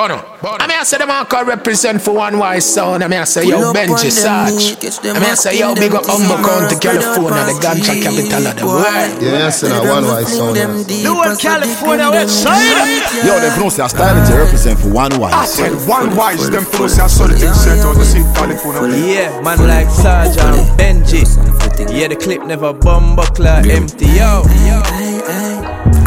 Bono. I mean, I say them all can represent for one wise sound. I mean, I say, yo, Benji Sarge. I mean, I say, yo, big up Humboldt County, California, the ganja capital of the world. Yes, and one wise sound. The whole California website. Yo, them know say style to represent for one wise. I said one wise, them know say solid set out to see California. Yeah, man like Sarge and Benji. Yeah, the clip never bumble empty, yo.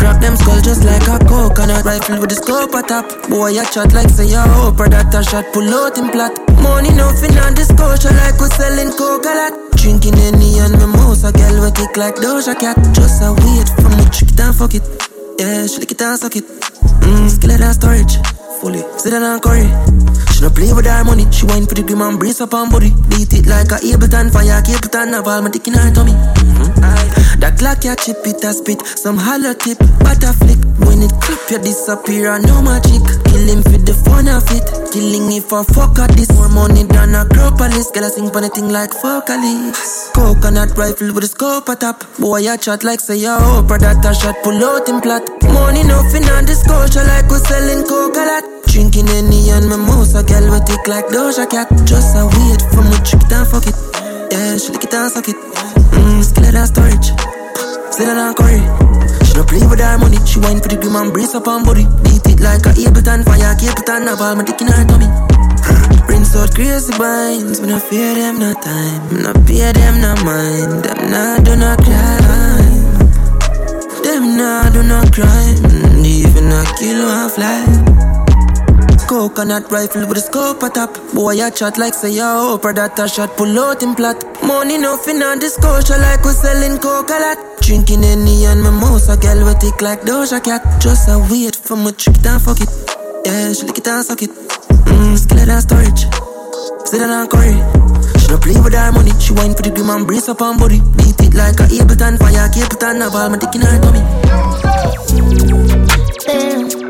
Crack them skull just like a coconut Rifle with the scope at top. Boy, I chat like say a hopper That a shot pull out in plot. Money nothing on the scotia Like we selling coca lot. Drinking any and mimosa Girl we kick like Doja Cat. Just a wait from the it and fuck it. Yeah, she lick it and suck it. Mmm, skillet and storage Fully Sit down and curry she no play with her money, she wine for the grim and brace up on body. Beat it like a Ableton, fire Capleton, have all my dick in her tummy. Mm-hmm. That clock ya chip it a spit, some hollow tip, but a flick. When it clip you disappear, I no magic. Kill him for the fun of it. Killing if I fuck at this. More money than a Acropolis. Girl, I sing pon thing like vocalist. Coconut rifle with a scope at top. Boy, I chat like say ya Oprah that a shot pull out in plot. Money nothing on the sculpture like we selling coca lot. Drinking any and mimosa, girl we tick like Doja Cat. Just a wait for trick it and fuck it. Yeah, she lick it and suck it. Mmm, skillet and storage. Sit and curry. She no play with her money. She wine for the grim and brace up on body. Beat it like a Ableton, fire keep Capleton, have all my dick in her tummy. Rinse out crazy binds, me no fear them no time. Me no pay them no mind. Them nah do no crime. Them nah do no crime. Even a kill one fly. Coconut rifle with a scope at top. Boy, I chat like say ya Oprah that a shot pull out in plot. Money nothing on the sculpture like we selling coca lot. Drinking any and mimosa, girl we tick like Doja Cat. Just a wait for my it and fuck it. Yeah, she lick it and suck it. Mmm, skillet and storage. Sit down and curry. She no play with her money. She wine for the grim and brace up on body. Beat it like a Ableton, fire Capleton, have all my dick in her tummy. Damn,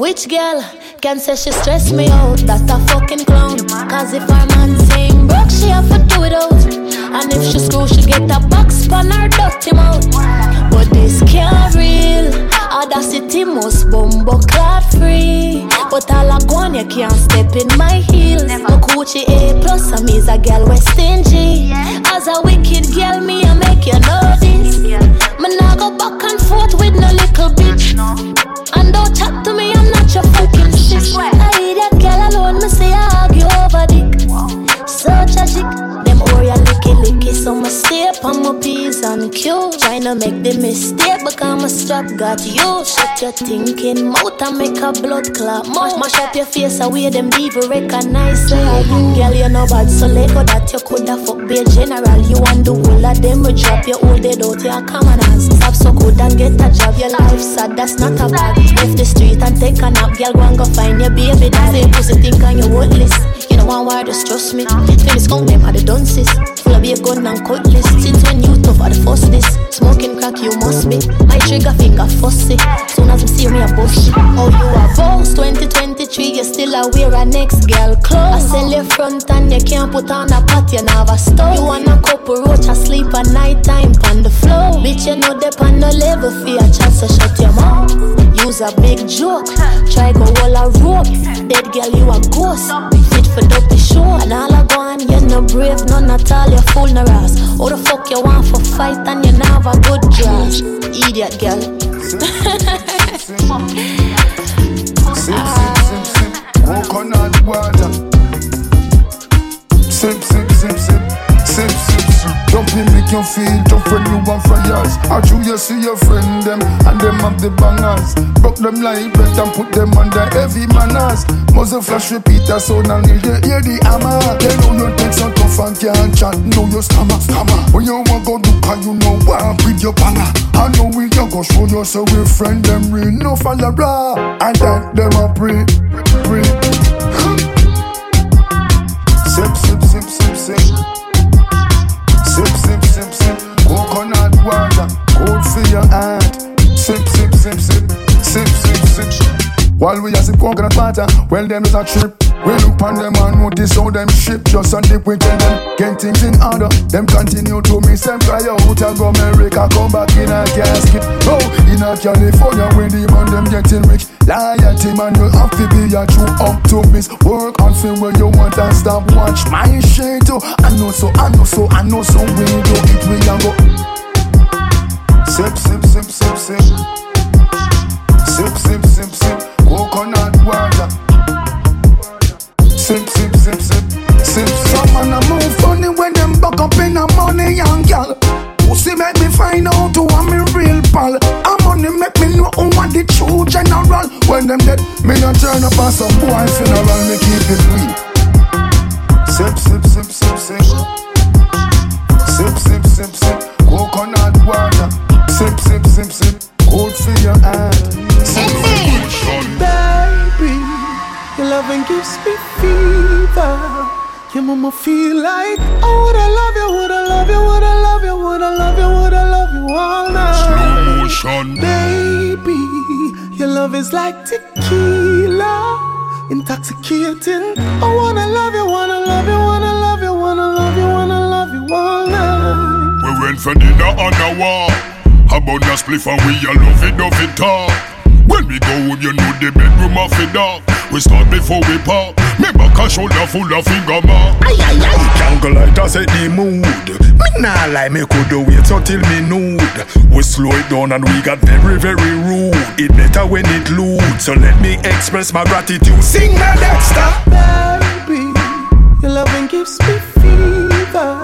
Which girl can say she stress me out? That a fucking clown. Cause if her man sing broke, she have to do it out. And if she screw, she get a box pan her dirty mouth. But this can't real. Audacity must bumbo clot free. But all I gone, you can't step in my heels. No Gucci A plus, I'm is a girl we stingy. As a wicked girl, me I make you know this. Me nah go back and forth with no little bitch. And don't chat to me, fucking sis. I hate that girl alone, me say I argue over dick. So tragic. Them Oreo licky licky, so my step on my P's and Q. Tryna make the mistake, because my strap got you. Shut your thinking mouth and make a blood clot. Mash, mash up your face away, them even recognize. Say, I girl, you know bad, so lego that you coulda fuck be a general. You want the whole of them, we drop your old dead out, your common hands. Stop so good and get a job, your life sad, that's not a bad. Left the street and take a nap, girl, go and go find your baby. That same pussy think on your worthless. You know one word, just trust me. Finish count them are the dunces. Full of be a gun and cutlass. Since when you tough are the fastest. Smoking crack, you must be. My trigger finger fussy. Soon as me see me a bush. Oh, you a boss. 2023, you still a wear a next girl clothes. I sell your front and you can't put on a pot, you never stop. You want a couple roach, I sleep at night time on the floor. Bitch, you know they on no level for your chat, so shut your mouth. Use a big joke. Try go all a rope. Dead girl, you a ghost. For the show. And all I go on, you no brave, none at all. You fool no ass. How the fuck you want for fight and you never a good draft? Idiot girl. Sip, sip, sip, sip. Coconut water. Sip, sip, sip, sip. Make you feel tough when you want fires. I you you see your friend them and them have the bangers. Broke them like bread and put them under heavy manners. Muzzle flash repeat a sound and you hear the hammer. They know you take so tough and can't chat. Know you stammer, stammer. When you want go do cause you know I'm with your banger. I know we you go show you so we friend them real no follower. And that them a pray, pray. Heart. Sip, sip, sip, sip. Sip, sip, sip. While we are sip coconut water. Well, them is a trip. We look on them and notice how them ship just on dip. We tell them get things in order. Them continue to miss them cry out. I go America, come back in a casket. Oh, in a California, when the man them getting rich. Loyalty man, you have to be a true optimist. Work on film where you want and stop watch my shit too. I know so, I know so, I know so. We do it, we a go. Sip, sip, sip, sip, sip. Sip, sip, sip, sip. Coconut water. Sip, sip, sip, sip. Sip, some man a move funny when them buck up in the money, young girl. Pussy make me find out who I'm a real pal. A money make me know who want the true general. When them dead, me not turn up on some boy funeral. Me keep it real. Sip, sip, sip, sip, sip. Sip, sip, sip, sip. Coconut water. Sip, sip, sip. For your. Sip, Baby, your loving gives me fever. Your mama feel like oh, I woulda love you, woulda love you, woulda love you, woulda love you, woulda love you all night. Motion. Baby, your love is like tequila, intoxicating. I wanna love you, wanna love you, wanna love you, wanna love you, wanna love you all night. We went for dinner on the wall. About a spliff and we a love it, love it talk. When we go home, you know the bedroom of it dark. We start before we pop. Me back a shoulder full of finger mark. Ay, ay, ay, jungle light a set the mood. Me nah lie, me coulda wait until me nude. We slow it down and we got very, very rude. It better when it lewd, so let me express my gratitude. Sing my Dexter. Baby, your loving gives me fever.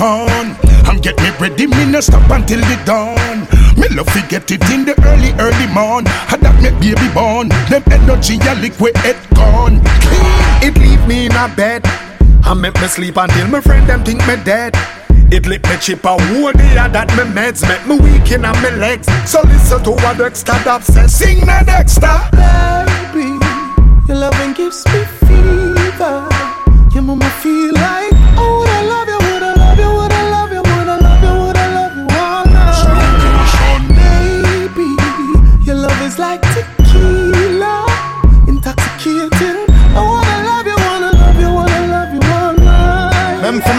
On and get me ready, me no stop until the dawn. Me love to get it in the early, early morn. Had that me baby born. Them energy a liquid head gone. It leave me in a bed. I make me sleep until my friend them think me dead. It lit me chip a whole day of that me meds make me weak in my legs. So listen to what Dexter Dub says. Sing na Dexter. Baby, your loving gives me fever. Your mama feel like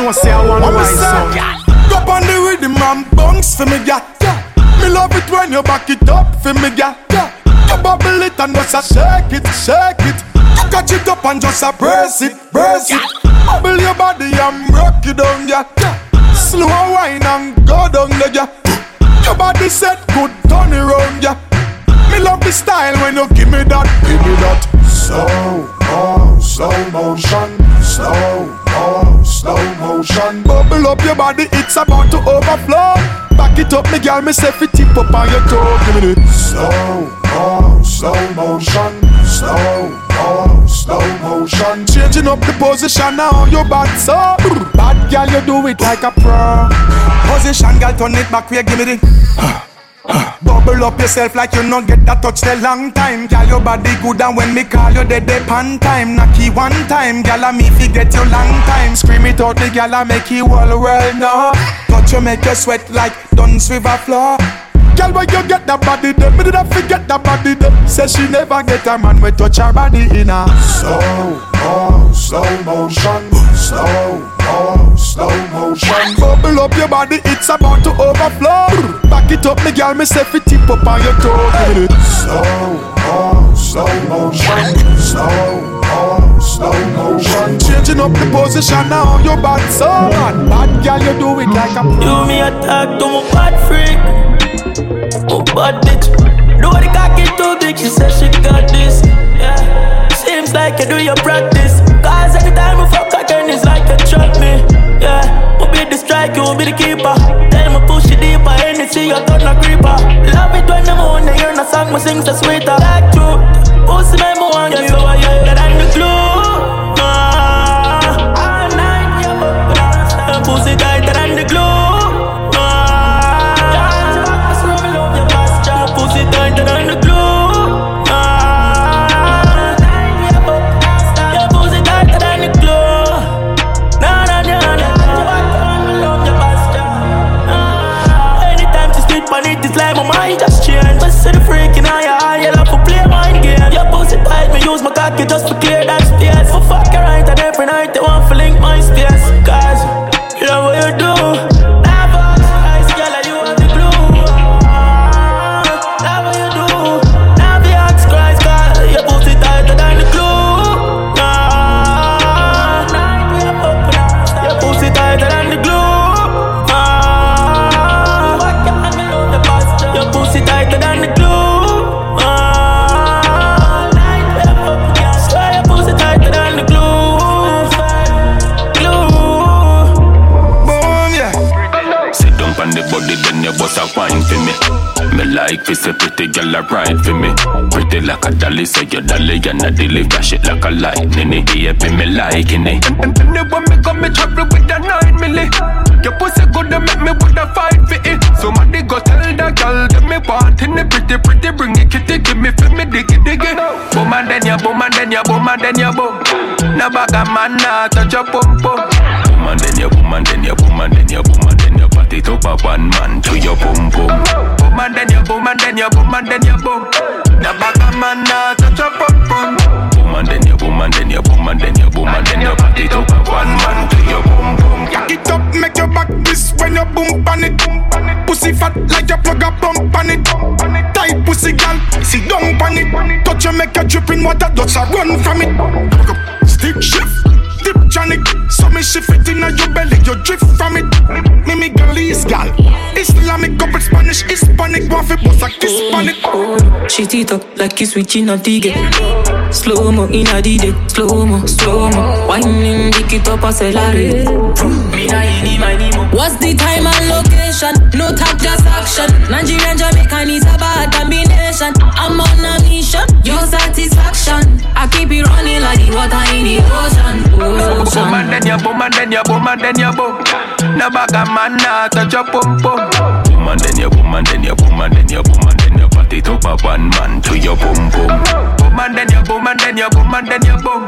Them say I want my say? son. Go on the rhythm and bounce for me, yeah. yeah. Me love it when you back it up for me, yeah. yeah. You bubble it and just a shake it, shake it. You catch it up and just a brace it, brace it. Bubble your body and break it down, yeah. yeah. Slow wine and go down there, yeah. Your body set good, turn it round, yeah. Me love the style when you give me that, give me that. Slow, oh, slow motion, up your body, it's about to overflow. Back it up, me girl, me say fit tip up on your toe. Give me the slow, oh, slow motion, slow, oh, slow motion. Changing up the position now, your bad so. Bad girl, you do it like a pro. Position, girl, turn it back, where give me the. Ah. Bubble up yourself like you not get that touch the long time. Girl, your body good and when me call you dead the pan time. Knocky one time, girl, I me forget you long time. Scream it out, the girl, I make you all world know. Touch you make you sweat like Dunn's River floor. Girl, when you get that body, them me did not forget that body. Them say she never get a man we touch her body in a slow, oh, slow motion, slow, oh, slow motion. Bubble up your body, it's about to overflow. Back it up, me girl, me say fit tip up on your toe. Give me slow, oh, slow motion, slow, oh, slow motion. Changing up the position now, your bad so bad. Bad girl, you do it like a You me attack to my bad freak Oh bad bitch Do the cocky too big She says she got this. Yeah. Seems like you do your practice. Cause every time we fuck again It's like you trap me. Yeah. Won't be the strike? You be the keeper. Then I'ma push you deeper. Energy you turn a creeper. Love it when I'm on the hear the song Me sing so sweeter. Like truth Pussy make me want you So I yeah That the glue. Ah yeah Pussy tighter than the glue just to clear that space. For fuck around right and every night they want to link my space. God fi say pretty girl a ride for me. Pretty like a dolly, so you dolly and a dilly flash it like a lightning. Yeah, be me liking it. And anywhere me go, me travel with a nine milli. Your pussy good, to make me with a fight for it. Somebody go tell the girl that me want in the pretty, pretty, bring it kitty, give me for me diggy diggy. Boom and then ya, boom and then ya, boom and then ya, boom. Now bag a man, nah, touch your pum pum. Boom and then ya, boom and then ya, boom and then ya, boom and then ya, pat it up a one man to your pum pum. Boom and then ya, boom and then ya, boom and then ya, boom. Now bag a man, nah, touch your pum pum. Boom and then ya, boom and then ya, boom and then ya, boom and then ya, pat it up a one man to your pum pum. Cock it up, make your back this when you boom on it. Pussy fat like you plug a pump on it. Tight pussy gal, sit down on it. Touch you make you drip in water, dust a run from it. Stick shift, Johnny. So me shift it in your belly, you drift from it. Me me Galese gal, Islamic couple Spanish, Hispanic, one fi bust a kiss on it. Shit it up like it's switching a tigre. Slow mo in a D-Day, slow mo, slow mo. Winding, dick it up, accelerate. What's the time and location? No talk, just action. Nigerian, Jamaican is a bad. I'm on a mission, your satisfaction. I keep it running like the water in the ocean. ocean. Boom and then ya, boom and then ya, boom and then ya, boom. Now bag a man, nah, touch your pum pum. Boom and then ya, boom and then ya, boom and then ya, boom and then ya, pat it up a one man to your pum pum. Boom and then ya, boom and then ya, boom and then ya, boom.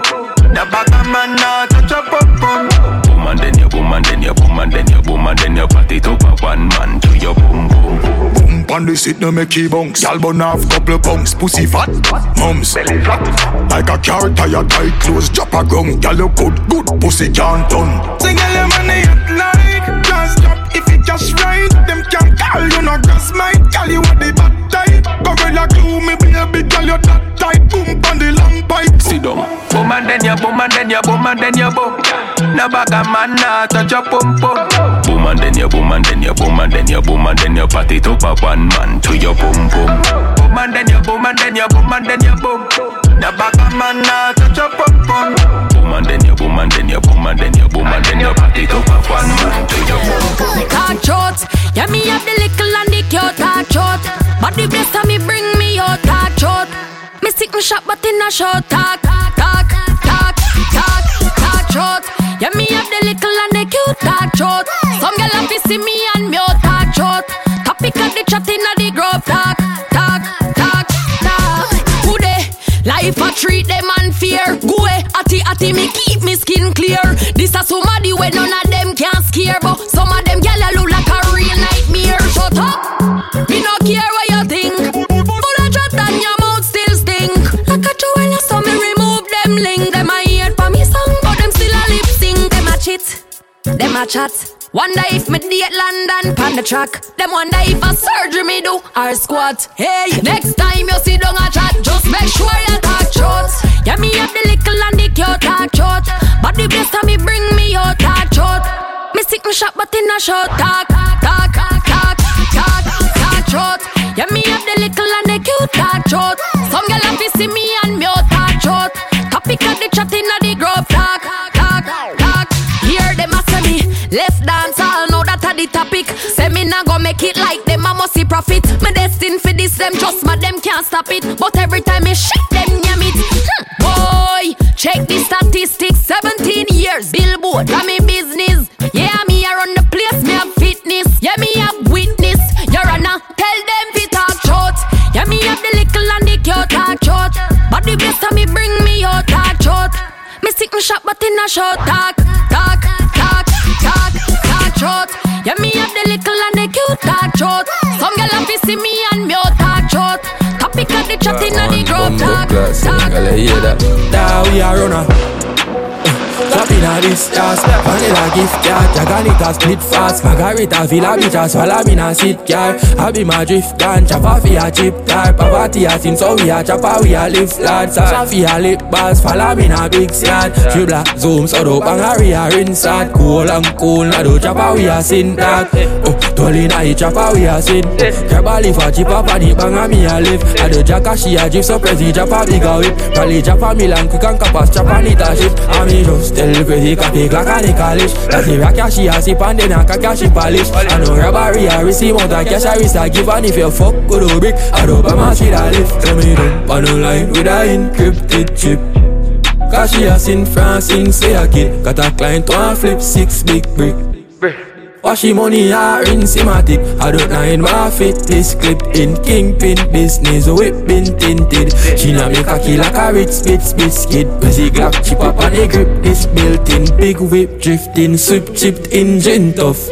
Now bag a man, nah, touch your pum pum. Boom and then ya, boom and then ya, boom and then ya, boom and then ya, it up a one man to your pum pum. On the seat, no make he bounce. Y'all bun off couple punks, pussy fat, mums belly flat. Like a car tire tight close, drop a gum. Y'all look good, good pussy can't turn. Sing your money like stop if it just right. Them can't call you no grass might call you what the bad type. Gorilla glue me baby, girl you that tight. Boom on the long pipe. Sit down. Boom and then ya, boom and then ya, boom and then ya, boom. Now bag a man, nah, touch your pum pum. Boom and then ya, boom and then ya, boom and then ya, boom and then ya, it up a one man to your pum pum. Boom and then ya, boom and then ya, boom and then ya, boom. Now bag a man, nah, touch your pum pum. Boom and then ya, boom and then ya, boom and then ya, boom and then ya, pat it up a one man to your pum pum. Talk short, yeah me have the little and the cute talk short. Best of me bring me your talk short. Me sick me shop but in a short talk, talk, talk, talk, talk, short. Yeah me have the little and the cute talk short. Some gyal have to see me and me out talk short. Topic of the chat inna the grove talk, Life a treat them unfair. Go eh, atty atty me keep me skin clear. This a somebody when none of them can scare, but some of them gyal look like a real nightmare. Shut up, me no care what you think. Full of chat and your mouth still stink. Like a jewel, so me remove them link. Them a hear for me song, but them still a lip sync. Them a cheat, them a chat. Wonder if me date London pan the track. Them wonder if a surgery me do or squat. Hey, next time you see down a chat, just make sure you talk short. Yeah, me have the little and the cute talk short. But the best of me bring me your talk short. Me sick me shop but in a short talk, talk, talk, talk, talk talk short. Yeah, me have the little and the cute talk short. Some gyal have to see me and me talk short. Topic of the chat inna the talk, talk, left dance all know that a the topic. Say me nah go make it like them a must see profit. Me destined for this them just but them can't stop it. But every time me shit them yam it. Hmm. Boy, check the statistics. 17 years, billboard, for me business. Yeah, me a run the place, me have fitness. Yeah, me have witness. Your honor, tell them fi talk short. Yeah, me have the little and the cute talk short. But the best of me bring me your talk short. Me sick me shop but in a short talk, talk, the talk short. Some gyal have to see me and me out talk short. Topic of the chat inna the group talk, talk. Now we are runner. Drop in a this jazz Vanilla gift card Jaganita split fast Margarita Villa Beach Swallow me a sit car I be my drift gun Chop off a chip tar Poverty a sin So we a chop a we a live lad Shafi a lip bars Follow me a big yard Dribble zoom So do bang a re a rinse out Cool and cool Now do chop a we a sin dog oh, Told in a chopper we a sin. Grab a leaf a chip up and it bang a me a live. I do jack a she a drip so prezi a bigger whip. Probably a Milan quick and cap a strap and it a shit. I me just tell the prezi copy clock and the college. That the rock a she a sip and then a cock a she polish. I know robbery a receive out a cash a risk a give and if you fuck good old brick, I do by my shit a lift. So me dump on the line with a encrypted chip. Cause she has in France, in say a kid Got a client to flip six big brick Wash money are in cinematic I don't know in my fit. This clip in Kingpin business. Whip been tinted. She na make a kill like a rich spits biscuit Busy glock chip up on the grip. This built in. Big whip drifting. Sweep chipped engine tough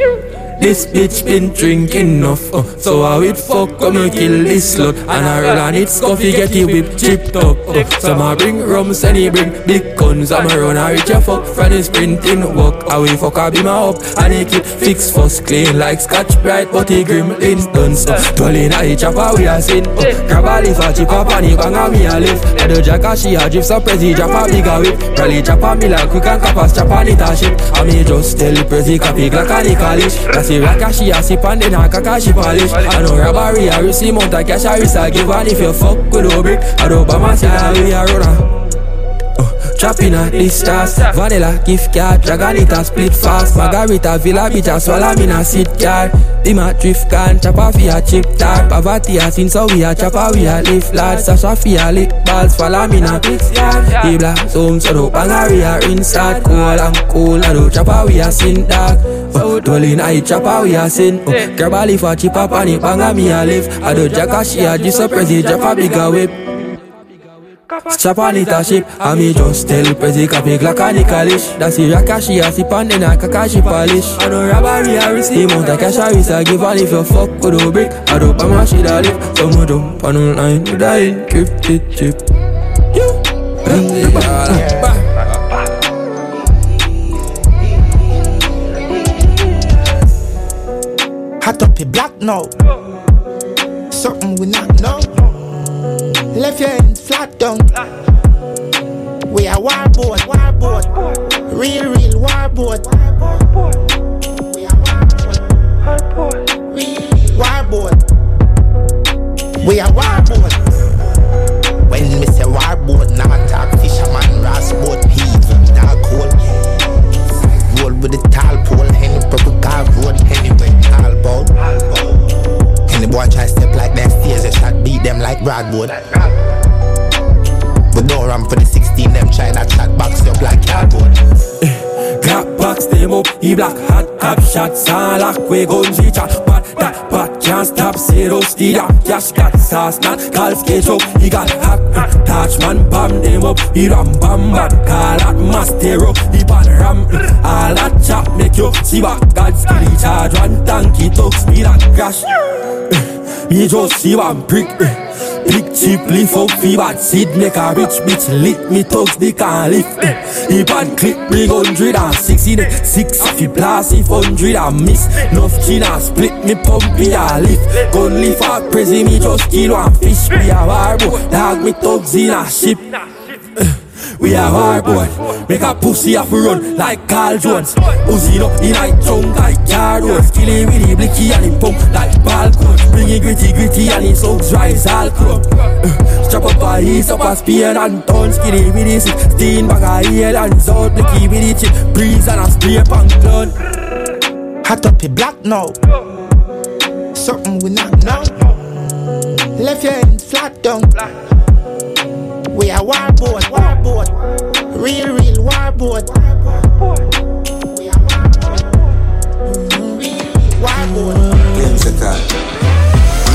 this bitch been drinking enough, uh, so I will fuck come and kill this slut. And I roll on it scuffy get it whip chipped up uh, Some I bring rums and he bring big guns. I'm a run I reach a fuck from the sprinting walk. I will fuck I be my up and he keep fix first clean like Scotch-Brite But he gremlins done so Dwelling at the chopper we a sin uh, Grab a leaf a chip up and he bang a me a lift. And the jack a she a drip so prezi drop a bigger whip. Probably chop a me like quick and cap a strap on it shit I me just tell the prezi copy glock and the college see rock she a sip and then a caca she polish. I know robbery a receive mount a cash a risk a give and if you fuck with a brick. I don't buy my we a runner. Oh, trapping at the stars. Vanilla, gift card, Dragonita, split fast. Margarita, Villa Beach, swallow me na car The mat drift can, chop off a chip tart Poverty a sin, so we a chop we a lift lad Sasha fi a lick balls, follow me na pix yard. The black zone, so do bang a a rinse start. Cool and cool, I do chop we a sin dog Dwelling I chop we a sin. Oh, Grab a leaf a chip up and it bang a me a lift I do jack a she a just a prezi, drop a bigger whip. Strap on it a ship And me just tell Prezi copy Glock and the college That's the rock she a sip and then a she polish I know robbery a receive Mount a cash a risk a give And if you fuck with a brick. I don't buy my shit a live So me dump on online with a encrypted chip. Hot up the black now Something we not know Left your hands flat down. We are warboard, warboard. Real, real warboard. We are warboard. Real warboard. We are warboard. Boy try step like them stairs, a shot beat them like Broadwood. The door ram for the 16, them try that shot box up like cardboard. Clap box them up, he black hot cop shots all like we guns he chat. But that pot can't stop zero steal cash got sauce not call skate up. He got uh, touch man bam them up. He ram bam bad call that master up. He pan ram all that chop make you see back God skill charge. One tank he talk speed and crash he just see one prick uh, Big cheap leaf up fi bad seed make a rich bitch lit me thugs they can't lift eh. He pan clip bring hundred and sixty in Six fi blast if hundred and miss Nuff chin and split me pump me a lift Gun leaf a prezi me just kill one fish Me a warbo dog me thugs in a ship eh. We are hard boy. Make a pussy off run like Carl Jones. Uzi up in a trunk like car doors. Kill him with the blicky and him pump like ball coach. Bring it gritty gritty and his sucks rise all crumb. Uh, strap up a heat up a spear and tons. Kill him with the 16 bag of heel and out. Blicky with the chip breeze and a spray punk clone. Hot up your black now. Something we not know. Left your hand flat down. We are warboard, warboard. Real, real warboard. We are warboard. Real warboard. Games attack.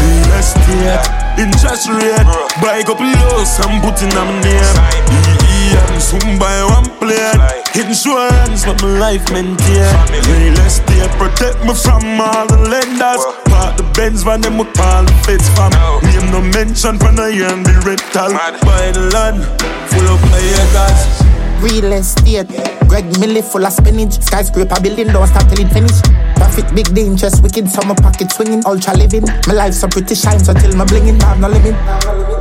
Real estate, interest rate. Buy a couple lows, I'm putting on my name. EEM, soon buy one plane. Insurance, but my life maintain. Real estate, protect me from all the lenders. Park the Benz van them we call the feds fam. Name no mention for no year and the rental. Buy the land, full of acres. Real estate, Greg Millie full of spinach. Skyscraper building, don't stop till it finish. Profit big, the interest wicked, summer pocket swinging. Ultra living, my life so pretty shine, so till my blinging, I have no limit.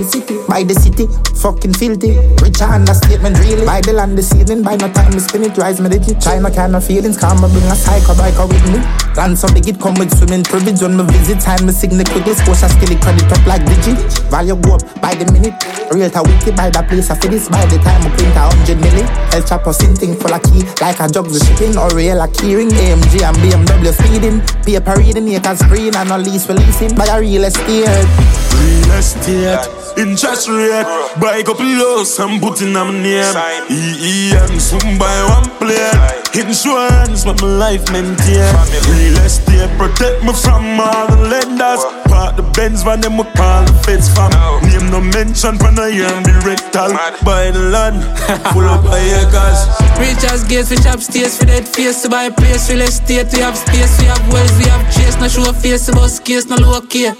The city, by the city, fucking filthy. Rich understatement, really. By the land the evening, by no time we spin it, rise me digit. Try no kind of feelings, come bring a psycho biker with me. Land so big it come with swimming privilege when me visit. Time me the quickest, push a skill it credit up like digit. Value go up by the minute. Real to witty by the place I feel this by the time I print a hundred milli. El Chapo thing full of key, like a jug the shipping or real a keyring. AMG and BMW speeding. Paper reading, haters screen and not least releasing by a real estate. Real estate, interest rate, buy couple lows and put in my name. EEM, soon buy one plate. Insurance, but my life maintain. Real estate, protect me from all the lenders. Park the Benz van them we call the feds fam. Name no mention for no year and be rectal. Buy the land, full up by acres. Rich as gates, rich upstairs for that face to buy a place. Real estate, we have space, we have wells, we have chase. No show face about case, no low key.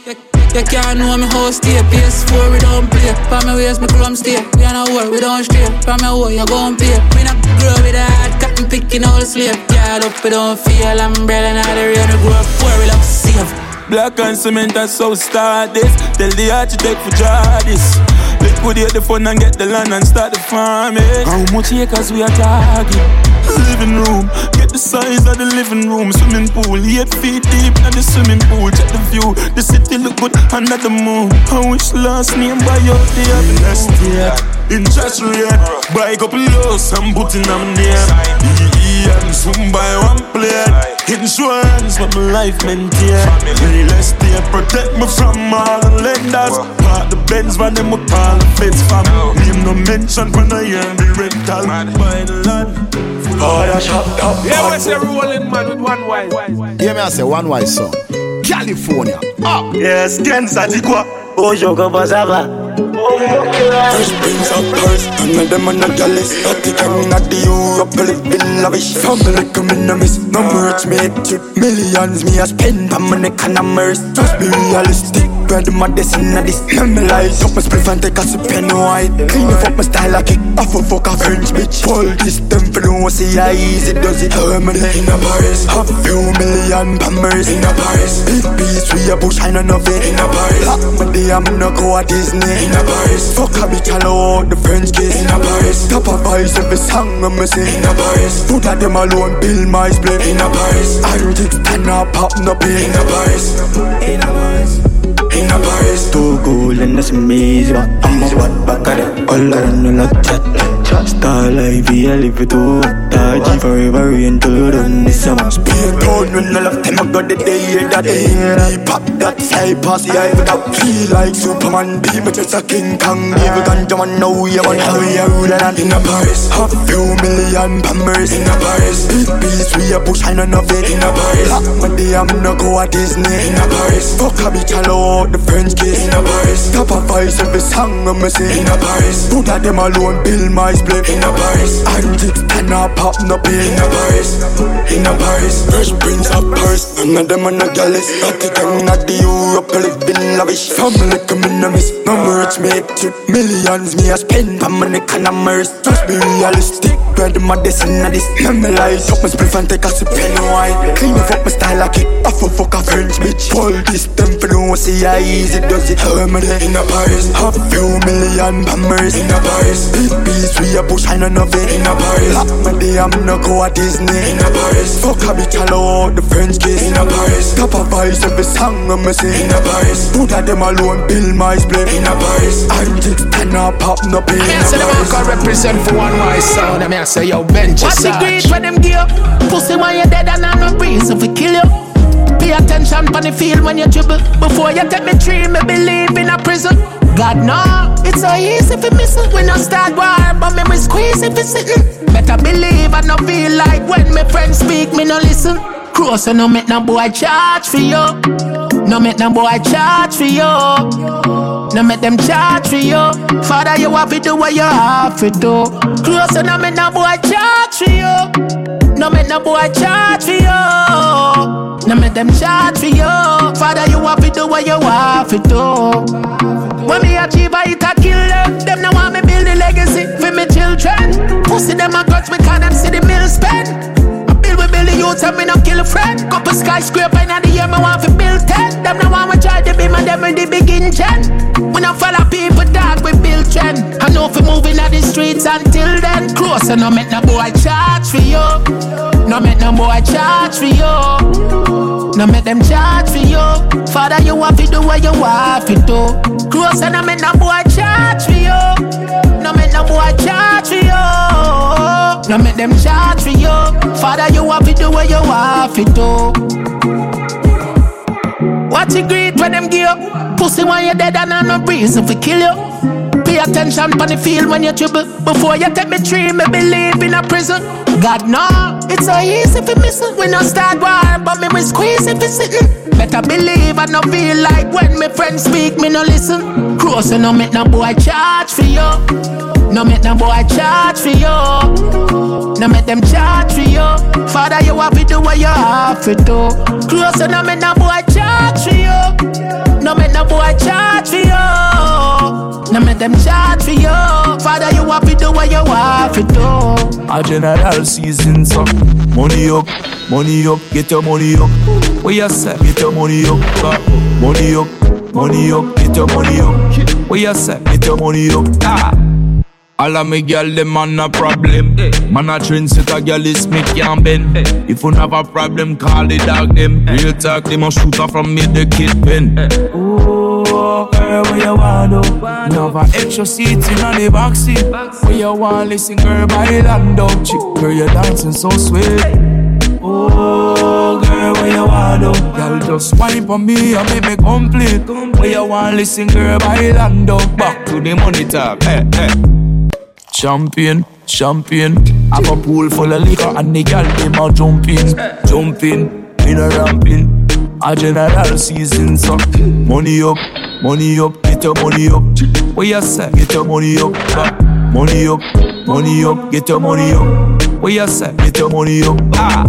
You can't know me how stay PS4 we don't play From my waist me chrome stay We are not war, we don't stray From my war you gon' pay We not grow with a hard cotton picking all the Yard up we don't feel umbrella Now the rain we grow up poor we love save Black and cement that's so start this. Tell the architect for draw this Liquidate the fund and get the land and start the farming How much acres we are target? Living room, get the size of the living room. Swimming pool, eight feet deep in the swimming pool. Check the view, the city look good under the moon. I wish last name by your day of the next year. Interest rate, buy couple lows, I'm putting on my name. EEM, soon buy one plate. Insurance, but my life maintain. Real estate, protect me from all the lenders. Park the Benz van them, we call the feds fam. Name no mention for no year, the rental. Buy the land. Oh, yeah, shut up. Yeah, we say rolling man with one wise. Yeah, me I say one wise song. California. Up. Yes, Kenza Tikwa. Oh, Jogo Bazava. Fresh brings up purse, none of them are not jealous. Vatican, not the Europe, living lavish. Family coming to miss, no merch made to millions. Me I spend and I'm merged. Just be realistic, grab my destiny this. Memorize, up my spliff and take a sip pen white. Clean up my style like it, off a fuck a French bitch. Pull this them for no see how easy does it. Germany in a Paris, a few million pammers in a Paris. Big piece, we a bush, I know of it in a Paris. Lock my day, I'm not go at Disney in a Paris. Fuck a bitch, I know the French kiss in a Paris. Top of voice, every song I'm sing in a Paris. Put at them alone, build my split in a Paris. I don't take stand up, pop no pay in a Paris. In a Paris. In a Paris. Too cool and that's amazing. I'm a what back at it. All around the lot chat. Star life, I live it too. Taji forever until done this summer. Speed down when I left them, I got the day that day. Pop that fly past the eye without feel like Superman. Be me just a King Kong. Evil ganja man, now are on how we are ruling and in a Paris. Half few million pammers in a Paris. Big piece, we a push, I know it in a Paris. Lock my day, I'm not go at Disney in a Paris. Fuck a bitch, hello, the French kiss in a Paris. Top of voice, every song I'm say in a Paris. Put at them alone, build my split in a Paris. I'm six, ten, I pop no pay in a Paris. In a Paris. Fresh prince of Paris. None of them are not jealous. Vatican, not the Europe, living lavish. Family coming to miss. No merch made to millions. Me I spend on my neck and I'm merged. Just be realistic. Grab my destiny this. Memorize up my spliff and take a sip pen wine Clean up my style like it. Off a fuck a French bitch. Pull this them for no see how easy does it. Germany in a Paris. Half few million pammers in a Paris. Big piece we a push, I know of it in a Paris. Lock my day, I'm not go at Disney in a Paris. Fuck a bitch, hello, the French kiss in a Paris. Top of voice, every song I'm say in a Paris. Put at them alone, build my split in a Paris. I'm six, ten, I pop no pay in Me a I say the man Paris. represent for one wise sound. I mean I say yo bench What's the greed Sarge. when them give? Pussy when you're dead and I no reason for kill you. Pay attention on the field when you dribble. Before you take me tree, me believe in a prison. God no, it's so easy for missing. We not start war, but me squeeze if it's sitting. Better believe I no feel like when my friends speak, me no listen. Cross no make no boy charge for you. No make no boy charge for you. No make them charge for you. Father, you have to do what you have to do. Close and no make no boy charge for you. No make no boy charge for you. No make them charge for you. Father, you have to do what you have to do. When me achieve, I hit a kill them. Them now want me build a legacy for me children. Pussy them a guts because them see the mill spend. Youths and me no kill a friend. Couple skyscraper in the year, me want to build ten. Them now want me try to be my them in the begin gen. We no follow people dark. We build trend. I know fi moving at the streets until then. Close and no make no boy charge for you. No make no boy charge for you. No make them charge for you. Father, you want to do what you want to do. Close and no make no boy charge for you. No make no boy charge for you. No make them charge for you. Father, you want to do what you want to do. Watch it greet when them give up. Pussy when you're dead and I no reason for kill you. Pay attention on the field when you trouble. Before you take me tree, me believe in a prison. God no, it's so easy for missing. We no start war, but me we squeeze if it's sitting. Better believe I no feel like when me friends speak, me no listen. Cross and no make no boy charge for you. No make no boy charge for you. No make them charge for you. Father, you have to do what you have to do. Close no make no boy charge for you. No make no boy charge for you. No make them charge for you. Father, you have to do what you have to do. A general season so Money up, money up, get your money up Where you say, get your money up uh, Money up, money up, get your money up Where you say, get your money up ah. All of me girl, them man a problem. Man a trendsetter, girl is me can bend. If you have a problem, call the dog them. Real talk, them a shooter from me the kid pen. Oh, girl, where you want to? You have a extra seat in the back seat. Where you want listen, girl, by Lando. Chick, girl, you dancing so sweet. Oh, girl, where you want to? Girl, just wipe on me and make me complete. Where you want listen, girl, by Lando. Back to the talk. Hey, hey. Champion, champion. Have a pool full of liquor and the girl them a jumping, jumping, in a ramping. A general season so money up, money up, get your money up. What you say? Get your money up, uh, money up, money up, get your money up. What you say? Get your money up. Ah.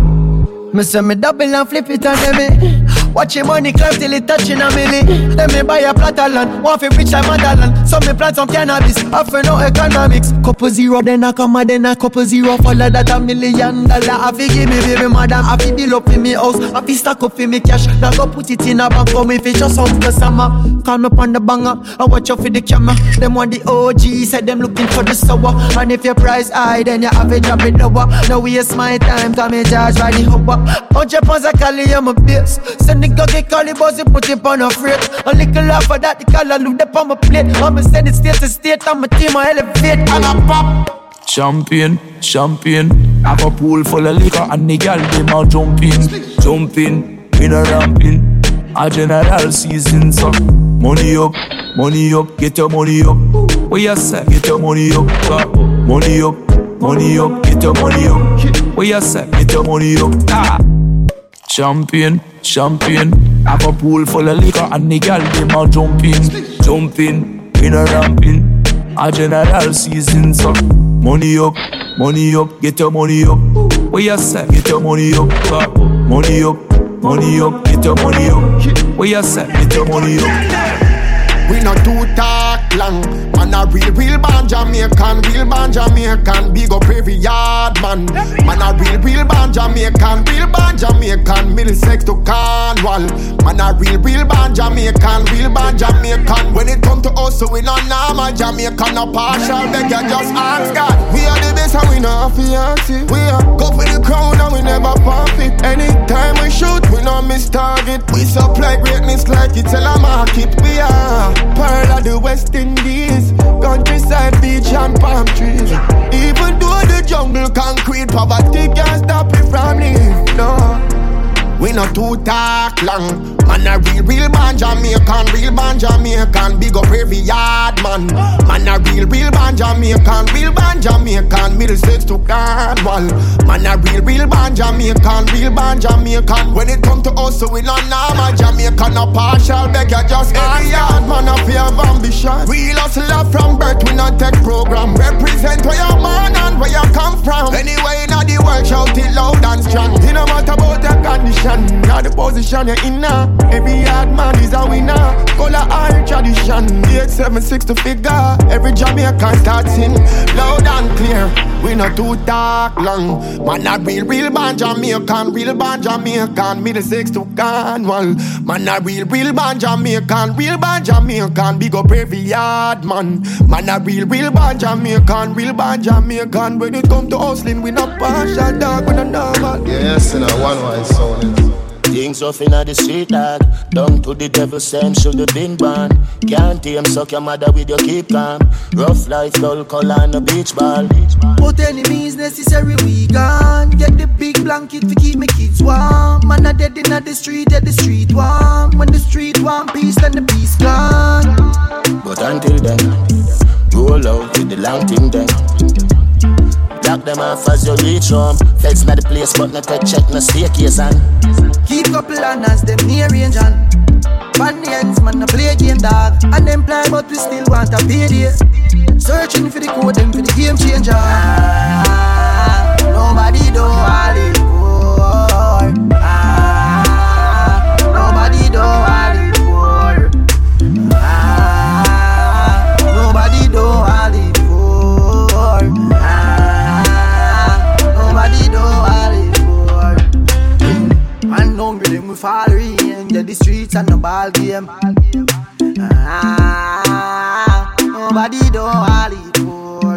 Me say me double and flip it on me. Watch your money climb till it touching a milli. Let me buy a plot of land, one for rich like motherland. So me plant some cannabis, offer no economics. Couple zero, then I come, out, then a couple zero. Follow that a million dollar. I fi give me baby madam, I fi build up in me house, I fi stack up in me cash. Now go put it in a bank for me fi just out the summer. Call me on the banger, I watch out for the camera. Them want the OG, said them looking for the sour. And if your price high, then you have to drop it lower. No waste my time, come me charge by the hopper. Hundred pounds I call you my base. Send go get call boss and put it on a freight. A little laugh for that, the color look up on my plate. I'ma send it state to state, I'm a team, I elevate, and I pop. Champion, champion. Have a pool full of liquor and the girl them a jumping, jumping, in a ramping. A general season so money up, money up, get your money up. What you say? Get your money up, money up, money up, get your money up. What you say? Get your money up. Ah. Champion, champion. I have a pool full of liquor and the girl them a jumping, jumping, in a ramping. A general season so money up, money up, get your money up. What you say? Get your money up, money up, money up, get your money up. What you say? Get your money up. We not too talk long. Man a real, real born Jamaican, real born Jamaican. Big up every yard man. Man a real, real born Jamaican, real born Jamaican. Middlesex to Cornwall. Man a real, real born Jamaican, real born Jamaican. When it come to us, so we not normal Jamaican, no partial. They can just ask God. We are the best and we not fiancé. We are go for the crown and we never pop it. Anytime we shoot, we not miss target. We supply greatness like it's a market. We are. Pearl of the West Indies, countryside, beach and palm trees. Even though the jungle concrete, poverty can't stop it from living. No. We not too talk long. Man a real, real born Jamaican, real born Jamaican. Big up every yard man. Man a real, real born Jamaican, real born Jamaican. Middlesex to Cornwall. Man a real, real born Jamaican, real born Jamaican. When it come to us, so we not normal Jamaican, no partial. Beg you just every yard man a fear of ambition. Real hustler from birth, we not take program. Represent where you born and where you come from. Anyway, in the world, shout it loud and strong. It no matter about the condition. Now the position you're in now. Every yard man is a winner. Color all tradition. 876 to figure. Every Jamaican starts in loud and clear. We not too dark long. Man, a real, real band Jamaican, real band Jamaican. Middle six to Cornwall. Man, a real, real band Jamaican, real band Jamaican. Big up every yard, man. Man, a real, real band Jamaican, real band Jamaican. When it come to hustling, we not partial dog, we not normal. Yes, in a one wine sound. Things off inna the street dog. Down to the devil same should've been born. Can't tame suck your mother with your keep calm. Rough life, dull color and a beach ball. But enemies necessary, we gone. Get the big blanket to keep my kids warm. Man, I dead inna the street, at the street warm. When the street warm, peace, then the peace gone. But until then, roll out with the long thing then. Lock them off as you reach home. Feds not the place, but not take check, no staircase and. Keep couple as them near range and the ends, man, a play game dog And them plan, but we still want a payday Searching for the code, them for the game changer ah, Nobody do all it ah, Nobody do all it we fall rain Yeah, the streets and the ball game ah, Nobody do all it for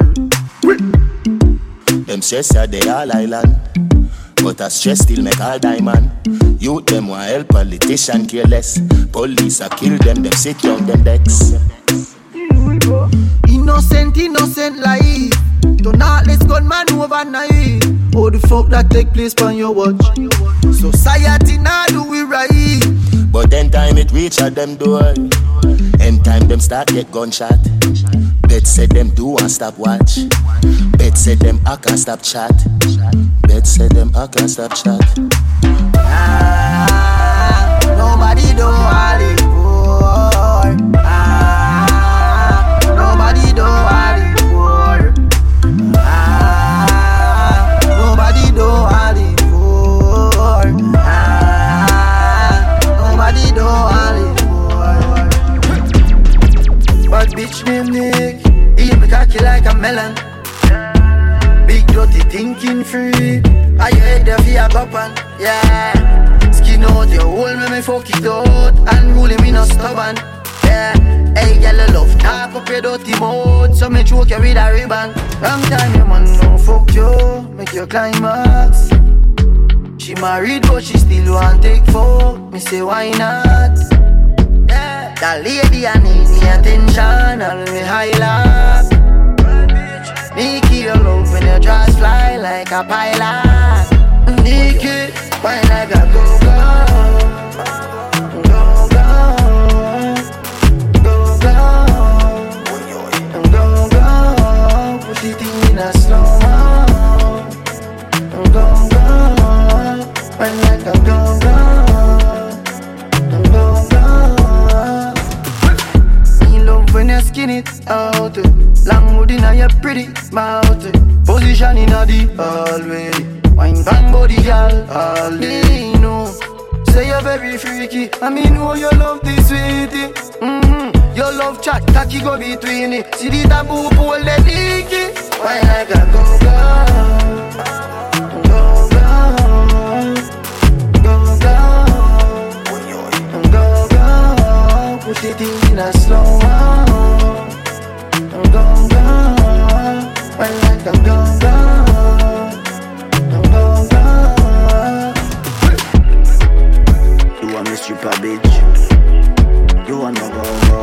Them stress ya they all island. But a stress still make all diamond. Youth them want help politician careless. Police a kill them, them sick young them decks. Innocent, innocent life Don't let's gunman overnight Oh the fuck that take place on your watch Society now do we right But then time it reach at them door. End time them start get gunshot. Bet said them do and stop watch. Bet said them I can't stop chat. Bet said them I can't stop chat. ah, Nobody do all Named Nick Eat me cocky like a melon Big dirty thinking free. You head for your boppan? Yeah. Skin out your hole, me me fuck it out. And Unruly me no stubborn Yeah. Hey girl, you love talk up your dirty mouth So me choke you with a ribbon. Long time your man no fuck you Make your climax She married but she still want take fuck Me say why not That lady I need me attention And me highlight Nikki, your love when your jaws fly like a pilot. Nikki, why like a go go, go go, go go, go go. Put it in a slow mo. Go go, why like a go go, Me love when you skin it out. Long hood inna your pretty mouth Position inna the hallway. Wine bang body girl all day know. Say you're very freaky. And me know you love this sweetie? Mm-hmm. Your love chat cocky go between it. See the taboo pole the leaky Wine like a go go go Put it in a slow mo Go go, when like I'm a go go, go go. You want me bitch? You want no go go?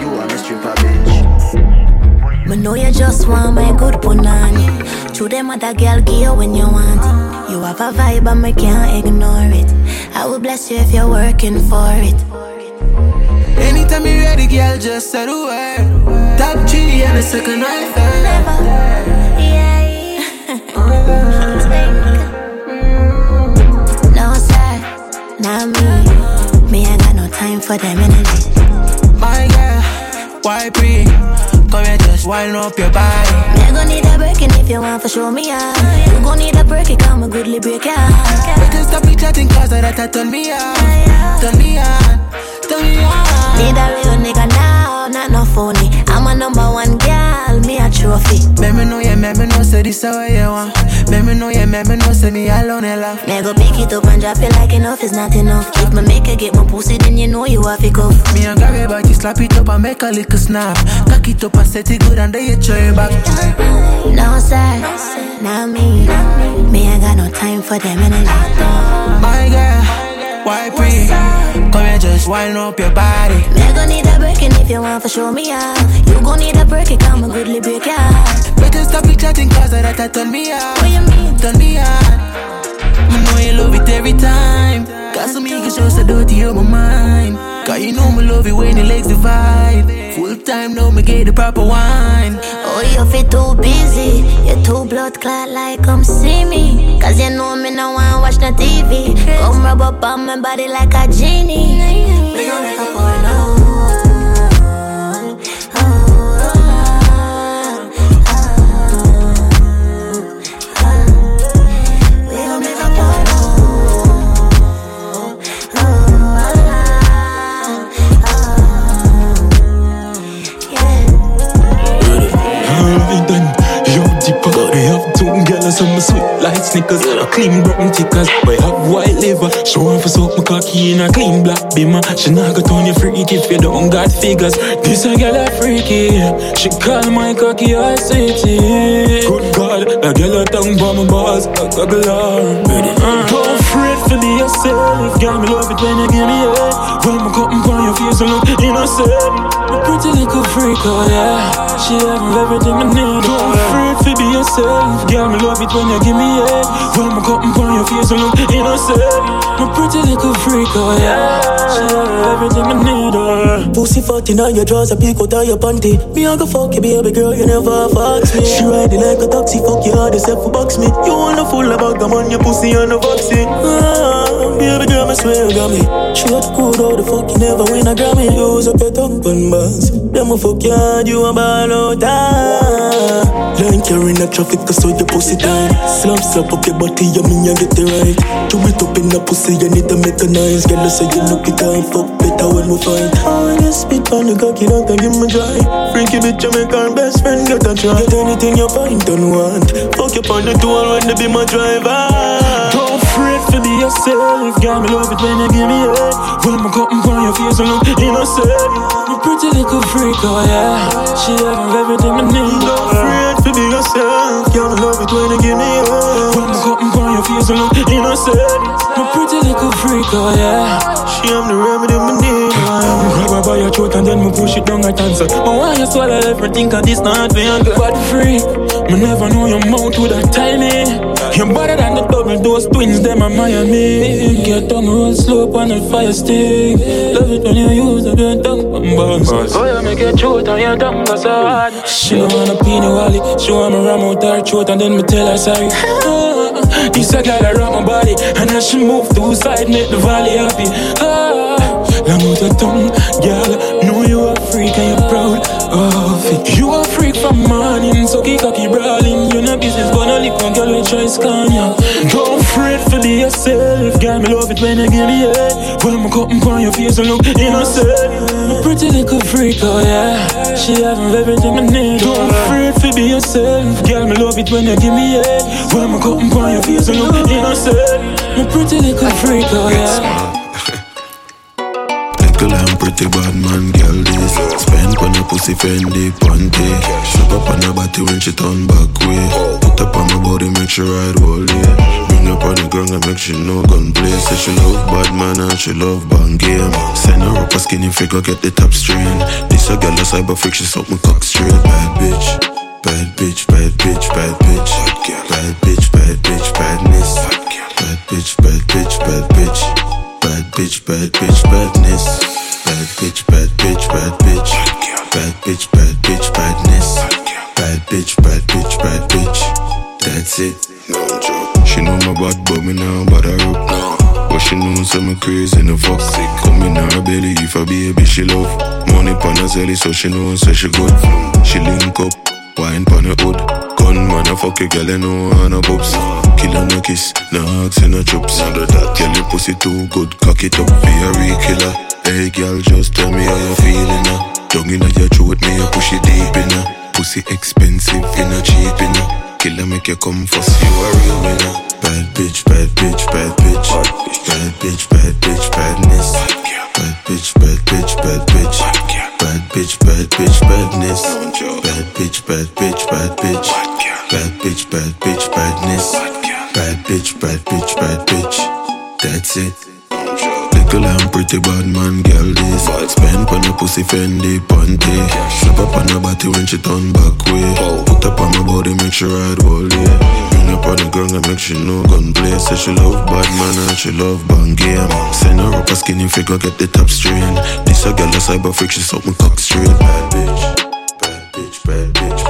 You want me stripper, bitch? Me know you just want my good punani. To them other girl give you when you want it. You have a vibe and me can't ignore it. I will bless you if you're working for it. Anytime you ready, girl, just say the word. Top three and a second right third. No sir, not me. Me ain't got no time for them energy. My girl, why pre? Come here, just wind up your body. Me gon' need a breaking if you want to show me out. You gon' need a break, it come a goodly break out. We can stop the chatting cause that that turn me on. Turn me on, turn me on. Need a real nigga now, not no phony. I'm a number one girl, me a trophy. Let me know you me me know say this how you want. Me me know yeah, me me know say me alone in love. Me go pick it up and drop it like enough is not enough. If me make her get my pussy, then you know you have to go. Me and grab your body, slap it up and make a little snap. Cock it up and set it good and then you throw it back. No sir, not me. Me I got no time for them energy. My girl, why pre? Come here, just wind up your body. Me gon' need a break and if you want to show me off, you gon' need a break it, come a goodly break ya. Better stop it chatting cause that that turn me on. What you mean? Turn me on. Me know you love it every time. Cause some niggas show so dirty on my mind. Cause you know me love it when the legs divide. Full time now me get the proper wine. Oh, you feel too busy. You too blood clot like come see me. Cause you know me no wanna watch no TV. Come rub up on my body like a genie. Gon' make a porno. Girls me sweet like Snickers. A clean brown tickers. We have white liver. Show off for suck my cocky in a clean black beamer She not go turn you freaky if you don't got figures. This a girl a freaky. She call my cocky a city. Good God, a girl a tongue by my balls A goggle her Ready? Uh. Afraid for be yourself Girl, me love it when you give me head When my cotton on your face and look innocent My pretty little freak, oh yeah. She have everything oh, I need Don't afraid for be yourself Girl, me love it when you give me head When my cotton on your face and look innocent My pretty little freak, oh yeah. She have everything I need, oh yeah. Pussy fat in your drawers, a peek out your panty. Me a go fuck you, baby girl, you never fox me. She riding like a taxi, fuck you hard yourself for box me. You wanna fool about the man, your pussy on the vaccine. Baby girl, I swear you got me. She got good, how the fuck you never win a Grammy. Use up your tongue, pun bars. Them a fuck you hard, you a ball out. Ah. Line carrying a traffic, cause so your pussy time. Slump slap up your body, you mean you get it right. Do it up in the pussy, you need to make a nice. Girl, I so you look it time, fuck better when we fight. Oh, when you spit on the cocky, don't give me dry. Freaky bitch, you make our best friend get a try. Get anything you find, don't want. Fuck you on the tour when they be my driver. Yourself. Girl, me love it when you give me head When my cotton on your face and look innocent. My pretty little freak, oh yeah. She have everything I need oh, Don't afraid for be yourself. Girl, me love it when you give me head When my cotton on your face and look innocent. My pretty little freak, oh yeah. She have the remedy me need Grab her by your throat and then me push it down her answer I want you swallow everything cause this not for your But free, me never know your mouth would have tie me. You're better than the double dose twins, them are Miami. Get tongue roll slow on the fire stick. Love it when you use up your tongue on bombs Oh yeah, make your throat and your tongue go so hard. She don't wanna pee no wally She want me ram out her throat and then me tell her sorry. This a girl around my body. And as she move to side make the valley happy. Ah, Long out your tongue, girl. Know you a freak and you're proud of it. You a freak from morning So kick cocky brawling. You know business gonna lick one girl with try scan ya Don't afraid for be yourself Girl, me love it when you give me head When I'm cutting on your face and look innocent. A pretty little freak, oh yeah. She have everything I need oh. Don't afraid for be yourself Girl, me love it when you give me head When I'm cutting on your face and look innocent. A pretty little freak, oh yeah Little bad man, girl this. Spend on a pussy Fendi panty. Slap up on her body when she turn back way. Put up on my body, make she ride all day. Bring up on the ground and make she know gunplay Say she love bad man and she love bang game. Send her up a skinny figure, get the top strain. This a girl a cyber freak, she suck my cock straight. Bad bitch, bad bitch, bad bitch, bad bitch. Bad bitch, bad bitch, badness. Bad bitch, bad bitch, bad bitch. Bad bitch, bad bitch, badness. Bad bitch, bad bitch, bad bitch. Bad bitch, bad bitch, badness. Bad bitch, bad bitch, bad bitch. That's it. No joke. She know my bad, but me now bad her up. No. But she knows I'm crazy in the fuck. Come in her belly if I be a bitch she love. Money pan her zelly, so she knows say she good. She link up, wine pan her hood. Gun man, I fuck a girl, you know, and a boobs. Kill her no kiss, no hugs and no chops. Under that, girl, your pussy too good, cock it up, be a real killer. Hey, girl, just tell me how you feeling now. Tongue in a your throat, me, I push it deep in her. pussy expensive, know cheap, you know. Killer make you come first, you a real winner. Bad bitch, bad bitch, bad bitch. Bad bitch, bad bitch, badness. Pretty bad man, girl this Spend on a pussy Fendi panty. Slap up on her body when she turn back way. Put up on my body, make she ride all day Bring up on the ground and make she know gunplay Say she love bad man and she love bang game. Send her up a skinny figure, get the top strain. This a girl a cyber freak, she suck me cock straight. Bad bitch, bad bitch, bad bitch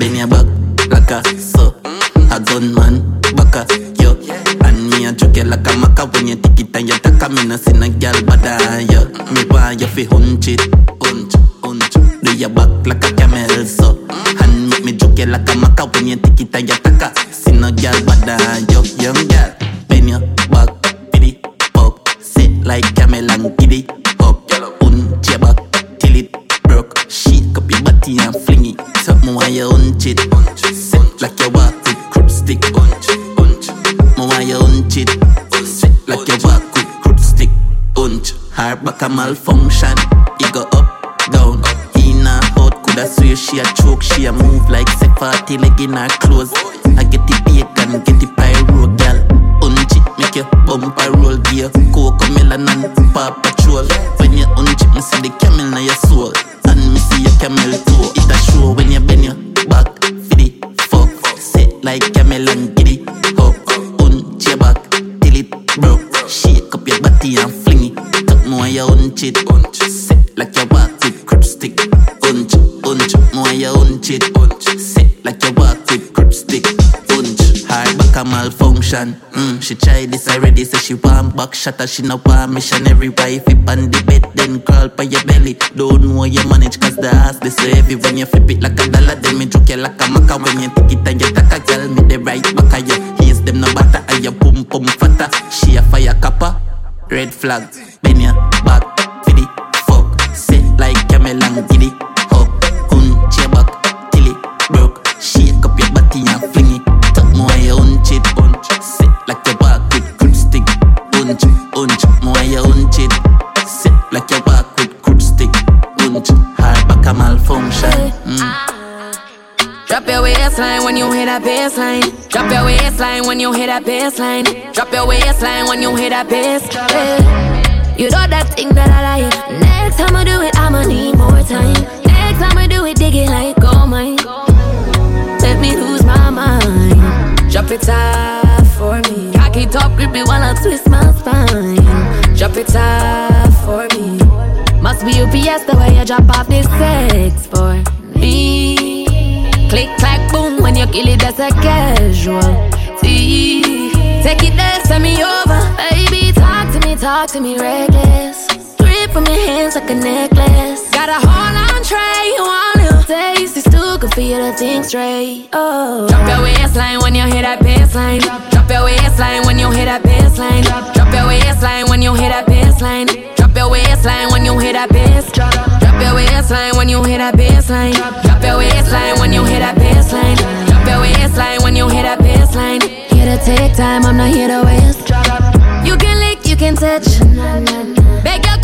bitch. I shot She no want missionary wife. If on the bed Then crawl by your belly. Don't know you manage Cause the ass this so heavy When you flip it like a dollar Then me joke you like a maca. When you take it and you take a girl Me the right back of you. Here's them no butter And your pum pum fatter. She a fire copper Red flag. Bend your back waistline when you hit that baseline. Drop your waistline when you hit that baseline. Drop your waistline when you hit that. Yeah. You know that thing that I like. Next time I do it, I'ma need more time. Next time I do it, dig it like gold mine. Let me lose my mind. Drop it off for me. Cock it up, grip it while I twist my spine. Drop it off for me. Must be UPS the way you drop off this sex for me. Click, clack, boom, when you kill it, that's a casual. See, take it there, send me over. Baby, talk to me, talk to me, reckless. Grip from your hands like a necklace. Got a hold on tray, you want taste. It's too good for you to think straight. Oh, drop your waistline when you hit that baseline. Drop your waistline when you hit that baseline. Drop your waistline when you hit that baseline. Drop your waistline when you hit that bass. Drop your waistline when you hit that baseline. Drop your waistline when you hit that baseline. Drop your waistline when you hit that baseline. Here to take time, I'm not here to waste. You can lick, you can touch. Beg you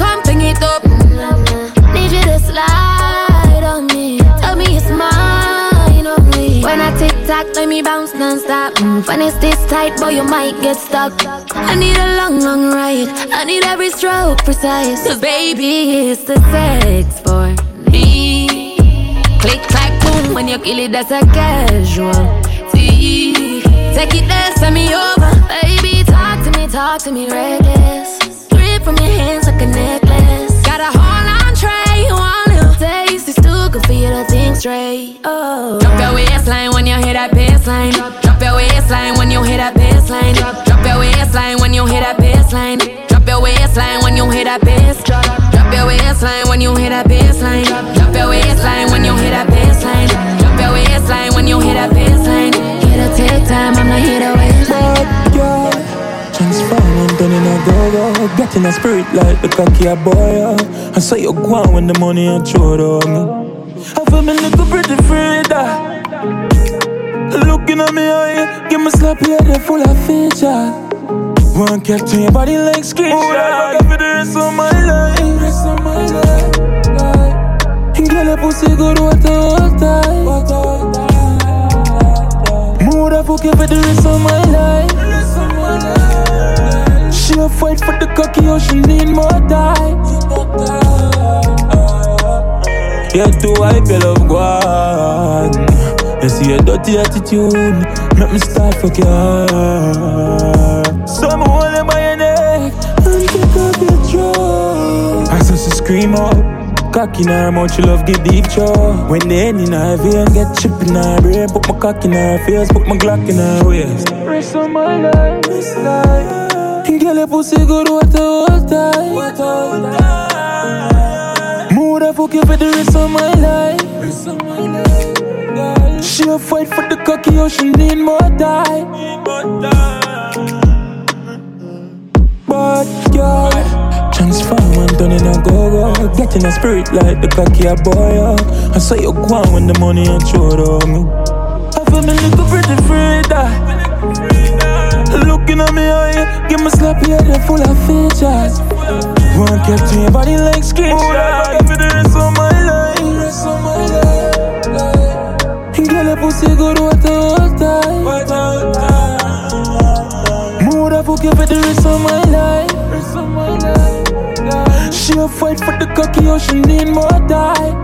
Tock, let me bounce non-stop. Mm, When it's this tight, boy, you might get stuck. I need a long, long ride. I need every stroke precise. Cause baby, it's the sex for me. Click, clack, boom, when you kill it, that's a casual. See, take it there, send me over. Baby, talk to me, talk to me, reckless. Grip from your hands like a necklace. Got a hold too good to think straight. Oh, drop your waistline when you hit that baseline. Drop your waistline when you hit that baseline. Drop your waistline when you hit that baseline. Drop your waistline when you hit that bass. Drop Drop your waistline when you hit that baseline. Drop your waistline when you hit that baseline. Drop your waistline when you hit that baseline. Here to take time, I'm not here to waste time. Transform and turn in a go-go Get in a spirit like the cocky a boy oh. I saw you go on when the money and throw it on me I feel me little pretty Frida Looking at me eye Give me slap here, they full of features. One captain your body like screenshot Oh, I for the rest of my life. Rest of my life Girl, your pussy good water all time Mood I fuck you for the rest of my life. She a fight for the cocky, oh she need more time You're too hype, your love gone. You see a dirty attitude Make me start fuck you So I'm holding by your neck And take off your dress I saw she scream out Cock in her mouth, she love get deep chow When the end in her vein, get chip in her brain Put my cock in her face, put my Glock in her waist. Rest of my life, this life. Girl, your pussy good water all time Mood I fuck you for the rest of my life. She a fight for the cocky, oh she need more time. But girl. Transform and turn in a go-go. Get in a spirit like the cocky a boy. Oh. I saw you go on when the money and throw it on me. I feel me little pretty Frida. Looking at me eye Give me slap here, they full of features One kept in your body like screenshot Oh, I for the rest of my life Rest of my life. Girl, your pussy good water all time. Mood I fuck you for the rest of my life. Rest of my life She a fight for the cocky, oh she need more time.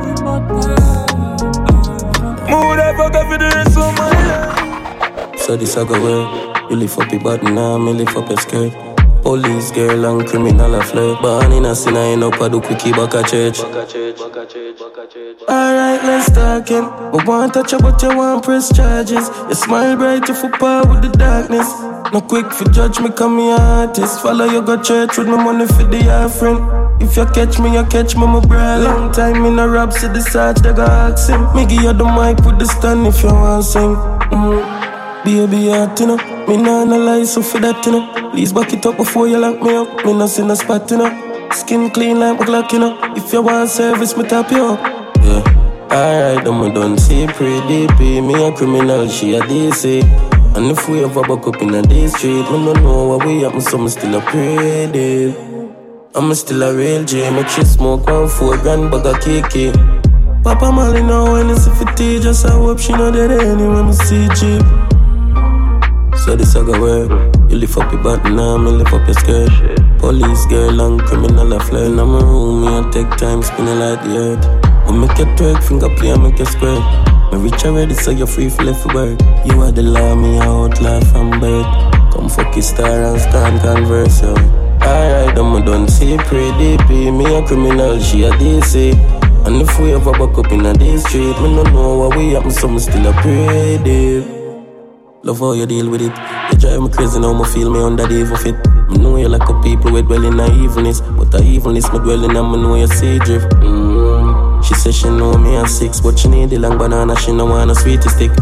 Mood I fuck you for the rest of my life. So this I go well you lift up your body now, me lift up your skirt. Police girl and criminal a flirt. Born in a sin, I end up a do quickie back a church. Alright, let's talk it. We want touch you, but you want press charges. You smile bright, you foot power with the darkness. No quick for judge me, come me artist. Follow you go church with my money for the offering. If you catch me, you catch me, my bro. Long time in a rap, see the search, they go ask him. Me give you the mic with the stand if you want sing. Mm. Baby, heart, you know. Me nah analyze so for that, you know. Please back it up before you lock me up. Me nah see no spot, you know. Skin clean like my Glock, you know. If you want service, me tap you up. Yeah. Alright, then me done see pretty pay Me a criminal, she a DC. And if we ever buck up in a day street, me no know what we happen, so me still a pretty. I'm still a real J, make she smoke one four grand bag of kiki. Papa Molly know when it's a fifty, just I hope she know that anyway me see. So this I go work. You lift up your body now, me lift up your skirt. Police girl and criminal a flirt. Now my room, me I take time spinning like the earth. I make you twerk, finger play, I make you square. Me reach already, so you're free for left work. You are the law, me a outlaw from birth. Come fuck your star and stand converse, yo. Alright, I'm done see pretty P. Me a criminal, she a DC. And if we ever buck up in a day street, me no know what we happen, so me still a pretty. Love how you deal with it. You drive me crazy now, me feel me under the evil fit. Me know you like a people with dwell in a evilness. But the evilness me dwell in and me know you see drift. Mm. She says she know me at six, but she need the long banana, she no want a sweetie stick.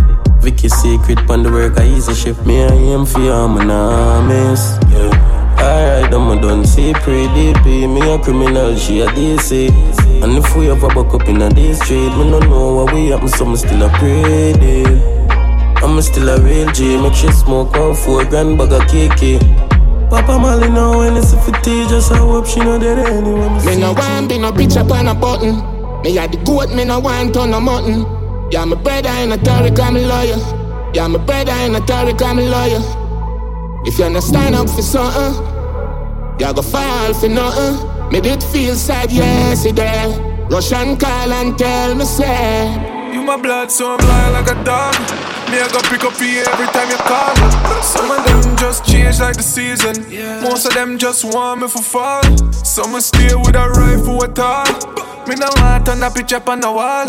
Vicky secret pon the work, a easy shift. Me I aim for you, I'm an miss. Yeah. Alright, I'm done see pretty P. Me a criminal, she a DC. And if we ever buck up in a day street, me no know what we happen, so me still a pretty. I'm still a real G, make she smoke one four grand bag of kiki. Papa Molly know when it's a fifty, just I hope she know that anyway. Me no want be no bitch up on a button. Me a the goat, me no want on a mutton. Yeah, my brother in a Tariq, I'm a lawyer. Yeah, my brother in a Tariq, I'm a lawyer. If you not stand up for something, you go fall for nothing. Me did feel sad yesterday. Russian call and tell me say. You my blood, so I'm blind like a dog. Me, I go pick up you every time you call. Some of them just change like the season. Most of them just want me for fall. Some stay with a rifle at all. Me no want on a picture up on the wall.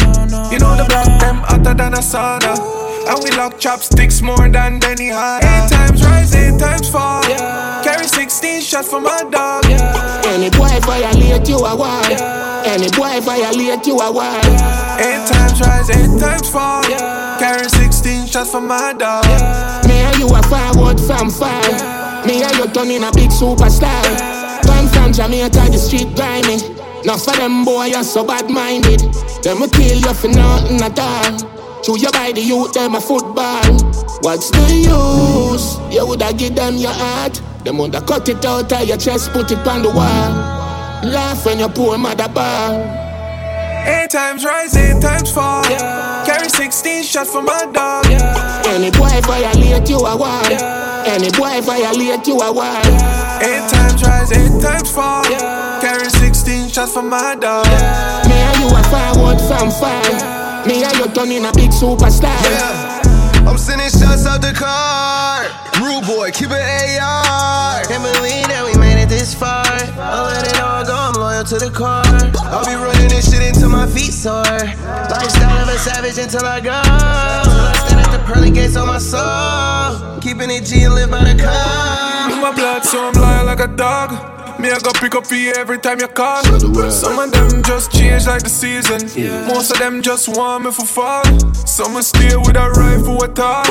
You know the black them hotter than a sauna. And we lock chopsticks more than Benihana. Eight times rise, eight times fall. Yeah. Carry 16 shots for my dog. Yeah. Any boy violate you a war. Yeah. Any boy violate you a war. Eight times rise, eight times fall. Yeah. Carry 16 shots for my dog. Yeah. Me and you a forward from far. Yeah. Me and you turning a big superstar. Come from Jamaica, the street grimy. Now for them boy, you're so bad minded. Them will kill you for nothing at all. Chew your the youth, them a football. What's the use? You woulda give them your heart. Them woulda cut it out of your chest, put it on the wall. Laugh when your poor mother ball. Eight times rise, eight times fall. Yeah. Carry 16 shots for my dog. Yeah. Any boy violate you I war. Yeah. Any boy violate you a war. Eight times rise, eight times fall. Carry 16 shots for my dog. Me and you a forward from far. Me and you turning a big superstar. Yeah. I'm sending shots out the car. Rude boy, keep it AR. Can't believe that we made it this far. I'll let it all go, to the core. I'll be running this shit until my feet sore. Lifestyle of a savage until I go. I stand at the pearly gates on my soul. Keeping it G and live by the code. My blood, so I'm lying like a dog. Me, I go pick up for you every time you call. Some of them just change like the season. Yeah. Most of them just want me for fall. Some stay with a rifle at all.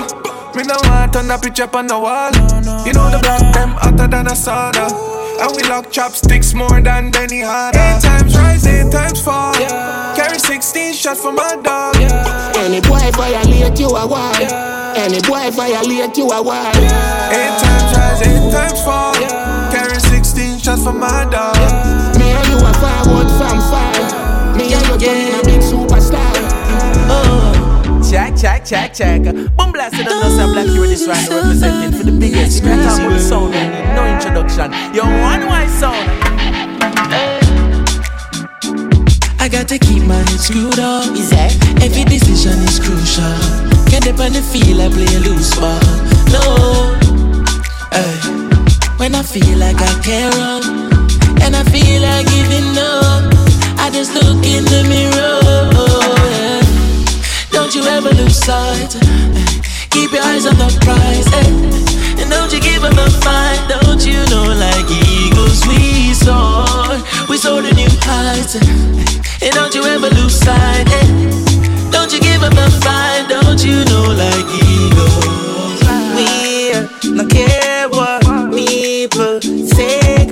Me no want on that picture on the wall. No, no, you know the black them hotter than a sauna. And we lock chopsticks more than Benihana. Eight times rise, eight times fall. Yeah. Carry 16 shots for my dog. Yeah. Any boy violate you a war. Yeah. Any boy violate you a war. Eight times rise, eight times fall. Carry 16 shots for my dog. Me and you a forward from far. Me and you turning Check, check, check, check. Boom blasted on us and Black Hero this round representing for the biggest scratch sound. Eh? No introduction. Yo, one white sound. I gotta keep my head screwed up. Is that? Every decision is crucial. Can't depend on the feel I play a loose ball. No. Hey. When I feel like I can't And I feel like giving up I just look in the mirror lose Keep your eyes on the prize eh? And don't you give up a fight Don't you know like eagles we soar. We soar to new heights And don't you ever lose sight eh? Don't you give up a fight Don't you know like eagles. We not care what people say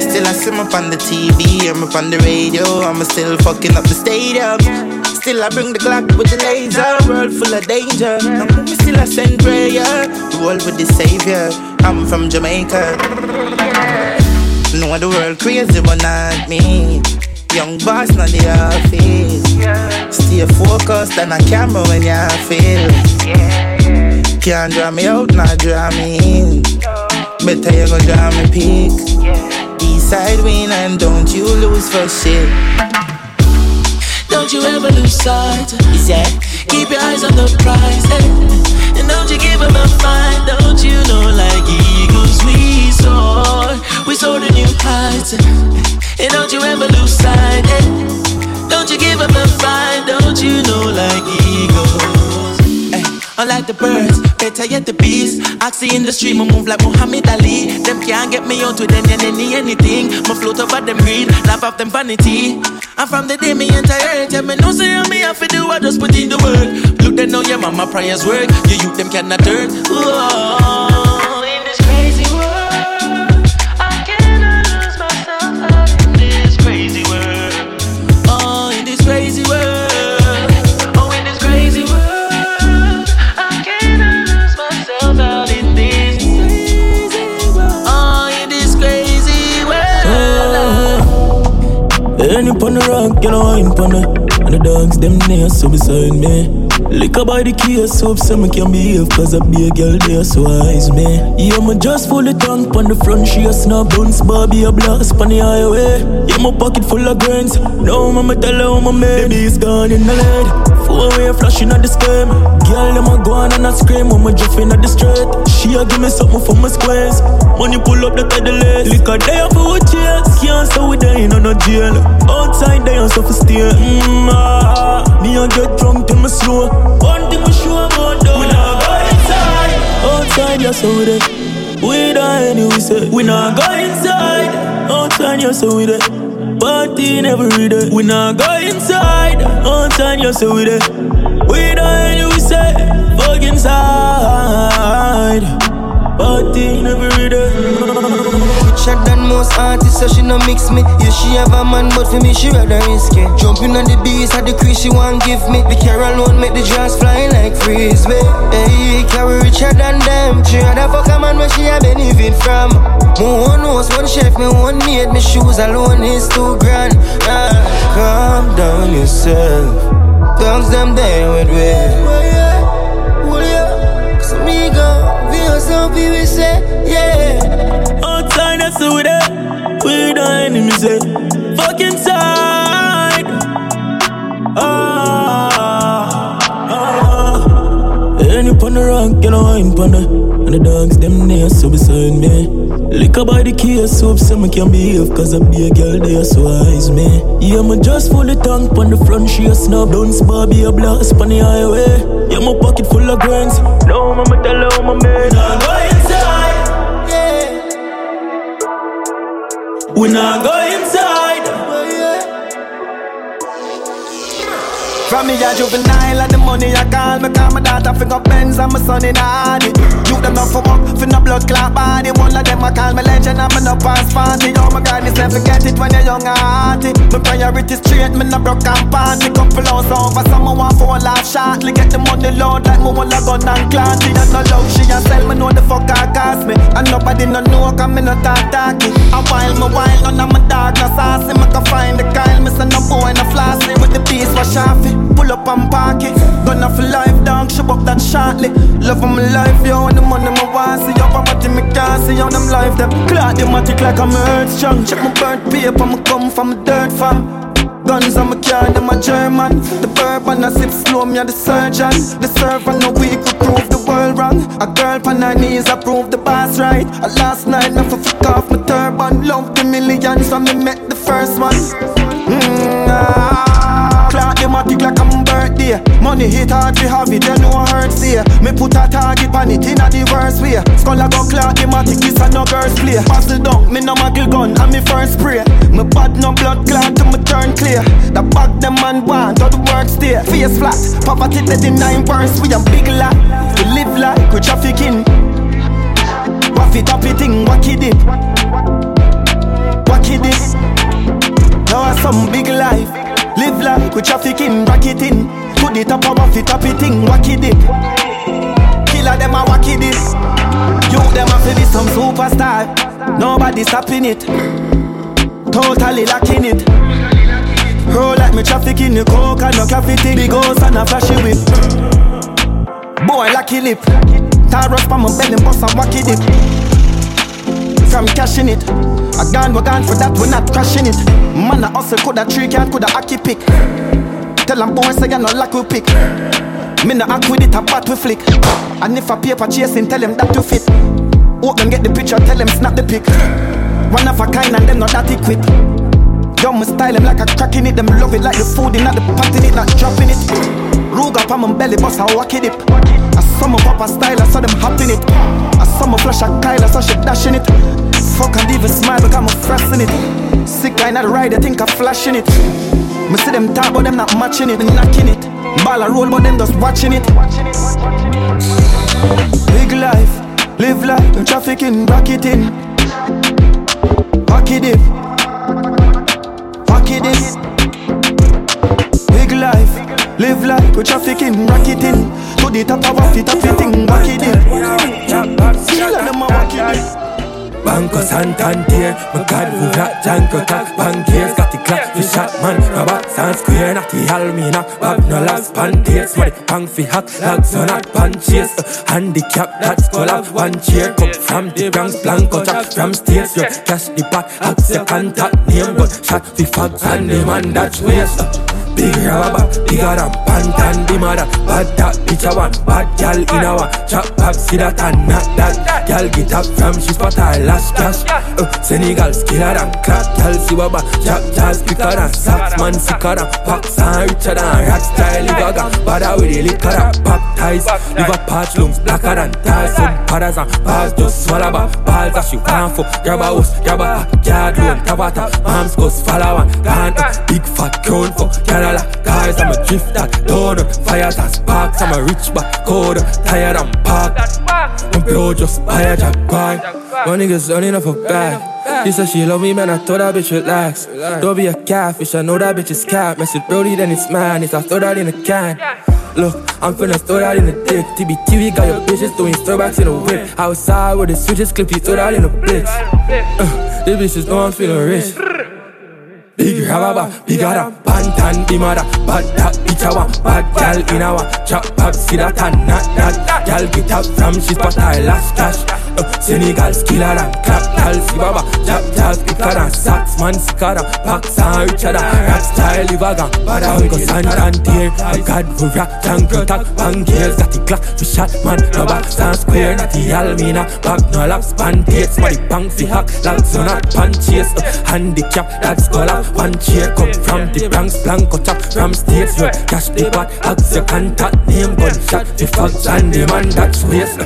Still I see me on the TV, I'm up on the radio I'm still fucking up the stadium Still I bring the Glock with the laser World full of danger I'm still I send prayer world with the savior I'm from Jamaica Know the world crazy but not me Young boss, not the office. Stay focused on a camera when you feel. Can't draw me out, not draw me in. Better you go draw me peak. East side win and don't you lose for shit. Don't you ever lose sight. Yeah. Keep your eyes on the prize. Eh? And don't you give them a fight. Don't you know, like eagles, we soar. We soar to new heights. And don't you ever lose sight. Eh? Don't you give them a fight. Don't you know, like eagles. Unlike the birds, better yet the bees. Oxy in the stream, I move like Muhammad Ali. Them can't get me out with any, any, anything. My float over them greed, laugh off them vanity. And from the day me enter earth, yeah, me know say I'm me have to do, I just put in the work. Look, they know your mama prayers work. You youth them cannot turn. Ooh, Pon the rock, you know, I'm the And the dogs, them near so beside me. Liquor by the case, hope so me can behave Cause I be a girl there, so eyes me. Yeah, me just full of tank pon the front She a snap bounce, Barbie a blast pon the highway. Yeah, my pocket full of grains Now mama tell her how my Baby is gone in the lead. Four way flashing at the scheme Girl, them a go on and I scream When me drifting at the street. She a give me something for my squares. Money pull up the the list Liquor there for a chase Can't say we there in no jail. Outside there so for stay mm, Me a get drunk till me slow One thing me sure about though We you so with it. We die anyway, say. We not go inside. Outside, you so with it. Party every day. We not go inside. Outside, you so with it. We die anyway, say. Fuck inside. Party every day. Richer than most artists, so she no mix me. Yeah, she have a man, but for me, she rather risky. Jumping on the beast at the crease, she want give me. The care alone make the dress fly like frisbee. Hey, carry richer than them. She rather fuck a man where she a benefit from. More knows one chef, me one made me shoes alone is too grand. Ah, calm down yourself. Dogs them there with me. So me go, be yourself, be we say, yeah. That's who they. We the enemy say. Fuck inside. Ah, ah. Any pon the rock, you know I'm pon the. And the dogs, them near so beside me. Lick by the case, hope some can behave Cause I be a girl there, so eyes me Yeah, me just full of tank on the front, she a snub Don't spar, be a blast on the highway Yeah, my pocket full of grands No, mama tell her, my man We not go inside. From me a juvenile and the money I call me Call my daughter fi go Benz and my son in Hardy You blood clot body One of them I call me legend me no pass party Oh my God, this never get it when you're young and hearty My priorities straight, me no broke and party Couple hours over, someone want for a laugh shortly Get the money load like me want a gun and clanty And no love, she a sell me know the fuck I cost me And nobody no know cause me no talk talky A while me while, none of my dog no saucy Me can find the Kyle, me say no boy no flossy With the piece wash off it Pull up and park it. Gonna for life, dog. Show up that shortly. Love of my life, yo. And the money my want see. Poverty me can't see. Yo, them life, them. Clock them matic like I'm earth strong. Check my birth paper, me come from a dirt farm. Guns on my car, them a German. The bourbon I sip slow, me a the surgeon. The servant no weak could prove the world wrong. A girl on her knees, I prove the boss right. A last night, nothing for fuck off my turban. Love the millions, so me met the first one. Mm, ah. Clock them a tick like I'm birthday. Money hit hard, we have it, you know hurt see Me put a target on it in a diverse way. Skull a go clock them a tick, this a no girls play. It down, me no muggle gun, and me first spray. Me bad no blood clot till me turn clear. The bag them man want, all the work stay. Face flat, poverty dead in nine burns We a big lot, we live like we trafficking Waffy tappy thing, wacky dip Wacky dip Now some big life Live like we trafficking, racketing To the top of a top it thing, wacky dip Killer them a wacky this You them a fi be some superstar. Nobody stopping it. Totally lacking it. Roll like me trafficking the coke and no coffee thing Big house and a flashy whip. Boy lucky lip. Taros pa my belly bust and wacky dip From cashing it I gone, we gone for that, we not crashing it. Man, a hustle, coulda tree can, coulda hockey pick. Tell them boys, say you no luck we pick. Me no act with it, a bat we flick. And if a paper chasing, tell them that to fit. Them get the picture, tell them snap the pic. One of a kind and them not that equipped. Yo, me style them like a cracking it, them love it like the food in not the pot in it, not dropping it. Rug up on my belly, bust a wacky dip. I saw my papa style, I saw them hopping it. I saw my flash a Kyle, I saw she dashing it. Fuck and even smile because I'm frosting it. Sick guy not ride, I think I'm flashing it. Me see them talk, but them not matching it, knocking it. Ball a roll, but them just watching it. Big life, live life, I'm trafficking, racketing. Wacky dip, wacky dip. Big life, live life, we trafficking, racketing. To the top of it, top it, thing, wacky dip. Kill them a wacky dip. Banco Santander My God, we got Janko Tak Bankiers got the clock fi shot man Robert San Square. Not the Almina Bag no last panties. Money pang fi hot Lags on hot punches. Uh, Handicap that's collab One cheer. Come from the Bronx Blanco Jack from states Yo, cash the pot Ask your contact name. But shot fi fags And the man that's waste Big rubber, bigger than Pantan The mother, bad that bitch I want Bad gal in a one Chop back, see that and not that Gal get up from she spot her last cash uh, Senegal skiller than crack Gal see what Jack jazz quicker than sax Man sicker than Pax and richer than Rock style gaga Bada with the liquor that Pop eyes. Live a patch lungs blacker than ties. Some padders and bars just swallow back balls that she want for. Grab a house, grab a yard loan, tabata. Arms goes follow and gone. Big fat crown for Guys, I'm a drift that donut. Fire that sparks. I'm a rich back code. Tired and parked. My bro just buy a jackpot. My niggas running off a bag. She said she love me, man. I told that bitch relax. Don't be a catfish. I know that bitch is cat. Mess with Brody, then it's mine. It's I throw that in a can. Look, I'm finna throw that in the dick. TBTV got your bitches doing throwbacks in the whip. Outside with the switches, clip you throw that in the blitz. Uh, these bitches know I'm feeling rich. Big rababa, big ada, pantan dimada, bad that bitch I want, bad gal in our chop that and not that. Gal get up from she spot I last cash. Uh, Senegal skiller and clap, gal see baba, jab quicker than sacks, man packs and richer than rap style, live again. Bad Uncle Santander, a god for rock, jungle talk, bang gears, got the clock, for shot man, no back, stand square, not the Almina, back no laps, band-aids, money bang fi hack, lags on not punches, uh, handicap, that's up. One chair come from the Bronx, Blanco chop from States Road. Cash the ask your contact name, gunshot. The fucks and the man that's waste.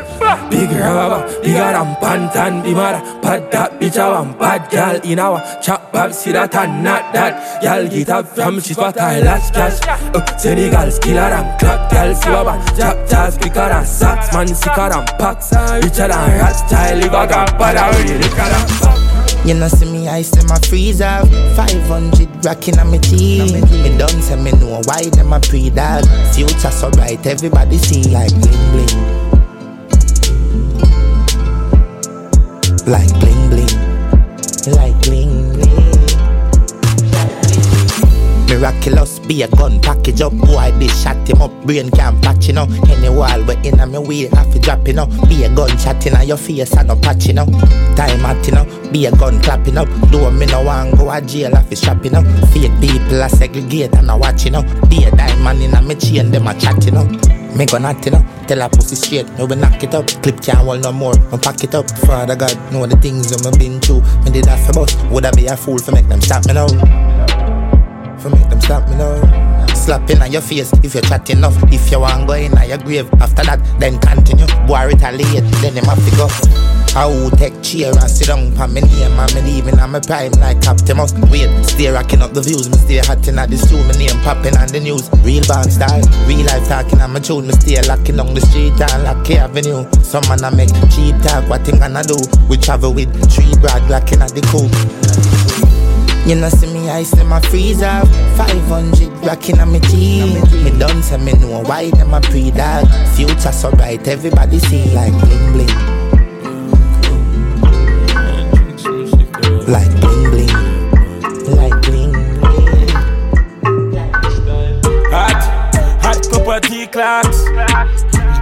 Big rubber, bigger than pantan, the mother. Bad that bitch, I want bad girl in our chop back, see that and not that. Girl get up from she spot, I last cash. Uh, Senegal skiller and clock, girl see baba. Chop jazz, bigger than socks, man sicker than packs. Richer than rat style, live a gap, but I really liquor than You know see me, I say my freezer 500 racking on me teeth Me done say me know why them a pre-dog Future so bright, everybody see like bling bling Like bling bling Like bling bling Miraculous, be a gun package up. Boy, this shot him up, brain can't patch you know. Any wall we in a me way, have to drop you. Be a gun shot in your face and no patch you know. Time at you know, be a gun clapping up. Do me no one go a jail, have to strap know. Fake people a segregate and a watch you know. Be a diamond in a me chain, them a chat you know. Me go not you know, tell a pussy straight, no we knock it up. Clip can't hold no more, me pack it up. Father God, know the things I'm been through. Me did that for boss, would I be a fool for make them stop me now? for make them stop me now. Slapping on your face if you're chatting enough. If you want go in your grave, after that, then continue. Boy, retaliate, then them have to go. I will take chair and sit down for me name and me leaving on my prime like Optimus. Wait, stay rocking up the views, me stay hot in the stew, my name popping on the news. Real band style, real life talking on my tune, me stay locking on the street and Lucky Avenue. Some man I make cheap talk, what thing gonna do? We travel with three broad rocking at the coupe. You know see me, I say my freezer 500 racking on my teeth Me done say me know why them a pre-dog Future so bright, everybody see like bling bling Like bling bling Like bling Hot, hot cup of tea clocks.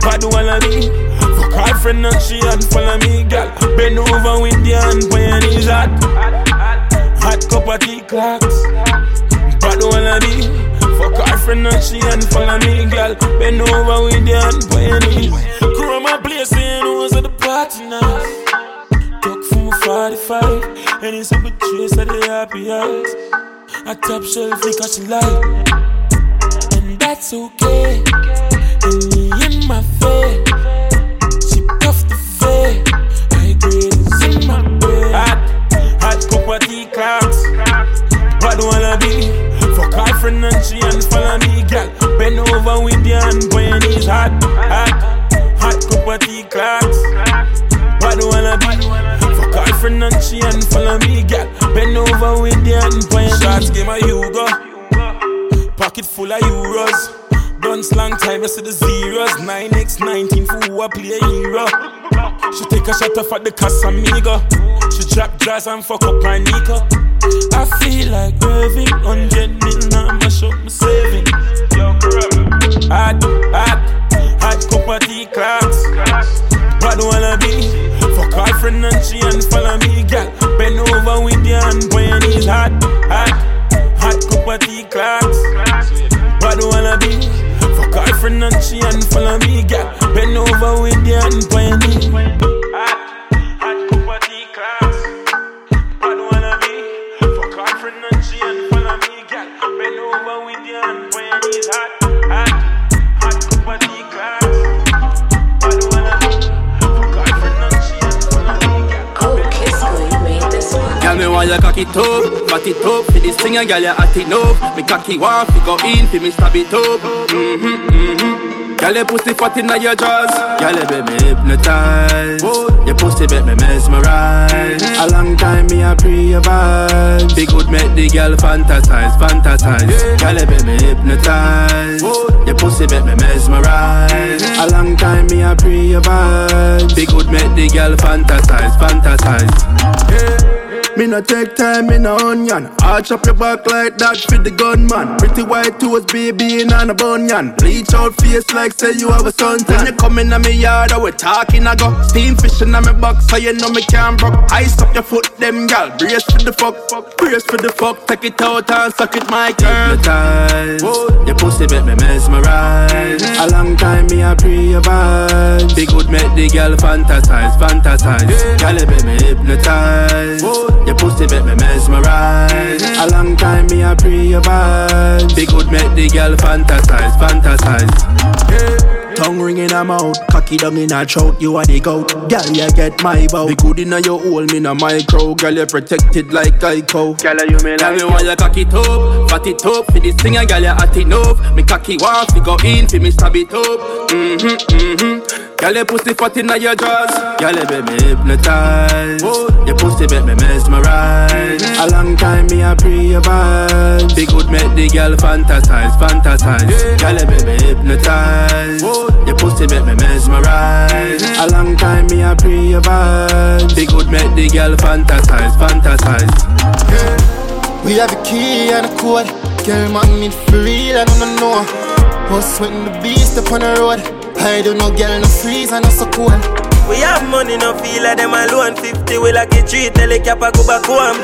Bad wanna be. Fuck her friend and she unfollow me, girl. Bend over with your hand when your knees hot. Hot cup of tea clocks. Bad wanna be. Fuck her friend and she unfollow me, girl. Bend over with your hand when your knees. Crew my place, you know, at the party now. Talk from a 45, and it's a good trace of the happy eyes. A top shelf, liquor she like and that's okay. And me in my face, she puff the face. I grade is in my bed. Hot, hot cup of tea clocks. Bad wanna be. Fuck her friend and she unfollow me, girl. Bend over with your hand when your knees hot, hot, hot cup of tea clocks. Bad wanna be. Fuck her friend and she unfollow me, girl. Bend over with your hand your Shots give my Hugo. Pocket full of euros. Done slang time, I see the zeros. 9x19 for who I play a hero. She take a shot off at the Casamigo. She drop jazz and fuck up my Nico. I feel like raving, 100 mil now, mash up my saving. Hot, hot, hot cup of tea clocks. Bad wanna be. Her friend and she unfollow me, girl. Bend over with your hand when your knees hot, hot, hot cup of tea clocks. Bad wanna be. Fuck her friend and she unfollow me, girl. Bend over with your hand when your knees. Cocky top, fat it up. For this thing, a girl, you hot enough. Me cocky want to go in, for me stab it up. Mm-hmm, mm-hmm. Girl, your pussy fat inna your jaws. Girl, you make me hypnotize. Your pussy make me mesmerize. A long time me a pre your. Be good make the girl fantasize, fantasize. Girl, you make me hypnotize. Your pussy make me mesmerize. A long time me a pre your. Be good make the girl fantasize, fantasize. Yeah. Me no take time, me no onion. Arch chop your back like that for the gunman. Pretty white toes, baby, in on a bunion. Bleach out face like say you have a suntan. When you come in me yard, we talking, I go steam fishing on me box, so you know me can't broke. Ice up your foot, them gal. Brace for the fuck, brace for the fuck. Take it out and suck it, my girl. Hypnotize, your pussy make me mesmerize. A long time me a pre vibe. Big good make the girl fantasize, fantasize. Girl, you make me hypnotize. Your pussy make me mesmerize. A long time me a pre your vibe. Be good make the girl fantasize, fantasize. Yeah. Tongue ring in her mouth, cocky down in her throat, you are the goat. Girl, you get my bow. Be good in your hole, me na micro. Girl, you protected like Geico. Girl, you me like. Girl, me want your cocky top, fat it up. For this thing, girl, you hot enough. Me cocky want fi go in, fi me stab it up. Mm Mhm, mm mhm. Girl, your pussy fat inna your jaws. Girl, you make me hypnotize. Your pussy make me mesmerize. A long time me a pre your. Be good make the girl fantasize, fantasize. Girl, you make me hypnotize. Your pussy make me mesmerize. A long time me a pre your. Be good make the girl fantasize, fantasize. Yeah. We have a key and a code. Girl, man, need for real, I don't know. Us when the beast upon the road. I do no girl no freeze and no so cool. We have money, no feel like them alone. 50 we like a tree, tell a cap go back home.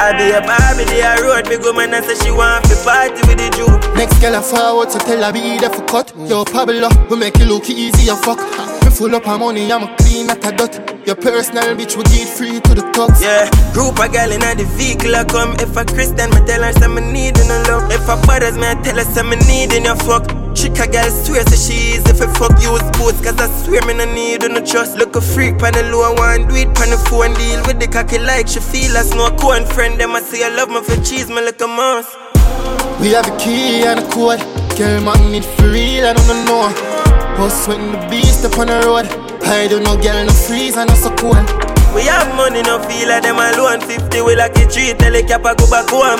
I be a Barbie, they a road, me go man and say she want to party with the Jew. Next girl I forward, so tell her be there for cut. Yo, Pablo, we make it look easy and fuck. Me full up of money, I'm a clean at a dot. Your personal bitch we get free to the top. Yeah, group of girl in the vehicle I come. If a Christian, me tell her some me need in a love. If a brothers, me I tell her some me need in your fuck. Chick a girl swear so she is if I fuck use boots. Cause I swear me no need no trust. Look a freak pan the low I want do it pan the phone Deal with the cocky like she feel as no corn friend Them I say I love me for cheese me like a mouse. We have a key and a code. Girl man need for real I don't know. Us when the beast up on the road. I don't know girl no freeze I no so cool. We have money no feel like them alone. 50 we like a tree Tell the cap I go back home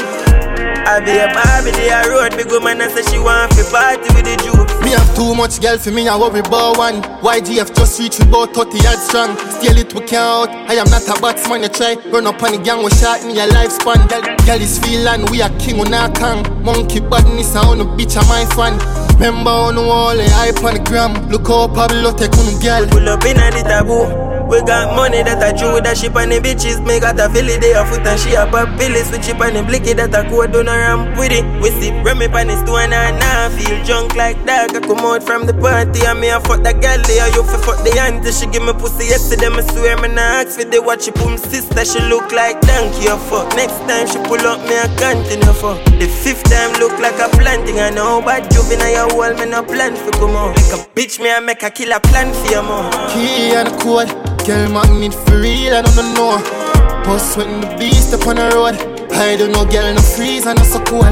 I be a Barbie, they a road big woman and say she want to party with the Jew. Me have too much girl for me, I worry about one. YGF just reach about 30 yards strong. Still it we count. I am not a batsman, you try. Run up on the gang, we shot in your lifespan. Girl, girl is feeling we are king on our tongue. Monkey badness, I on the bitch, I'm my fan. Remember on the wall, I hype on the gram. Look how Pablo take on the girl. Pull up in the taboo. We got money that I drew with a ship and the bitches. Me got a filly day a foot and she a pop pilly. Switch it and the blicky that I code on a ramp with it. We sip Remy pan the stone and I feel drunk like that. I come out from the party and me a fuck that girl there. You fi fuck the auntie. She give me pussy yesterday. Me swear me nah ask for the watch she put sister. She look like donkey or fuck. Next time she pull up me a continue fuck. The fifth time look like a planting. I know but juvenile your wall me no plan for come out. Like a bitch me I make a killer plan for your mom. Key and code. Girl, man, need for real, I don't know. Post when the beast up on the road. I don't know, girl, no freeze, I no so cool.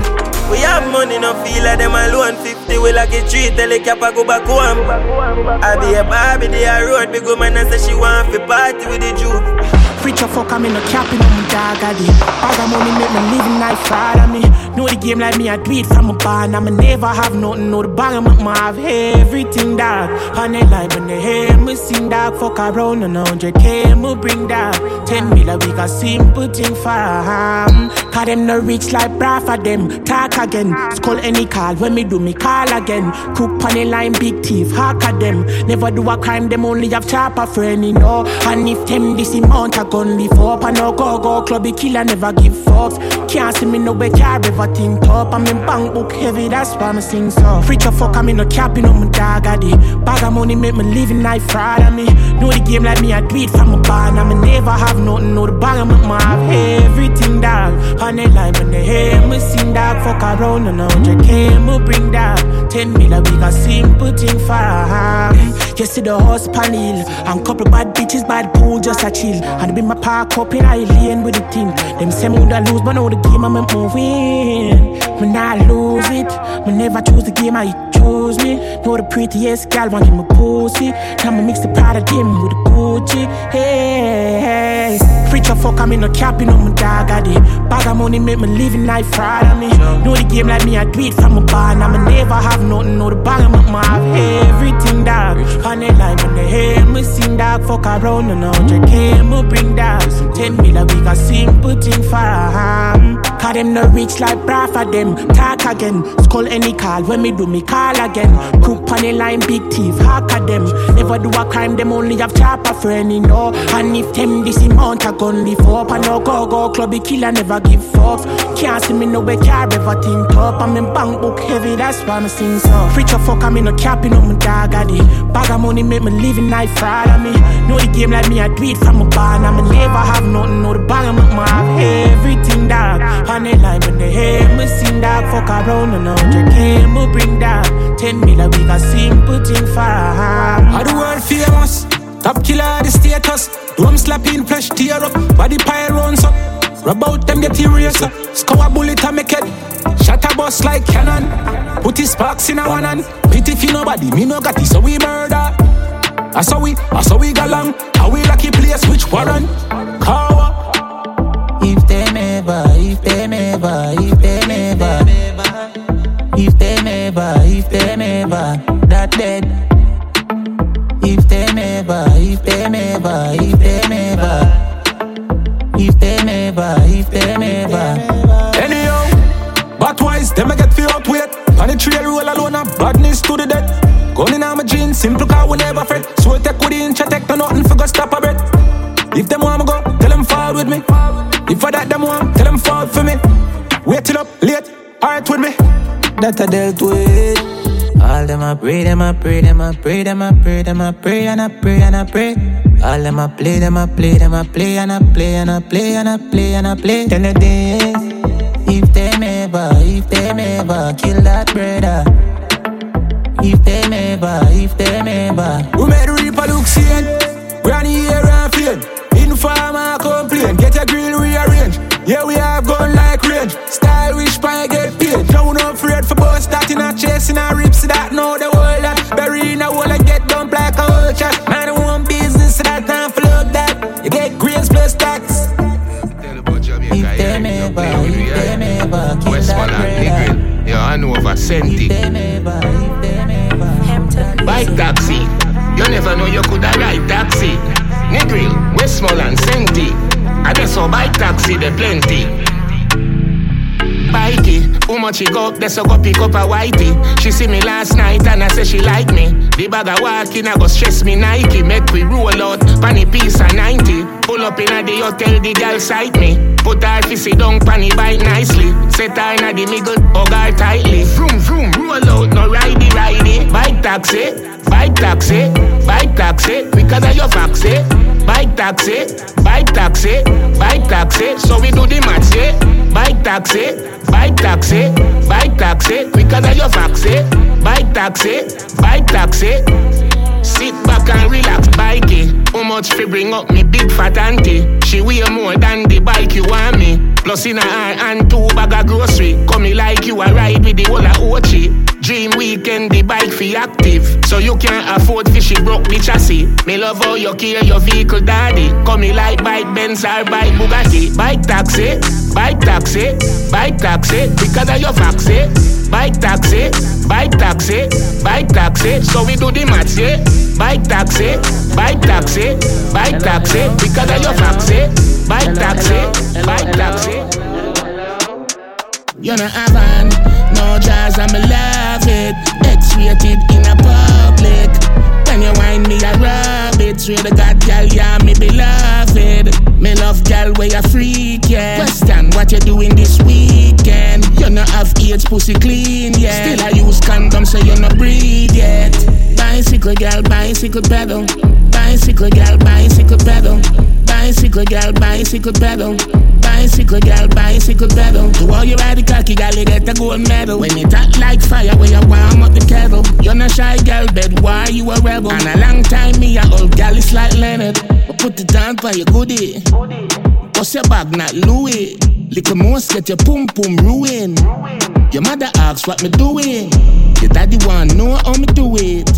We have money, no feel like them alone. 50 we like a tree, tell the cap I go back home. I be a Barbie, they a road, big woman, and say she want to party with the Jew. Preacher fuck, I'm in a capping on my dog, did. Bag money make me living proud of me. Know the game like me, I do it from a barn. I'ma never have nothing, know the bag of my have everything, dog. On the line when they hear me sing, dog. Fuck around on 100k, me bring dog. 10 million, we got simple thing for um. Cause them no rich like bra for them. Talk again, skull any call when me do me call again. Crook on the line, big thief, hack at them. Never do a crime, them only have chopper friend, you know. And if them this amount, I gun lift up. I no go go clubby killer, never give fucks. Can't see me no way, car ever think top. I'm in bank book heavy, that's why I'm sing so. Freak a fuck, I'm in a capping on my dog, I did. Bag of money make me living life fraud of me. Know the game like me, I do it from a barn. I'ma never have nothing, know the bag I of my have everything, dog. On the line when they hear me sing, dog. Fuck around and 100k, me bring dog. 10 million, we got simple thing for You see the horse panel. And couple bad bitches, bad pool, just a chill. And be my park up in I lane with the team. Them say me woulda lose, but now the game I'm moving. Me not lose it. Me never choose the game, I choose me. Know the prettiest gal want him a pussy. Now me mix the product him with the Gucci. Hey, hey. Preacher fuck, I'm in no capping on my dog, I did. Bag of money make me living life fraud on me. Know the game like me, I do it from a bar. Now me never have nothing, know the bag of my everything, dog. On the line when they hear me sing, dog. Fuck around and out, you came, me bring dog. Ten mil a week, a simple thing for a. Cause them no rich like bra for them. Talk again, skull any call when me do me call again. Crook on the line, big thief, hack at them. Never do a crime, them only have chopper friend, you know. And if them this amount a gun lift up, I no go go clubby killer never give fucks. Can't see me no way car ever think up. I'm in bank book heavy, that's why me sing so. Preacher fuck, I'm in no capping on my dog, I. Bag of money make me living life fraud on me. Know the game like me, I do it from a bar. Now me never have nothing, know the bag of my everything. On the line when they hear me sing, dog. Fuck around and out, you came, me bring down. Ten mil a week, a simple thing ham. How the world famous? Top killer the status. Drum slapping, flesh tear up. Body pile runs up. Rub out them get eraser. Score a bullet and make it. Shot a bus like cannon. Put his sparks in a one hand. Pity for nobody, me no got it, so we murder. I saw we, I saw we got long. How we lucky place, which warrant? Kawa. If them ever, if them ever, if them ever, if them ever, if them ever, that dead. If them ever, if them ever, if them ever, if them ever, if them ever. Anyhow, but wise, them I get feel out weight. On the trail roll alone, a badness to the dead. Gun in my jeans, simple car we never fret. So I take with the inch, I take no nothing for go stop a breath. If them want me go, tell them fall with me. If I that them want, tell them fall for me. Wait till up late, alright with me. That I dealt with. All them I pray, them I pray, them I pray, them I pray, them I pray, and I pray, and I pray. All them I play, them I play, them I play, and I play, and I play, and I play, and I play. Tell the days, if them ever, if them ever kill that brother. If them ever, if them ever. We made the reaper look sane. We on the air and fame. Informer complain. Get a grill rearranged. Yeah, we have gone like range. Style wish pie get paid. No one afraid for boss that in a chest in a rips that know the world that bury in a wall and get dumped like a vulture. Man, one business that time for love that. You get grades plus tax. If them ever, if them ever kill Westmoreland, that brother. Negril, you I know over Senti. Bike taxi, you never know you coulda ride taxi. Negril, Westmoreland, Senti. I guess so bike taxi, they plenty. Bikey, how much she go? They so go pick up a whitey. She see me last night and I say she like me. The bag of walking, I go stress me Nike. Make we roll out, panny piece of 90. Pull up in a the hotel, the girl sight me. Put her fissy down, panny bike nicely. Set her in the middle, hug her tightly. Vroom, vroom, roll out, no ridey, ridey. Bike taxi, bike taxi, bike taxi. Because of your faxi. Bike taxi, bike taxi, bike taxi. So we do the maths, yeah. Bike taxi, bike taxi, bike taxi. Because of your faxi. Bike taxi, bike taxi. Sit back and relax, bikey. How much fi bring up me big fat auntie? She weigh more than the bike you want me. Plus in her and two bag of grocery. Come me like you a ride with the whole of Ochi. Dream weekend, the bike fi active. So you can't afford fishy broke the chassis. Me love how you care your vehicle daddy. Come me like bike Benz or bike Bugatti. Bike taxi, bike taxi, bike taxi. Because of your faxi. Bike taxi, bike taxi, bike taxi. So we do the maths, yeah. Bike taxi, bike taxi, bike taxi. Because of your faxi. Bike taxi, bike taxi. You know Avan, no jazz, I'm love it. X-rated in a public. When you wind me, I rub to God, girl, yeah, me beloved. Me love girl, where you freak, yeah. Question, what you doing this weekend? You not have AIDS, pussy clean, yeah. Still I use condom, so you not breathe yet. Bicycle, girl, bicycle pedal. Bicycle, girl, bicycle pedal. Bicycle, girl, bicycle pedal. Bicycle, girl, bicycle pedal. To all you ride the cocky, girl, you get a gold medal. When it hot like fire, when you warm up the kettle. You're not shy, girl, bed, why you a rebel? And a long time me a old gal is like Leonard. But put it down by your goodie. Bust your bag, not Louis. Little most get your pum pum ruin. Your mother asks what me doing. Your daddy want know how me do it.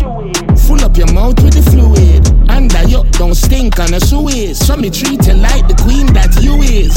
Full up your mouth with the fluid. And Under you don't stink on a Suez. So me treat you like the queen that you is.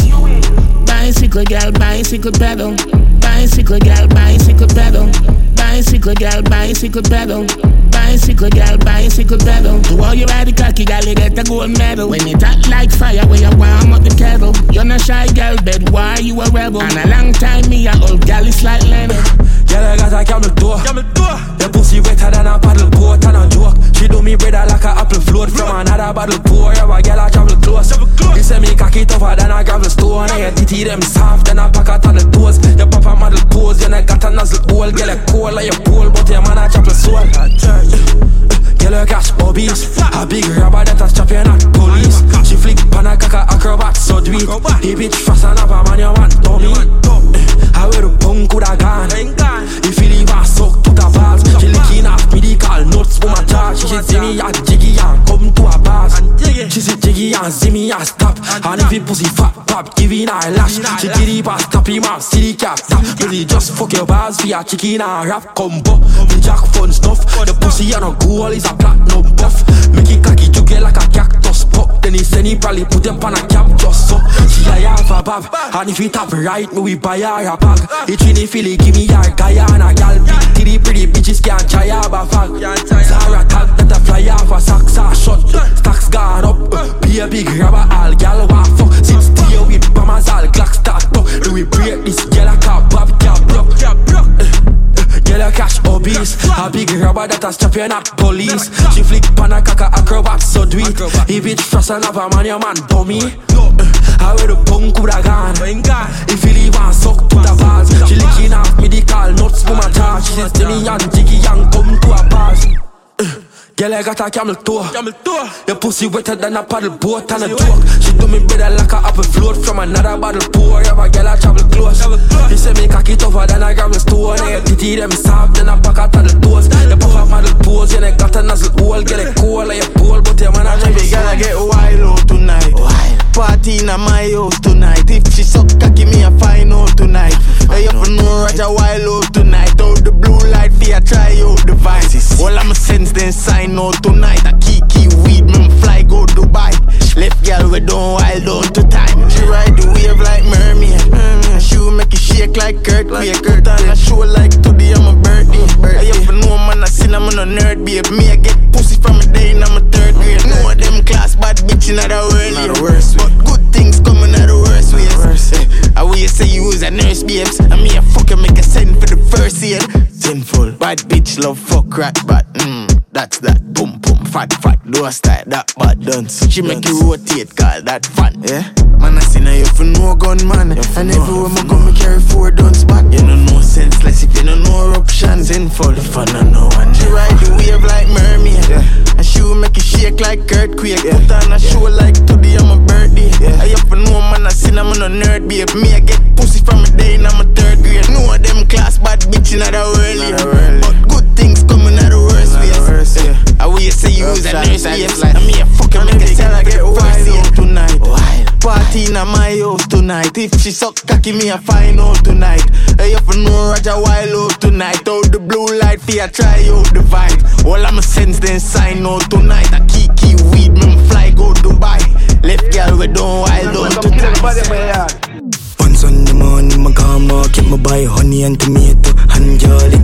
Bicycle gal, bicycle pedal. Bicycle gal, bicycle pedal. Bicycle gal, bicycle pedal. Bicycle gal, bicycle pedal. To all you ride cocky gal, you get a gold medal. When it hot like fire, when you warm up the kettle. You're not shy gal, bed why you a rebel? And a long time me a old gal is like Leonard. I got a camel toe. Camel toe. Your pussy wetter than a paddle boat and a joke. She do me brother like a apple float from another bottle pour. Yeah, girl, I travel close. You say me cocky tougher than a gravel stone. And your titty them soft than a packet on the toes. Your papa model pose, you got a nozzle hole. Girl, a cold like your pole, but your man a chapel soul. Girl, you catch bobbies. A big rubber that a chop you not police. She flick pan a caca acrobat so do it. He bitch fast and up a man you want dummy. I wear the punk coulda gone. If you leave her suck to the balls, she licking off medical for my charge. She see me a jiggy and come to a say jiggy and see me and stop. And if you pussy fat pop, giving a lash. She it stop him off, see the cap stop. Really just fuck your bars for your chicken and rap combo. Jack fun stuff. The pussy on a goal is a platinum buff. Make it cocky juggle like a cactus pop. Then he send he probably put them on a cap just so. She a half a bab. And if it tap right, me we buy her a bag. It really feel it, give me your Guyana gal. Big rubber that a strap you not police. She flick pan a caca acrobat so do it He bitch frost and have a man your man dummy uh, I wear the punk coulda gone If you leave and suck to the balls She licking off medical nuts for my charge She says to and jiggy and come to a pass Girl, I got a camel toe. Camel toe. Your pussy wetter than a paddle boat and a joke. She do me better like I up a apple float from another bottle pour. Yeah, my girl, I travel close. He say me cocky tougher than a gravel stone. Yeah, titty them soft than a packet of the toes. The puff up model pose, yeah, they got a nozzle hole. Get it cold like a pole, but your man travel Baby girl, I get wild tonight. Party in my house tonight. If she suck cocky, me a find out tonight. Hey, you know Roger wild out tonight. Out the blue light, for try out the vices. All I'm sense then sign out tonight. I key weed, me fly go Dubai. Left girl we don't wild down to time. She ride the wave like mermaid. mermaid. Will make it shake like Kurt like Kurt and I show like today I'm a birthday. I have no man I seen I'm a nerd babe. Me I get pussy from a day in I'm a third grade. No of them class bad bitch in the world. Not the worst But good things coming out the worst ways. I will say you was a nurse babes. And me a fucker make a send for the first year. Sinful. Bad bitch love fuck rat but mm, that's that. Boom boom fat fat. Do a style that bad dance. She make you rotate call that fun. Yeah. Man I seen her you for no gun man. And everywhere my go me carry four guns back. You know no senseless if you know eruptions. Sinful. The fun I know and she ride the wave like mermaid. Yeah. And she will make it shake like earthquake. Yeah. Put on a show like today I'm a birthday. Yeah. I up for no man I seen I'm a nerd babe. Me I get pussy from a day in I'm a third grade. No of them class bad bitch in the world. Yeah. But good things coming out the worst ways. Yeah. I will say you was a nurse babes. And me a fucking make a sell I get first out tonight. Party in my house tonight. If she suck cocky, me a find out tonight. Hey, if you know Roger wild out tonight. Out the blue light, for ya try out the vibe. All I'm a sense then sign out tonight. I key key weed, me fly go Dubai. Left girl we don't wild out tonight. On the morning, my car market, my buy honey and tomato and jolly.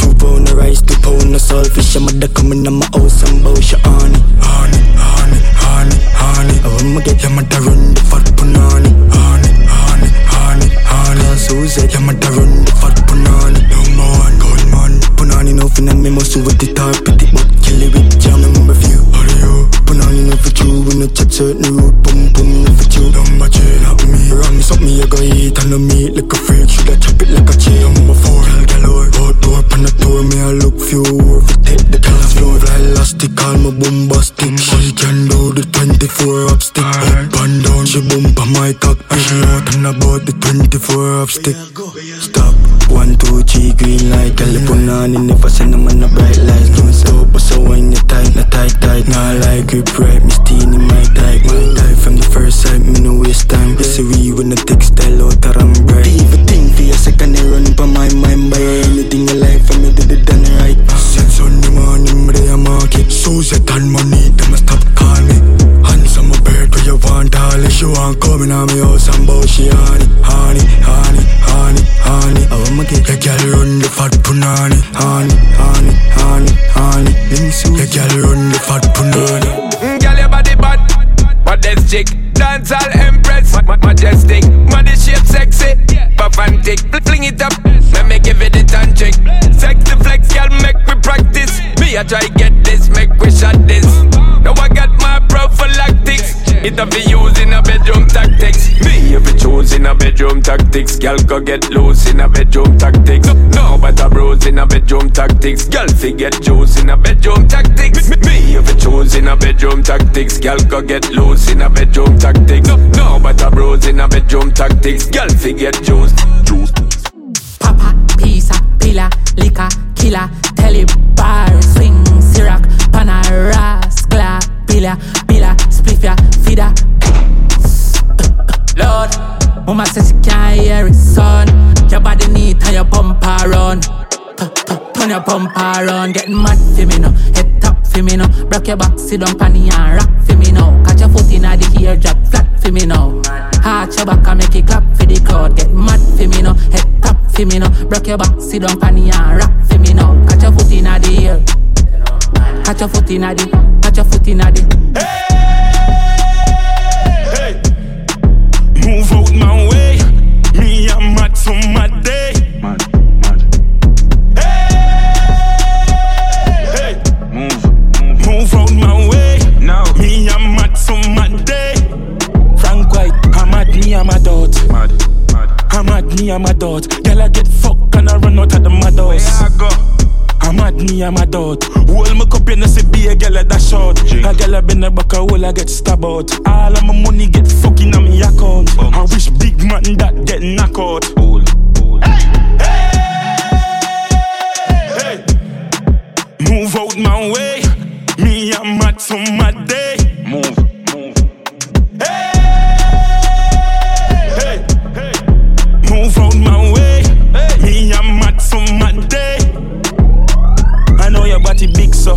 Two pound of rice, two pound of saltfish. I'm mother coming on my house and bow she honey. Honey, honey, honey, honey. I want me get your mother run the fat punani. Honey, honey, honey, honey. Susan, your mother run the fat punani. No man, gun man. Punani no finna me must with the pity, but kill it with jam you. We no chat certain road, boom boom for you. Number chain, not me. Run me something you go eat and no meat like a freak. Should I chop it like a chain? Number four, girl galore. Out door, pan the door, me I look few. Take the class floor, fly elastic, call me bombastic. She can do the 24 up stick. Up and down, she bump on my cock. She out and about the 24 up stick. Stop. One, two, three, green light. Girl, put on in if I send them on the bright lights. Don't stop, but so when you tight, na tight, tight. Nah, like it bright, Mistini, my type, my type From the first sight, me no waste time see we when the textile there, I'm bright Even think for a second, I run for my mind By anything in life, I me did it done right Since Sunday morning, me there market So set on money, them stop call me want all you want coming on me house and bow she honey, honey, honey, honey, honey. I want my get a girl run the fat punani Honey, honey, honey, honey. Let me see. A girl run the fat punani. Mm, girl, your body bad, modest chick Dance all empress, ma- majestic. Body shape sexy, papantic Fling it up, let me give it a tantric Sexy flex, girl, make we practice. Me, I try get this, make we shot this. Now I got my prophylactics It a be using a bedroom tactics. Me, if you choose in a bedroom tactics Girl, go get loose in a bedroom tactics. No, but a bruise in a bedroom tactics. Girl, get juice in a bedroom tactics. Me, if you choose in a bedroom tactics Girl, go get loose in a bedroom tactics. No, no, but a bruise in a bedroom tactics. Girl, forget juice. Juice. Papa, pizza, pillar, liquor, killer, telly, bar, swing, syrup, panaras, glass, pillar, pillar, spliffia, feeder. Lord, Mama says she can't hear it, son. Your body neat and your bumper run. Tu- tu- Turn your bumper run, getting mad for me now. Head top for me now. Break your back, sit down, panny and rock for me now. Catch your foot in the ear, drop flat for me now. Arch your back and make it clap for the crowd. Get mad for me now. Head top for me now. Break your back, sit down, panny and rock for me now. Catch your foot in the ear. Catch your foot in the, catch your foot in the. Me, I'm a dot. Girl, I get fucked and I run out of the mad house. I go? I'm at me, I'm a dot. Hold my cup, you know, see be a girl at that short. A girl I been a back a hole, I get stabbed out. All of my money get fucking on me account. I wish big man that get knock out. Move out my way. Me, I'm mad for my day. Move, so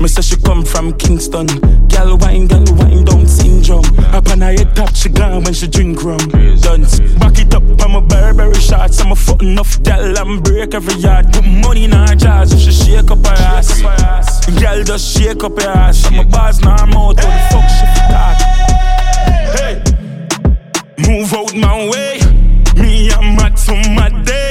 Me say she come from Kingston. Gal wine, gal wine down syndrome. Up on her head top, she gone when she drink rum. Dance, back it up, I'm a Burberry shots. I'm a foot enough gal and break every yard. Put money in her jars if she shake up her ass. Gal just shake up her ass. I'm a bars now, I'm out. The fuck she for talk? Hey, move out my way. Me, I'm mad for my day.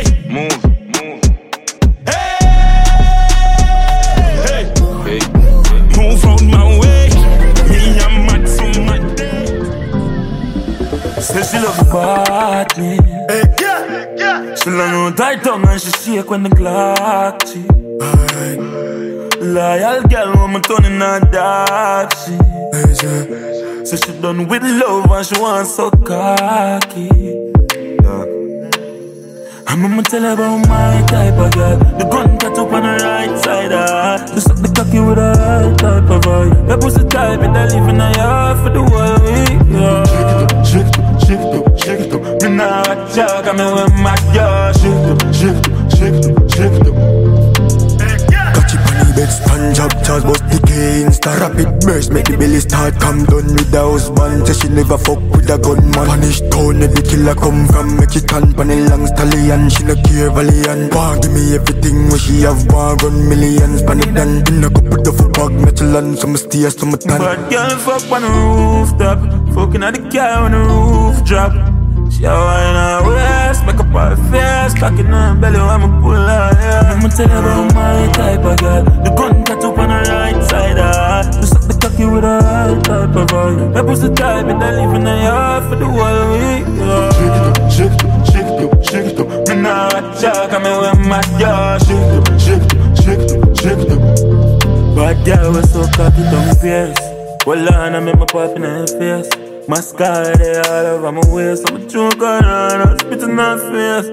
Say she love the party. Hey, yeah, yeah. She love no tight tongue and she shake when the clock tick. Loyal girl, woman turning her dark she. So she done with love and she want so cocky. I'ma tell her about my type of girl. The gun cut up on the right side ah. of her. Just suck the cocky with the right type of boy. Your pussy type, and I live in a yard for the whole week. Yeah. Shake it up, shake it up, shake it up. Me not talk, I'm with my girl. Shake it up, shake it shake it shake it up. Catch it on the bed, stand up, charge bust the key Insta rapid burst, make the belly start Come done with the husband, say she never fuck with a gunman Punish town, the killer come from Make it can pan long stallion. She no care valiant. Want give me everything when she have want Run millions, pan it down In a couple of a bag, Michelin So me stay, so me tan. Bad girl fuck on the rooftop. Fucking at the car on the roof drop She a wine her waist Make up her face Cock in her belly when me pull her hair I'ma tell her about my type of girl The gun tattoo on her right side of her Just suck the cocky with her right type of boy That pussy type and I live in a yard for the whole week yeah. Shake it up, shake it up, shake it up, shake it up. Me nah talk, I'm with my girl Shake it up, shake it up, shake it up, shake it up. Bad girl was so cocky, don't pierce. Well, I make my pop in her face. Mascara, all over my waist. I'm a choke on her, I'm spitting her face.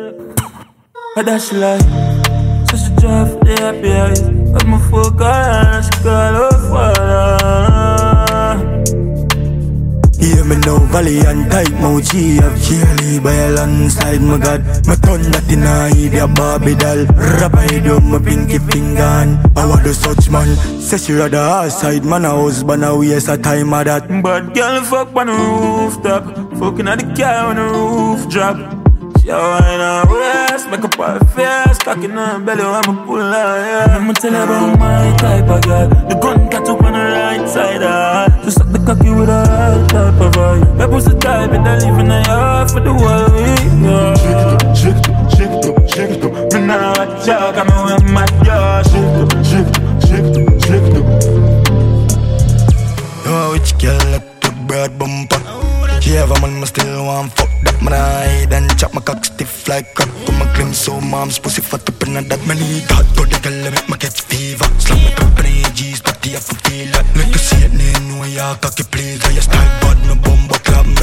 I dash like, so she drive for the happy eyes. Got my fuck on her, she call her father. Stallion type Mochi of Shirley by a landslide My god, my tongue that in a idiot Barbie doll. Rabbi do my pinky finger and I want the such man. Say she rather her side man a husband a waste a time of that Bad girl fuck on the rooftop. Fucking at the car on the roof drop She a wine her waist Make up her face Cocking her belly when me pull her yeah. I'ma tell her about my type of girl. The gun tattoo on the right side of her Just suck the cocky with a right type of vibe My pussy type and I live in a yard for the whole week yeah. Shake it up, shake it up, shake it up, shake it up. Me nah watch out, I'm with my girl. Shake it up, shake it up, shake it up, shake it up. Know which girl let the broad bumper She have a man, me still want fuck that man I then chop my cock stiff like crack Put my claim so mom's pussy fat up in that. Man need hot to the girl make me get fever. Slam it up in the G's, up for feel that Like you see it, name know ya cocky please. I style bad, no man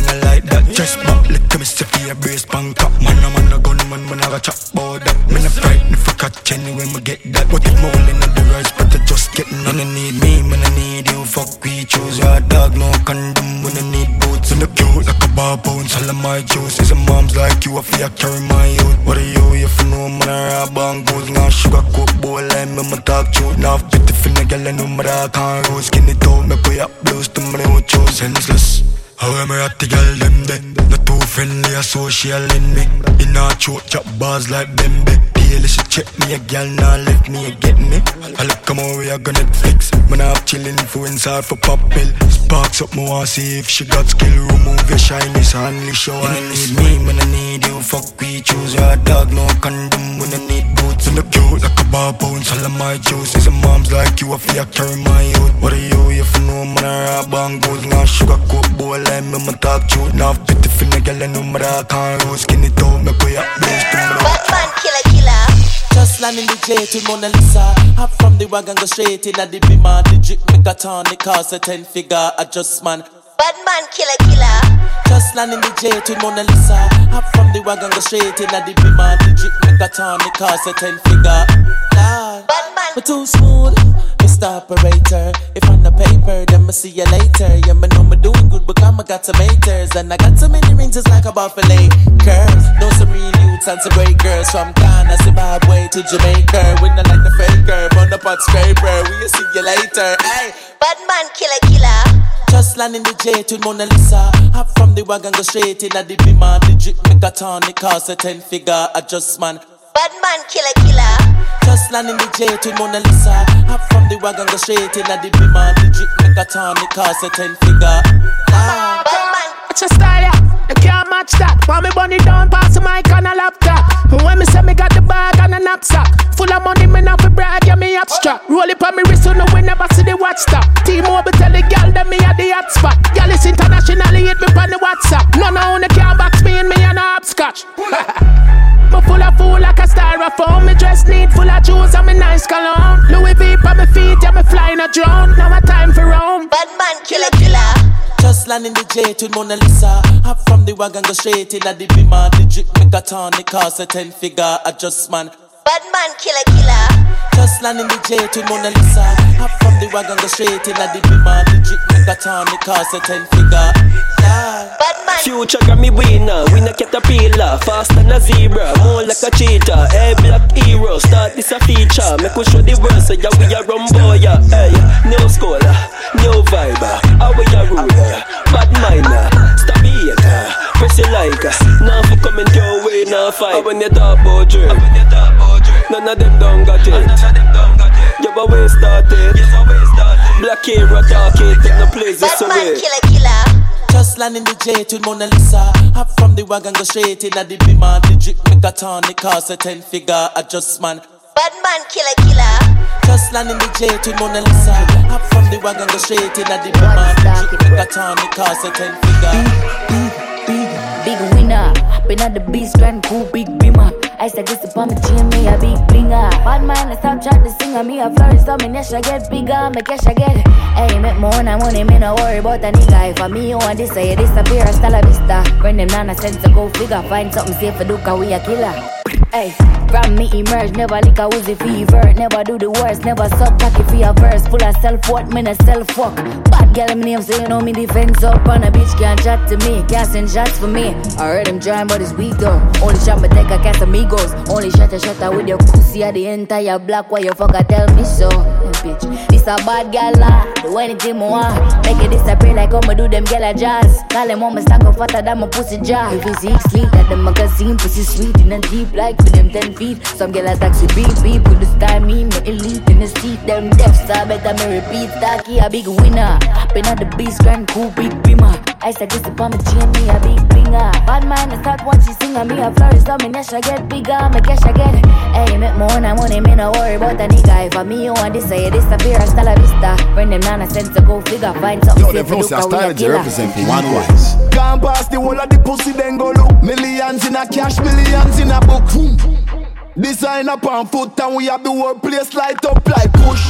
I like that Just back, lick me see for your brace punk up. Man, I'm on a gun, man, man I got chop bout that Man, I frightened if I catch anyway, me get that. But if my in the rise, but I just get none. I need me, man, I need you. Fuck, we choose your dog, no condom When I need boots, and the cute like a bar bones All of my juice. Is a mom's like you, I feel carry my youth. What are you, if you know, man, I rob and goes Now sugar coat boy, like me, my talk truth. Now for the girl, I know, my dog can't roll Skinny toe, me put up blues to me, who choose senseless how am I at the girl them then? Not too friendly or social in me In a choke chop bars like Bembe Daily she check me a girl now left me a get me? I look come over we are gonna Netflix Man I have chillin' influencer for pop pill. Sparks up want see if she got skill. Remove your shyness only show I need me. man I need you Fuck we choose your dog. No condom when I need boots. And the cute like a bar bones. All of my juice is a mom's like you I feel carry my youth. What are you if you know man I rob and goes Now sugar coat boy like me my talk truth Now pity for the girl I know my dog can't roll Skinny toe me put up blues to me. Batman killer killer Just landing the jet with Mona Lisa. Hop from the wagon, go straight in at the beamer. The drip it cost a 10 figure adjustment. Batman killer killer Just landing the jet with Mona Lisa. Hop from the wagon, go straight in at the beamer. The a turn, it cost a 10 figure. Lord, Batman, we too smooth. Mr. Operator, if on the paper, then I see you later. Yeah, me know me doing good because I got some haters. And I got so many rings, it's like a buffalo curves. Know some real youths and some great girls from Ghana, Zimbabwe to Jamaica. We not like the faker, burn up on scraper. We'll see you later. Hey, Batman killer killer just landing the jet with Mona Lisa. Hop from the wagon, go straight in at the beamer. The drip make a turn, it cost a 10 figure adjustment. Batman killer killer Just landing the jet with Mona Lisa. Hop from the wagon, go straight in at the beamer. The drip make a turn, it cost a 10 figure. Ah. Batman Watch your style, yeah. You can't match that. Want me bunny down, pass the mic on a laptop. When me say me got the bag and a knapsack, full of money, me not fi brag, yeah me abstract. Roll it on me wrist, so no we never see the watch stop. T-Mobile tell the girl that me at the hot spot. Girl is internationally hit me on the WhatsApp. None of on the can box me and me and a hopscotch. Me full of fool like a styrofoam. Me dress neat, full of jewels and me nice cologne. Louis V on me feet, yeah me flying a drone. Now my time for Rome. Batman killer killer Just landing the jet with Mona Lisa. Hop from the wagon, go straight in at the beamer. The drip make a turn, it cost a 10 figure adjustment. Batman killer killer Just landing the jet with Mona Lisa. Hop from the wagon, go straight in at the beamer. The drip make a turn, it cost a 10 figure. Yeah. Future Grammy winner, we no caterpillar Fast than a zebra, more like a cheetah. Hey black hero, start this a feature. Make we show the world, so yeah we a rum boy yeah. Hey, new school, uh, new vibe uh. How we a ruler, uh, bad minor Stop here, press it like Now for coming your way, now fight. When you talk about drip None of them don't got it. You a way started Black hero talk it, take no place this Batman killer killer Just landing the jet with Mona Lisa. Hop from the wagon, go straight in at the beamer. The drip make a it cost a 10 figure adjustment. Batman killer killer Just landing the jet with Mona Lisa. Hop from the wagon, go straight in at the beamer. The drip make a it cost a 10 figure. Big, big, big, big winner, hopping at the beast, grand cool, big beamer. I said this upon me, chain me a big blinger. Bad I stop trying to sing me a flourish, so me nesh I get bigger, me cash I get. Hey, make more than money, me no worry about oh, a nigga. If I me want this, say disappear, hasta la vista. Friend them nana sense to go figure, find something safe for do, we a killer. Hey, from me emerge, never lick a woozy fever. Never do the worst, never suck cocky for your verse. Full of self worth, me no self fuck. Bad girl, me name, so you know me defense up. On a bitch can't chat to me, can't casting shots for me. I heard him trying, but it's weak though. Only shot, but take a cast amigos. Only shot a shot with your pussy at the entire block. Why you fucker tell me so? Bitch, this a bad lah. Do anything more. Make it disappear like I'ma do them girl a jazz. Call them my stack of fatter than my pussy jar. If it's six sleep, that the magazine pussy sweet in a deep like for them 10 feet. Some girl a taxi beep beep with the sky me, me elite in the seat. Them deaf star better me repeat. Taki a big winner. Hopping on the beast, grand cool, big beamer. I said this upon my chain, me a big bringer. Bad mind, I start watching sing on me a flourish. So me nesh I get bigger, me cash I get. Hey, make more than money, me no worry about a nigga. If I me you want this, say disappear, hasta la vista. Friend them nana sense to go figure, find something Yo, safe to from look away a Style killer. represent for one wise. Gone past the whole of the pussy, then go look. Millions in a cash, millions in a book. Design up on foot, and we have the whole place light up like push.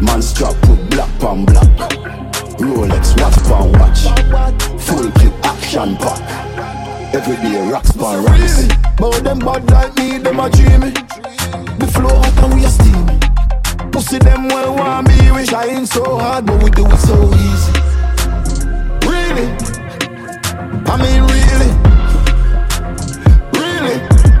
Man strap put black pan black. Rolex watch pan watch. Full clip action pack. Every day rocks pan rocks. But them bad like me, them a dreamy. The flow hot and we a steamy. Pussy them well want me, we shine so hard, but we do it so easy. Really? I mean really? Really?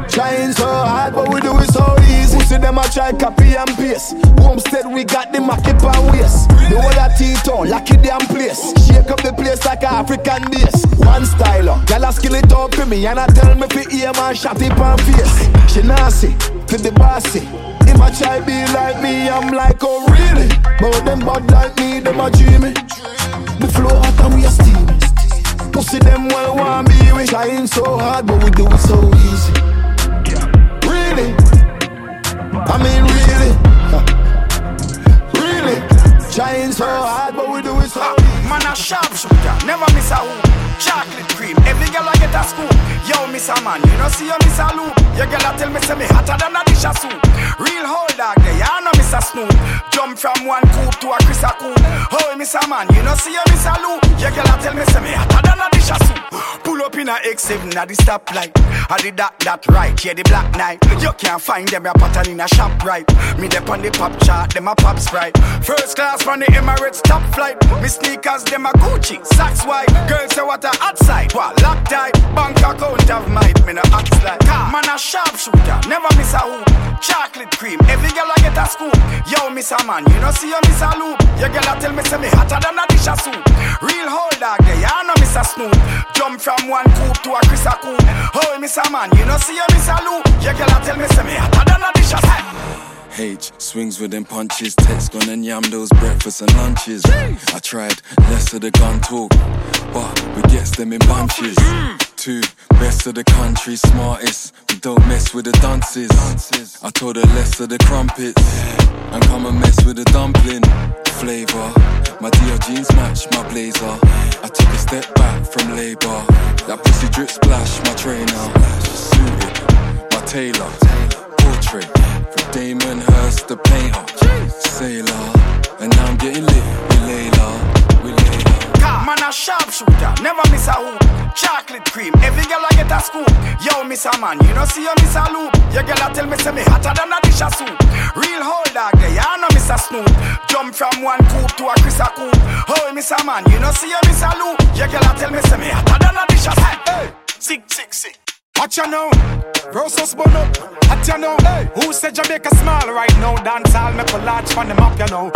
Trying so hard, but we do it so easy. Pussy them a try copy and paste. Homestead, we got the market and waist. The whole of T-Town, lucky damn place. Shake up the place like African base. One styler, uh, gyal a skill it up for me, and I tell me fi aim and shot it on face. She nasty, for the bossy. If I try be like me, I'm like, oh really? But them bad like me, them a dreamy. The flow hot and we a steamy. Pussy them well want me, we trying so hard, but we do it so easy. Really? I mean really? Really? Trying so hard, but we do it so easy. Man a sharpshooter, never miss a hoop. Chocolate cream, every girl I get a scoop. Yo, miss a man, you know see you miss a loop. Your girl a tell me say me hotter than a dish of soup. Real hold dog, there you know miss a snoop. Jump from one coop to a Chris a coop. Oh, miss a man, you know see you miss a loop. Your girl a tell me say me hotter than a dish of soup. Pull up in a X7 at the stoplight. I did that, that right, yeah, the black night. You can't find them a pattern in a shop right. Me dep on the pop chart, them a pop sprite. First class from the Emirates top flight. Me sneakers, them a Gucci, socks white. Girls say what a hot side, what lock tight. Bank account of might, me no act like. Man a sharpshooter, never miss a hoop. Chocolate cream, every girl I get a scoop. Yo, miss a man, you know see you miss a loop. Your girl a tell me say me hotter than a dish of soup. Real hold dog, there you know miss a snoop. Jump from one coop to a Chris a coop. Oh, miss a man, you know see you miss a loop. Your girl a tell me say me hotter than a dish of soup. H swings with them punches, text gone and yam those breakfasts and lunches. I tried less of the gun talk, but we gets them in bunches. Two best of the country, smartest. We don't mess with the dances. I told her less of the crumpets and come and mess with the dumpling flavor. My DL jeans match my blazer. I took a step back from labor. That pussy drip splash my trainer. Suited, my tailor. Portrait from Damien Hirst, the painter. Sailor, and now I'm getting lit with Layla. With Layla. Man a sharpshooter, never miss a hoop. Chocolate cream, every girl I get a scoop. Yo, miss a man, you know see you miss a loop. Your girl a tell me say me hotter than a dish of soup. Real hold dog, there you know miss a snoop. Jump from one coop to a Chris a coop. Oh, miss a man, you know see you miss a loop. Your girl a tell me say me hotter than a dish of soup. Hey, sick, sick, sick. Watch you now, Rosos bun up. Hot you know, hey. Who said Jamaica small right now? Dance all make a large from the map, you know.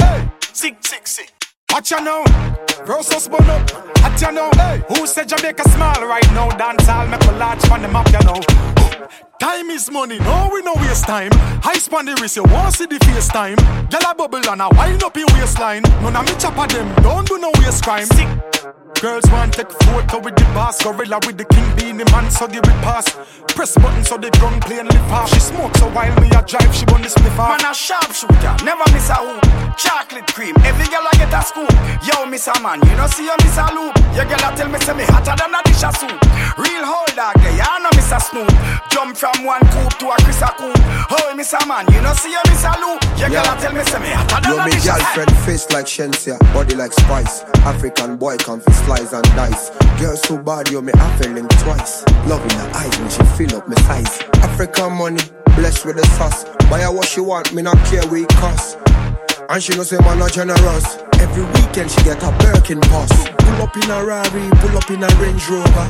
Hey, sick, sick, sick. Watch you now, Rosos bun up. Hot you know, hey. Who said Jamaica small right now? Dance all make a large from the map, you know. Time is money, no we no waste time. High span the wrist, you want see the face time. Gyal a bubble and a wind up your waistline. None of me chop of them, don't do no waste crime. Sick. Girls want take photo with the boss Gorilla with the king Beenie Man so they will pass Press button so the gun plane lift off She smoke so while me a drive she burn the spliff off Man a sharpshooter, never miss a hoop. Chocolate cream, every girl I get a scoop. Yo, miss a man, you know see you miss a loop. Your girl a tell me say me hotter than a dish of soup. Real hold dog, there you know miss a snoop. Jump from one coop to a Chris a coop. Oh, miss a man, you know see you miss a loop. Your girl a tell me say me hotter than Yo, a dish of soup. Yo, me girlfriend face like Shenseea, body like spice. African boy come slice and dice. Girl so bad, yo, me I feeling twice. Love in her eyes when she fill up my size. African money, blessed with the sauce. Buy her what she want, me not care where it cost. And she know say man not generous. Every weekend she get a Birkin pass. Pull up in a Rari, pull up in a Range Rover.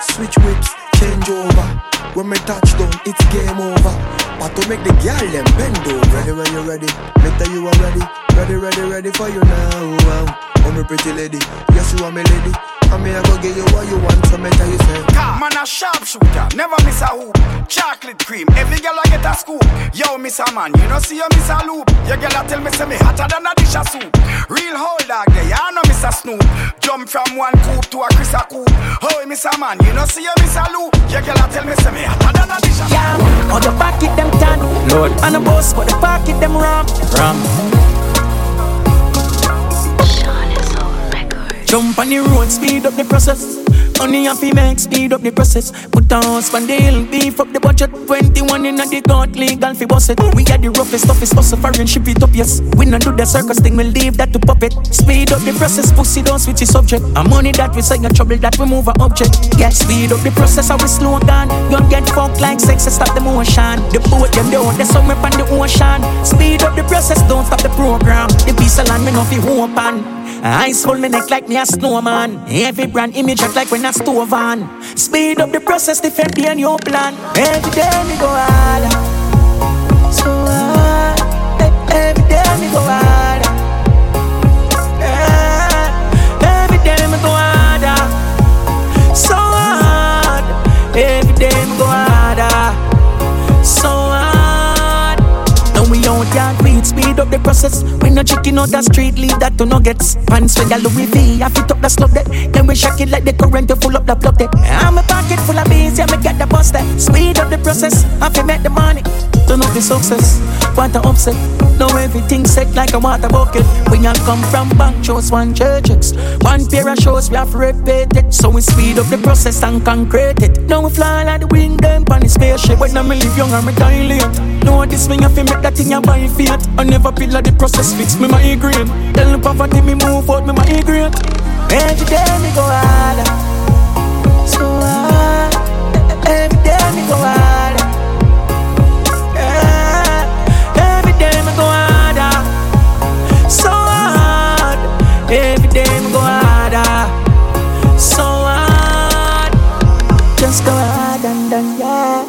Switch whips, change over. When me touch down, it's game over. But to make the girl them bend over. Ready when you ready, tell you I'm ready. Ready, ready, ready for you now. Oh, me pretty lady, yes you are my lady. And me I go give you what you want, so me tell you say. Car, man a sharpshooter, never miss a hoop. Chocolate cream, every girl I get a scoop. Yo, miss a man, you know see you miss a loop. Your girl a tell me say me hotter than a dish of soup. Real hold dog there, you know miss a snoop. Jump from one coop to a Chris a coop. Oh, miss a man, you know see you miss a loop. Your girl a tell me say me hotter than a dish of soup. Yeah, on the pocket them tan. Lord, and the boss, but the pocket them ram. Ram. Jump on the road, speed up the process. Only have to make speed up the process. Put a house on the hill, beef up the budget. 21 in the court, legal fi boss it. We got the roughest, toughest hustle foreign, ship it up, yes. We not do the circus thing, we leave that to puppet. Speed up the process, pussy don't switch the subject. A money that we say no trouble that we move a object. Get speed up the process, how we slow down. Don't get fucked like sex, stop the motion. The boat them down, the summer on the ocean. Speed up the process, don't stop the program. The piece of land me no fi open. Ice hold me neck like me a snowman. Every brand image act like when I stove on. Speed up the process, defend the new plan. Every day me go harder. So hard. Every day me go harder. Process. We no chicken out the street, leave that to nuggets. Pants with a Louis V, I fit up the slope that. Then we shock it like the current to full up the plug that. I'm a pocket full of beans, yeah, me get the bus that. Speed up the process, I fi make the money. Turn know the success, want to upset. Now everything set like a water bucket. When you come from bank shows, one churches, one pair of shows, we have to repeat it. So we speed up the process and concrete it. Now we fly like the wind, them on the spaceship. When I'm live young, I'm dilate. Know this me, I fi make that thing I buy fiat. I never feel like the process fix me my migraine. Tell the poverty me move out me migraine. Every day me go harder, so hard. Every day me go harder. Me go harder, so hard. Just go hard and done, yeah,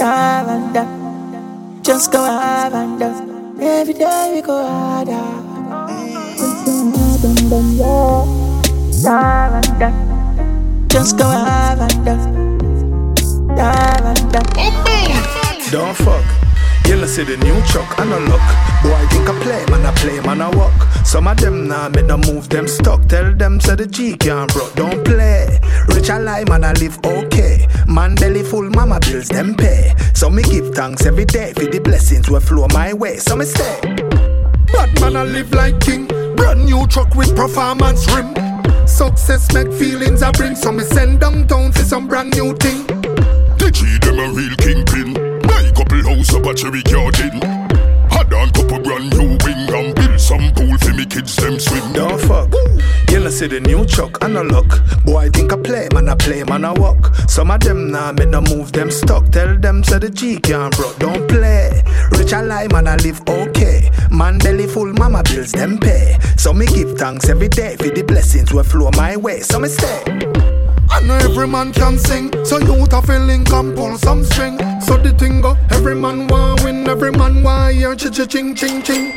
hard and done. Just go hard and done. Every day we go harder. Just go and and. Just go and and. Don't fuck. Know see the new truck, I no look. Boy, I think I play, man, I play, man, I walk. Some of them nah make them move them stuck. Tell them say the G can't bro, don't play. Rich I lie, man, I live okay. Man belly full, mama bills them pay. So me give thanks every day for the blessings will flow my way. So me stay. Bad man, I live like king. Brand new truck with performance rim. Success make feelings I bring, so me send downtown for some brand new thing. The G them a real kingpin. Buy couple house up a cherry garden. On couple brand new wing and build some pool for me kids them swim. Don't fuck. You know see the new truck, I no look. Boy, I think I play, man, I play, man, I walk. Some of them nah make them move them stuck. Tell them say the G can't bro, don't play. Rich I lie, man, I live okay. Man belly full, mama bills them pay. So me give thanks every day for the blessings will flow my way. So me stay. Every man can sing, so you a feeling can pull some string. So the thing go, every man want win, every man want hear ch ch ching ching ching.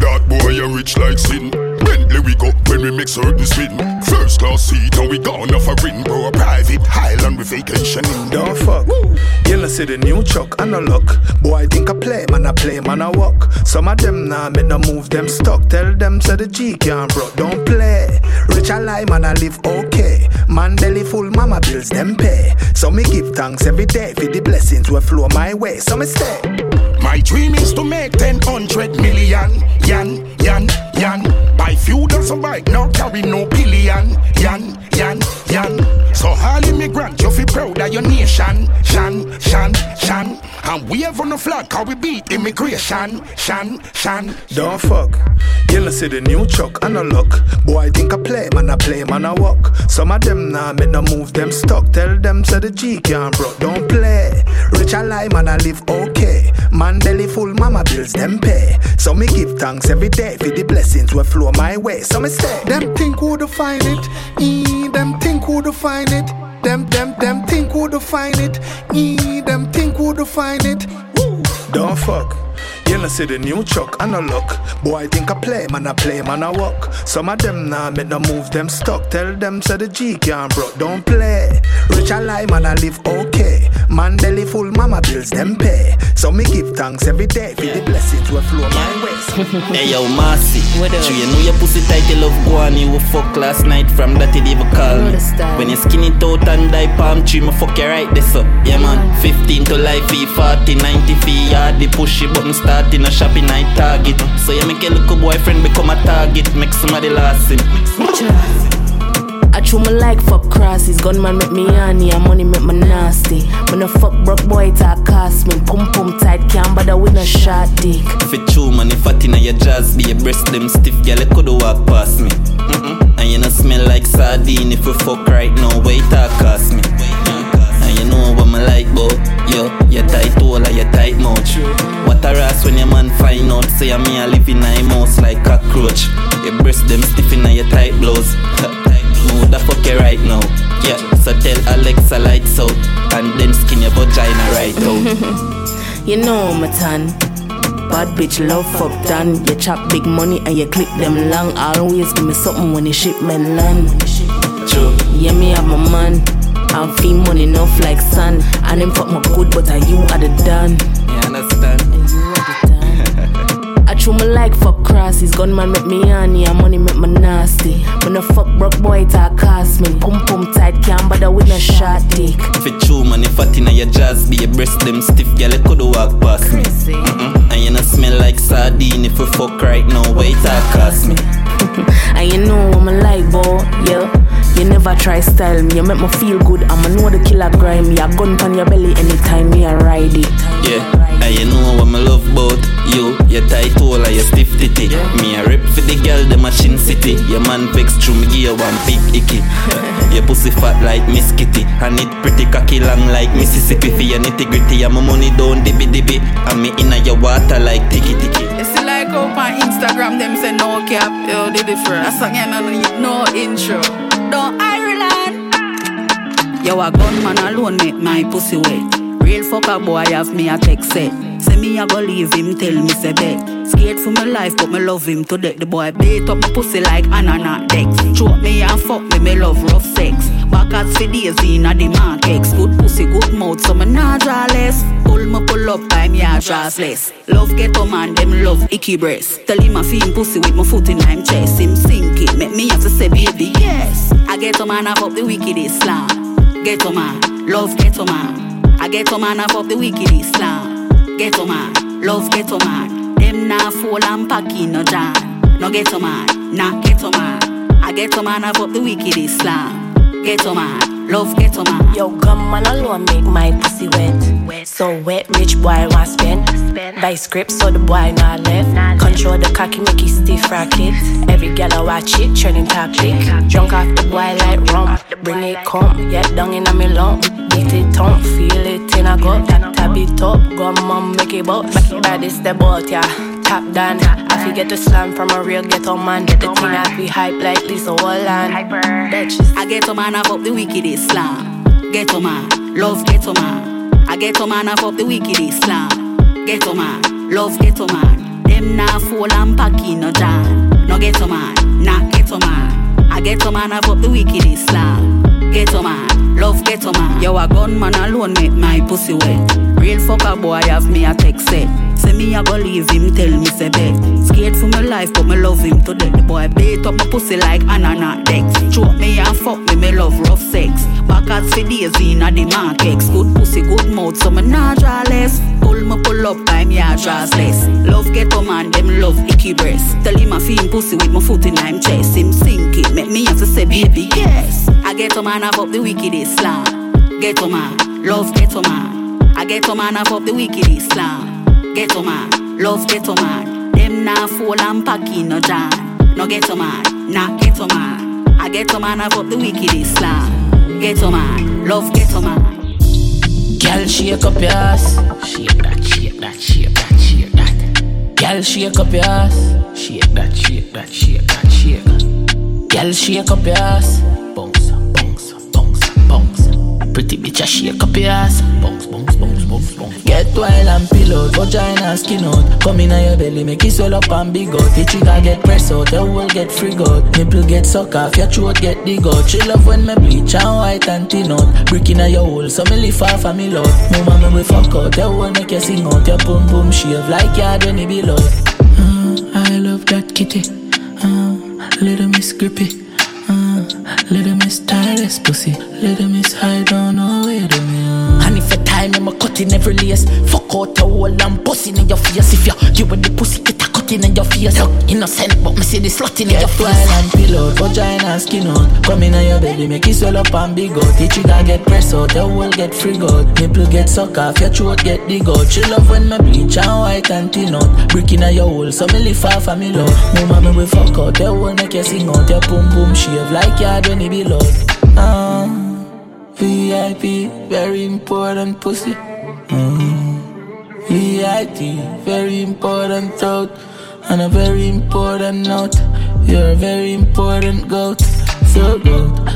That boy a rich like sin. Bentley we go when we make certain spin. First class seat and we gone off a ring, bro. A private highland with vacation in. Don't fuck. You know see the new truck, I no look. Boy, I think I play, man, I play, man, I walk. Some of them nah make them move them stuck. Tell them say the G can't bro, don't play. Rich I lie, man, I live okay. Man belly full, mama bills them pay. So me give thanks every day for the blessings will flow my way. So me stay. My dream is to make 10 hundred million. Yan, yan, yan. Buy few dozen bike, now carry no billion. Yan, yan, yan. So all immigrant, you feel proud of your nation. Shan, shan, shan. And wave on the flag, how we beat immigration. Shan, shan. Don't fuck. You know see the new truck, I no look. Boy, I think I play, man, I play, man, I walk. Some of them nah make no move, them stuck. Tell them say the G can't broke, don't play. Rich I lie, man, I live okay. Man belly full, mama bills them pay. So me give thanks every day for the blessings will flow my way. So me say, them think who to find it, e, them think who to find it. Them, them, them think who to find it, e, them think who to find it. Woo. Don't fuck. You know see the new truck, I no look. Boy, I think I play, man, I play, man, I walk. Some of them nah make no move, them stuck. Tell them say the G can't broke, don't play. Rich I lie, man, I live okay. Man belly full, mama bills them pay. So me give thanks every day for the blessings will flow my way. hey yo, Marcy. What up? you know your pussy tight, you love go on. You fuck last night from that it even call me. When you skinny out and die palm tree, me fuck you right this up. Yeah man, 15 to life, fee 40, 90 fee, yard the pushy button start in a shopping night target. So you make a little boyfriend become a target, make somebody last him. I chew my like fuck crosses. Gunman make me honey, and money make me nasty. When a fuck broke boy, it a cost me. Pum pum tight, can't bother with a shot dick. If it true, man, if fat inna your jazz, be your breast them stiff, girl, it coulda walk past me. Mm-mm. And you know smell like sardine if we fuck right now, wait a cost me. Know what me like, boy. Yo, you tight oh, hole or you tight mouth. What a ass when your man find out, say I me a live in a mouse like cockroach. Your breast them stiff inna your tight blouse. Mood the fuck you right now. Yeah, so tell Alexa lights out and then skin your vagina right out. you know my ton. Bad bitch love fuck done. You chop big money and you clip them long. Always give me something when the shipment land. True. Yeah, me have my man. I'm feel money enough like sun. And them fuck my good, but are you are the done? Yeah, understand. I chew my like fuck crosses. Gunman make me honey, and money make me nasty. When a fuck broke boy, it a cost me. Pum pum tight, can't bother with a shot dick. If it true, man, if fat inna your jazz, be your breast them stiff, girl, it coulda walk past me. Mm-mm. And you know smell like sardine if we fuck right now, wait a cost me. And you know I'm a like boy, yeah. You never try style me, you make me feel good. I'ma know the killer grime. Ya gun on your belly anytime me I ride it. Yeah, and you know what me love about you. You tight hole or you stiff titty. Me a rip for the girl, the machine city. Your man vex through me, give you one big icky. Your pussy fat like Miss Kitty. And it pretty cocky long like Mississippi. For your nitty gritty, and my money down dibby dibby. And me inna your water like tiki tiki. Like up on Instagram, them say no cap, yo, the different. That's song you no need no intro. Don't Ireland. Yo, a gunman alone make my pussy wet. Real fucker boy have me a text set. Say me a go leave him, tell me say bet. Scared for my life, but me love him to death. The boy beat up my pussy like anana dex. Choke me and fuck me, me love rough sex. Back at for days in a the markex. Good pussy, good mouth, so me nah draw less. Pull me pull up, time me a draw less. Love get ghetto man, them love icky breast. Tell him I feel pussy with my foot in my chest. Him sink it, make me have to say baby yes. I get a man have up the wicked Islam. Ghetto man, love ghetto man. I get a man up the wicked Islam. Get a man, love get a man. Them nah fall and pack in no jam. No get a man, nah get a man. I get a man up the wicked Islam. Get a man, love get a man. Yo, come man alone make my pussy wet. wet. So wet, rich boy want spend. spend. Buy script so the boy not left. Not Control the cocky, make it stiff rocket. Every gal I watch it, trending topic. Drunk off the boy like rum. Bring it come, yeah, down in a me lump. Beat it tongue, feel it in a gut. Tab it up, go mom make it butt. Back this the boat, yeah. Top down, I forget the slam from a real ghetto man. Get the thing I be hype like Lisa Holland. I get a man up the wicked Islam. Get a man, love get a man. I get a man up the wicked Islam. Get a man, love get a man. Them nah fall and pack in no jam. No get a man, nah get a man. I get a man up the wicked Islam. Get a man, love get a man. Yo, a gunman alone make my pussy wet. Real fucker boy have me a text set. Say me a go leave him, tell me say bet. Scared for my life, but me love him to death. The boy beat up my pussy like anana dex. Choke me and fuck me, me love rough sex. Back at for days in a the markex. Good pussy, good mouth, so me nah draw less. Pull me pull up, time yeah draw less. Love get a man, them love icky breast. Tell him I feel pussy with my foot in him chest. Him sink it, make me have to say baby yes. I get a man up the wicked Islam. Get a man, love get a man. I get a man up the wicked Islam. Get a man, love get a man. Them him nah fall and pack in no jam. No get a man, nah get a man. I get a man, I've up the wicked Islam. Get a man, love get a man. Girl, shake up your ass. Shake that, shake that, shake that, shake that. Girl, shake up your ass. Shake that, shake that, shake that, shake. Girl, shake up your ass. Bounce, bounce, bounce, bounce. Pretty bitch, I shake up your ass. Bounce, bounce, bounce, bounce, bounce. Get wild and pillow, vagina skin out. Come in your belly, make it swell up and big out. The trigger get press out, the whole get free out. Nipple get suck off, your throat get dig out. She love when me bleach and white and thin out. Brick in your hole, so me lift off and me love. Mama me fuck out, the whole make you sing out. Your boom boom shave like yard when it be loud. Uh, I love that kitty, uh, little miss grippy. Uh, little miss tireless pussy, little miss high down no way to me. A time I'm a cut in every lace, fuck out the whole and pussy in your face. If you give the pussy, get a cut in your face. Look, innocent, but me see the slut in your face. Wild and pillow, vagina skin out. Come in your belly, make it swell up and big out. The trigger get pressed out, the whole get free out. Nipple get suck off, your throat get dig out. She love when me bleach and white and thin out. Brick in your hole, so me lift off and me love. Mama me we fuck out, the whole make you sing out. Your boom boom shave like yard when it be loud. Uh, VIP, very important pussy. Uh, VIP, very important throat. On a very important note, you're a very important goat. So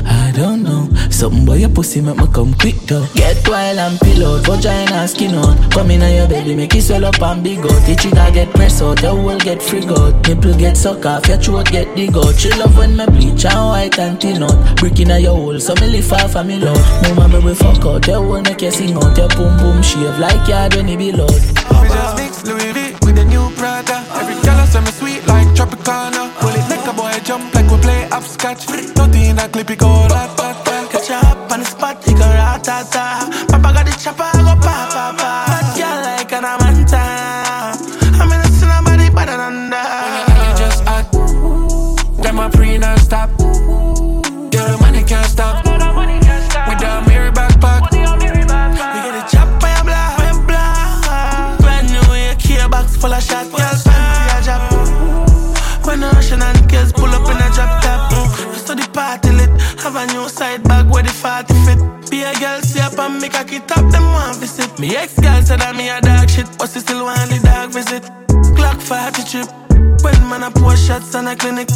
I don't know. Something boy your pussy make me come quick though. Get wild and pillow, vagina skin out. Come in on your belly, make it swell up and big out. The trigger get press out, the whole get free out. Nipple get suck off, your throat get dig out. She love when me bleach and white and thin out. Brick in your hole, so me lift off and me love. Mama me we fuck out, the whole make you sing out. Your boom boom shave like yard when it be loud. We just mix Louis V with a new Prada. Every girl say me sweet like Tropicana. Make a boy jump like we play upscotch. Nothing in clip, it go rat tat tat. Catch you up on the spot, it go rat tat tat. Papa got the chopper, a kit up, them want visit. Me ex girl said that me a dog shit, but she still want the dog visit. Glock 40 trip. When man a pour shots on a clinic.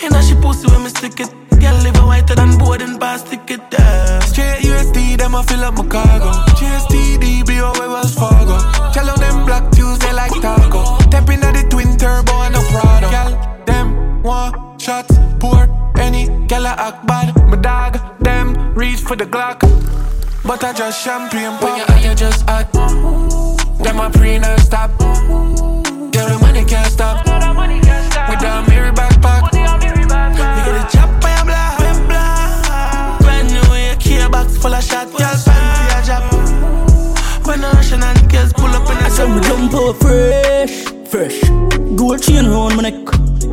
Inna she pussy when me stick it. Girl live a whiter than boarding pass ticket. Yeah. Straight USD, them a fill up my cargo. GSTD, BO Wells Fargo. Tell on them black Tuesday like taco. Tap inna the twin turbo and no Prado. Girl, them want shots, pour any. Girl a act bad, my dog. Them reach for the Glock, but I just champagne pop. When you are you just hot, them a pre non-stop. Yeah, the money can't stop. With the mirror backpack. We get a chop by a block, by. Brand new AK box full of shot. Girl, fancy a job. When the Russian and kids pull up in a I me jump up fresh, fresh. Gold chain round my neck.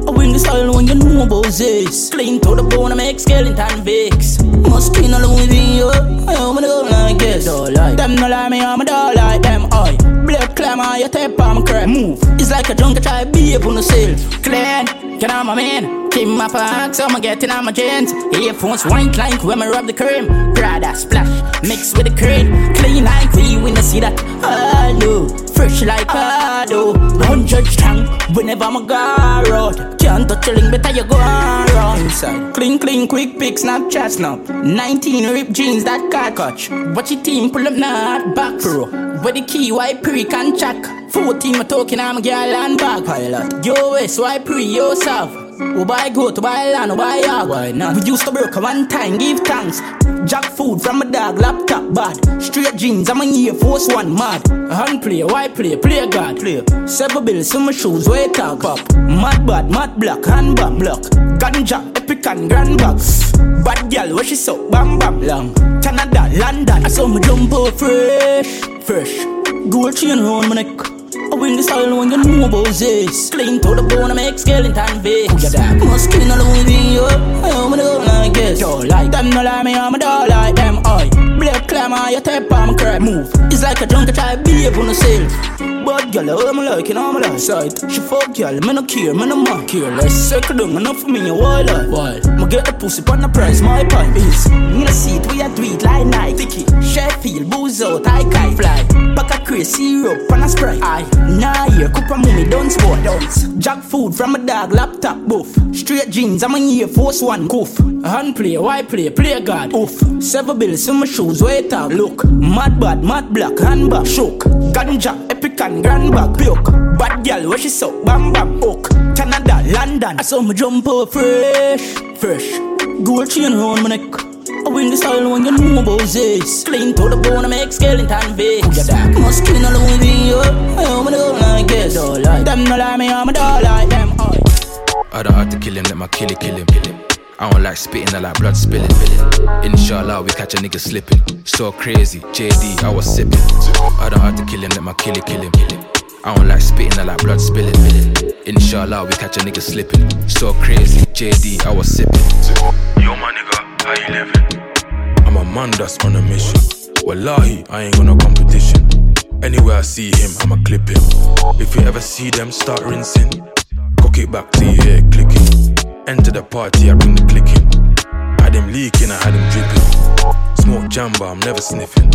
I win the style when you know about this. Clean to the bone, I make skeleton Vicks. Must clean along with you. I am gonna go like this. Like. Them no like me, I'm a dog like them. Oi, blood climb on your tape, I'm crap. Move. It's like a drunk, I try be up on the sale. Clean, get on my man. Keep my pants, I'ma get in on my jeans. Earphones white like when I rub the cream. Prada splash, mix with the cream. Clean like we when I see that. I know, fresh like I do. Hundred strong whenever I'm a go road. Can't touch a link, better you go around. Inside, clean, clean, quick pick, Snapchat snap. 19 rip jeans that car catch. Watch your team pull up not back pro. Where the key, why pre can check. 14 my talking, I'm a girl and bag pilot. Yo, west, why pre, yo, south. We buy goat, we buy land, we buy yard. Why not? We used to broke one time, give thanks. Jack food from a dog, laptop bad. Straight jeans, I'm a year force one mad. Hand play, why play, play God, play. Seven bills, some shoes, way talk pop. Mad bad, mad black, hand bam block. Ganja, epic and grand box. Bad girl, where she so bam bam long. Canada, London, I saw me jump out fresh, fresh. Gold chain round my neck. I win the style when you know about this. Clean to the bone, I make skeleton Vicks. Must all the way with you. I am gonna go like this. Yo, like them, no like me, I'm a dog like them. Oi, blood climb on your tape, I'm a crap move. It's like a drunk, I try to be up on sale. Bad girl, I am like, you know, I'm like sight. She fuck girl, me no care, me no more careless. Circle down, enough for me, a while, while. Me get the pussy on the price, my pipe is. Me no see it, we a do it like night. Ticky, Sheffield, booze out, I kite fly. Pack a crazy syrup and a sprite. Aye, nah, here, cup of money, don't sport, don't. Jack food from a dog, laptop, boof. Straight jeans, I'm a year, force one, goof. Hand play, why play, play God, oof. Seven bills in my shoes, wait out, look. Mad bad, mad black, handbag, shook. Ganja, epic and grand bag, puke. Bad girl, where she so, bam bam, hook. Canada, London, I saw me jump up fresh, fresh. Gold chain round my neck. I win the style when you know about this. Clean to the bone, I make skeleton. Must clean alone with you. I am gonna go like this. Them no like me, I'm a doll like them. I don't have to kill him, let my killie kill him. Kill him. I don't like spitting, I like blood spilling. Inshallah, we catch a nigga slipping. So crazy, JD, I was sipping. I don't have to kill him, let my killer kill him. Kill him. I don't like spitting, I like blood spilling. Inshallah, we catch a nigga slipping. So crazy, JD, I was sipping. Yo, my nigga, how you living? I'm a man that's on a mission. Wallahi, I ain't got no competition. Anywhere I see him, I'ma clip him. If you ever see them start rinsing, cock it back to your head clicking. Enter the party, I bring the clicking. Had him leaking, I had him dripping. Smoke jamba, I'm never sniffing.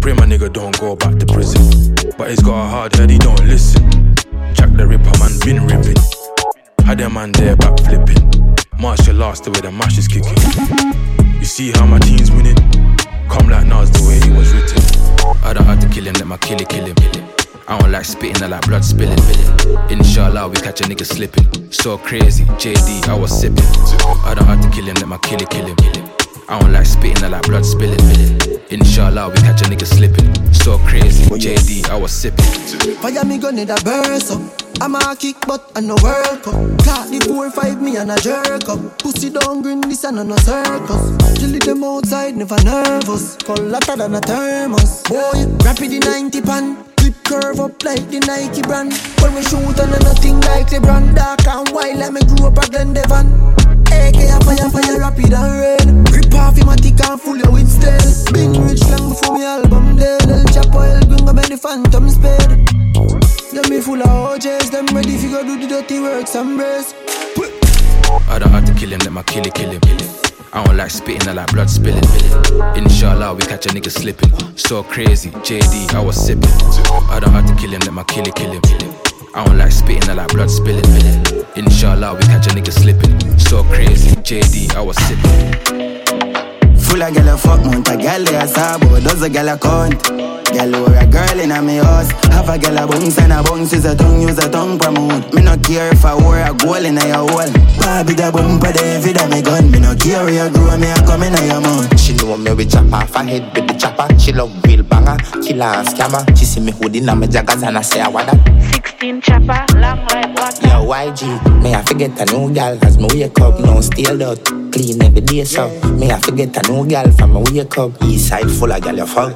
Pray my nigga don't go back to prison. But he's got a hard head, he don't listen. Jack the Ripper, man, been ripping. Had a man there back flipping. Martial arts, the way the mash is kicking. You see how my team's winning? Come like Nas, the way he was written. I don't have to kill him, let my killie kill him. I don't like spitting, I like blood spilling. Inshallah, we catch a nigga slipping. So crazy, JD, I was sipping. I don't have to kill him, let my killer kill him. I don't like spitting, I like blood spilling. Inshallah, we catch a nigga slipping. So crazy, oh, JD, I was sipping. Fire me gun in a burst up. I'm a kick but I no work up. Clock the four five me and a jerk up. Pussy down green this and no circus. Chilly them outside never nervous. Call hotter than a thermos. Boy, rapid the 90 pan. Curve up like the Nike brand. When we shoot on nothing like the brand. Dark and white like me grew up at Glendevon. AK a fire fire rapid and red. Rip off him a tick and full you with steel. Been rich long before me album dead. El Chapo El Gringo me the phantom spade. Them me full of OJs, them ready fi go do the dirty work, some brace. I don't have to kill him, let my killie kill him. I don't like spitting, I like blood spilling. Inshallah, we catch a nigga slipping. So crazy, JD, I was sipping. I don't have to kill him, let my killie kill him. I don't like spitting, I like blood spilling. Inshallah, we catch a nigga slipping. So crazy, JD, I was sipping. Full of gyal a fuck mount a gyal they a sabo. Does a gyal a count Gyal or a girl in a me house. Have a gyal a bounce and a bounce Use a tongue, use a tongue promote Me no care if I wear a goal in a your hole. Bobby the bumper David a me gun. Me no care where you grow me a come in a your mouth She know me we chop off her head with the chopper. She love real banger, killer and scammer. She see me hoodie na me jaggers and I say I what that 16 chopper, long like water. Yo YG, me I forget a new gal As me wake up, no still out Clean every day so Me I forget a new gal from me wake up East side full of gal you fuck.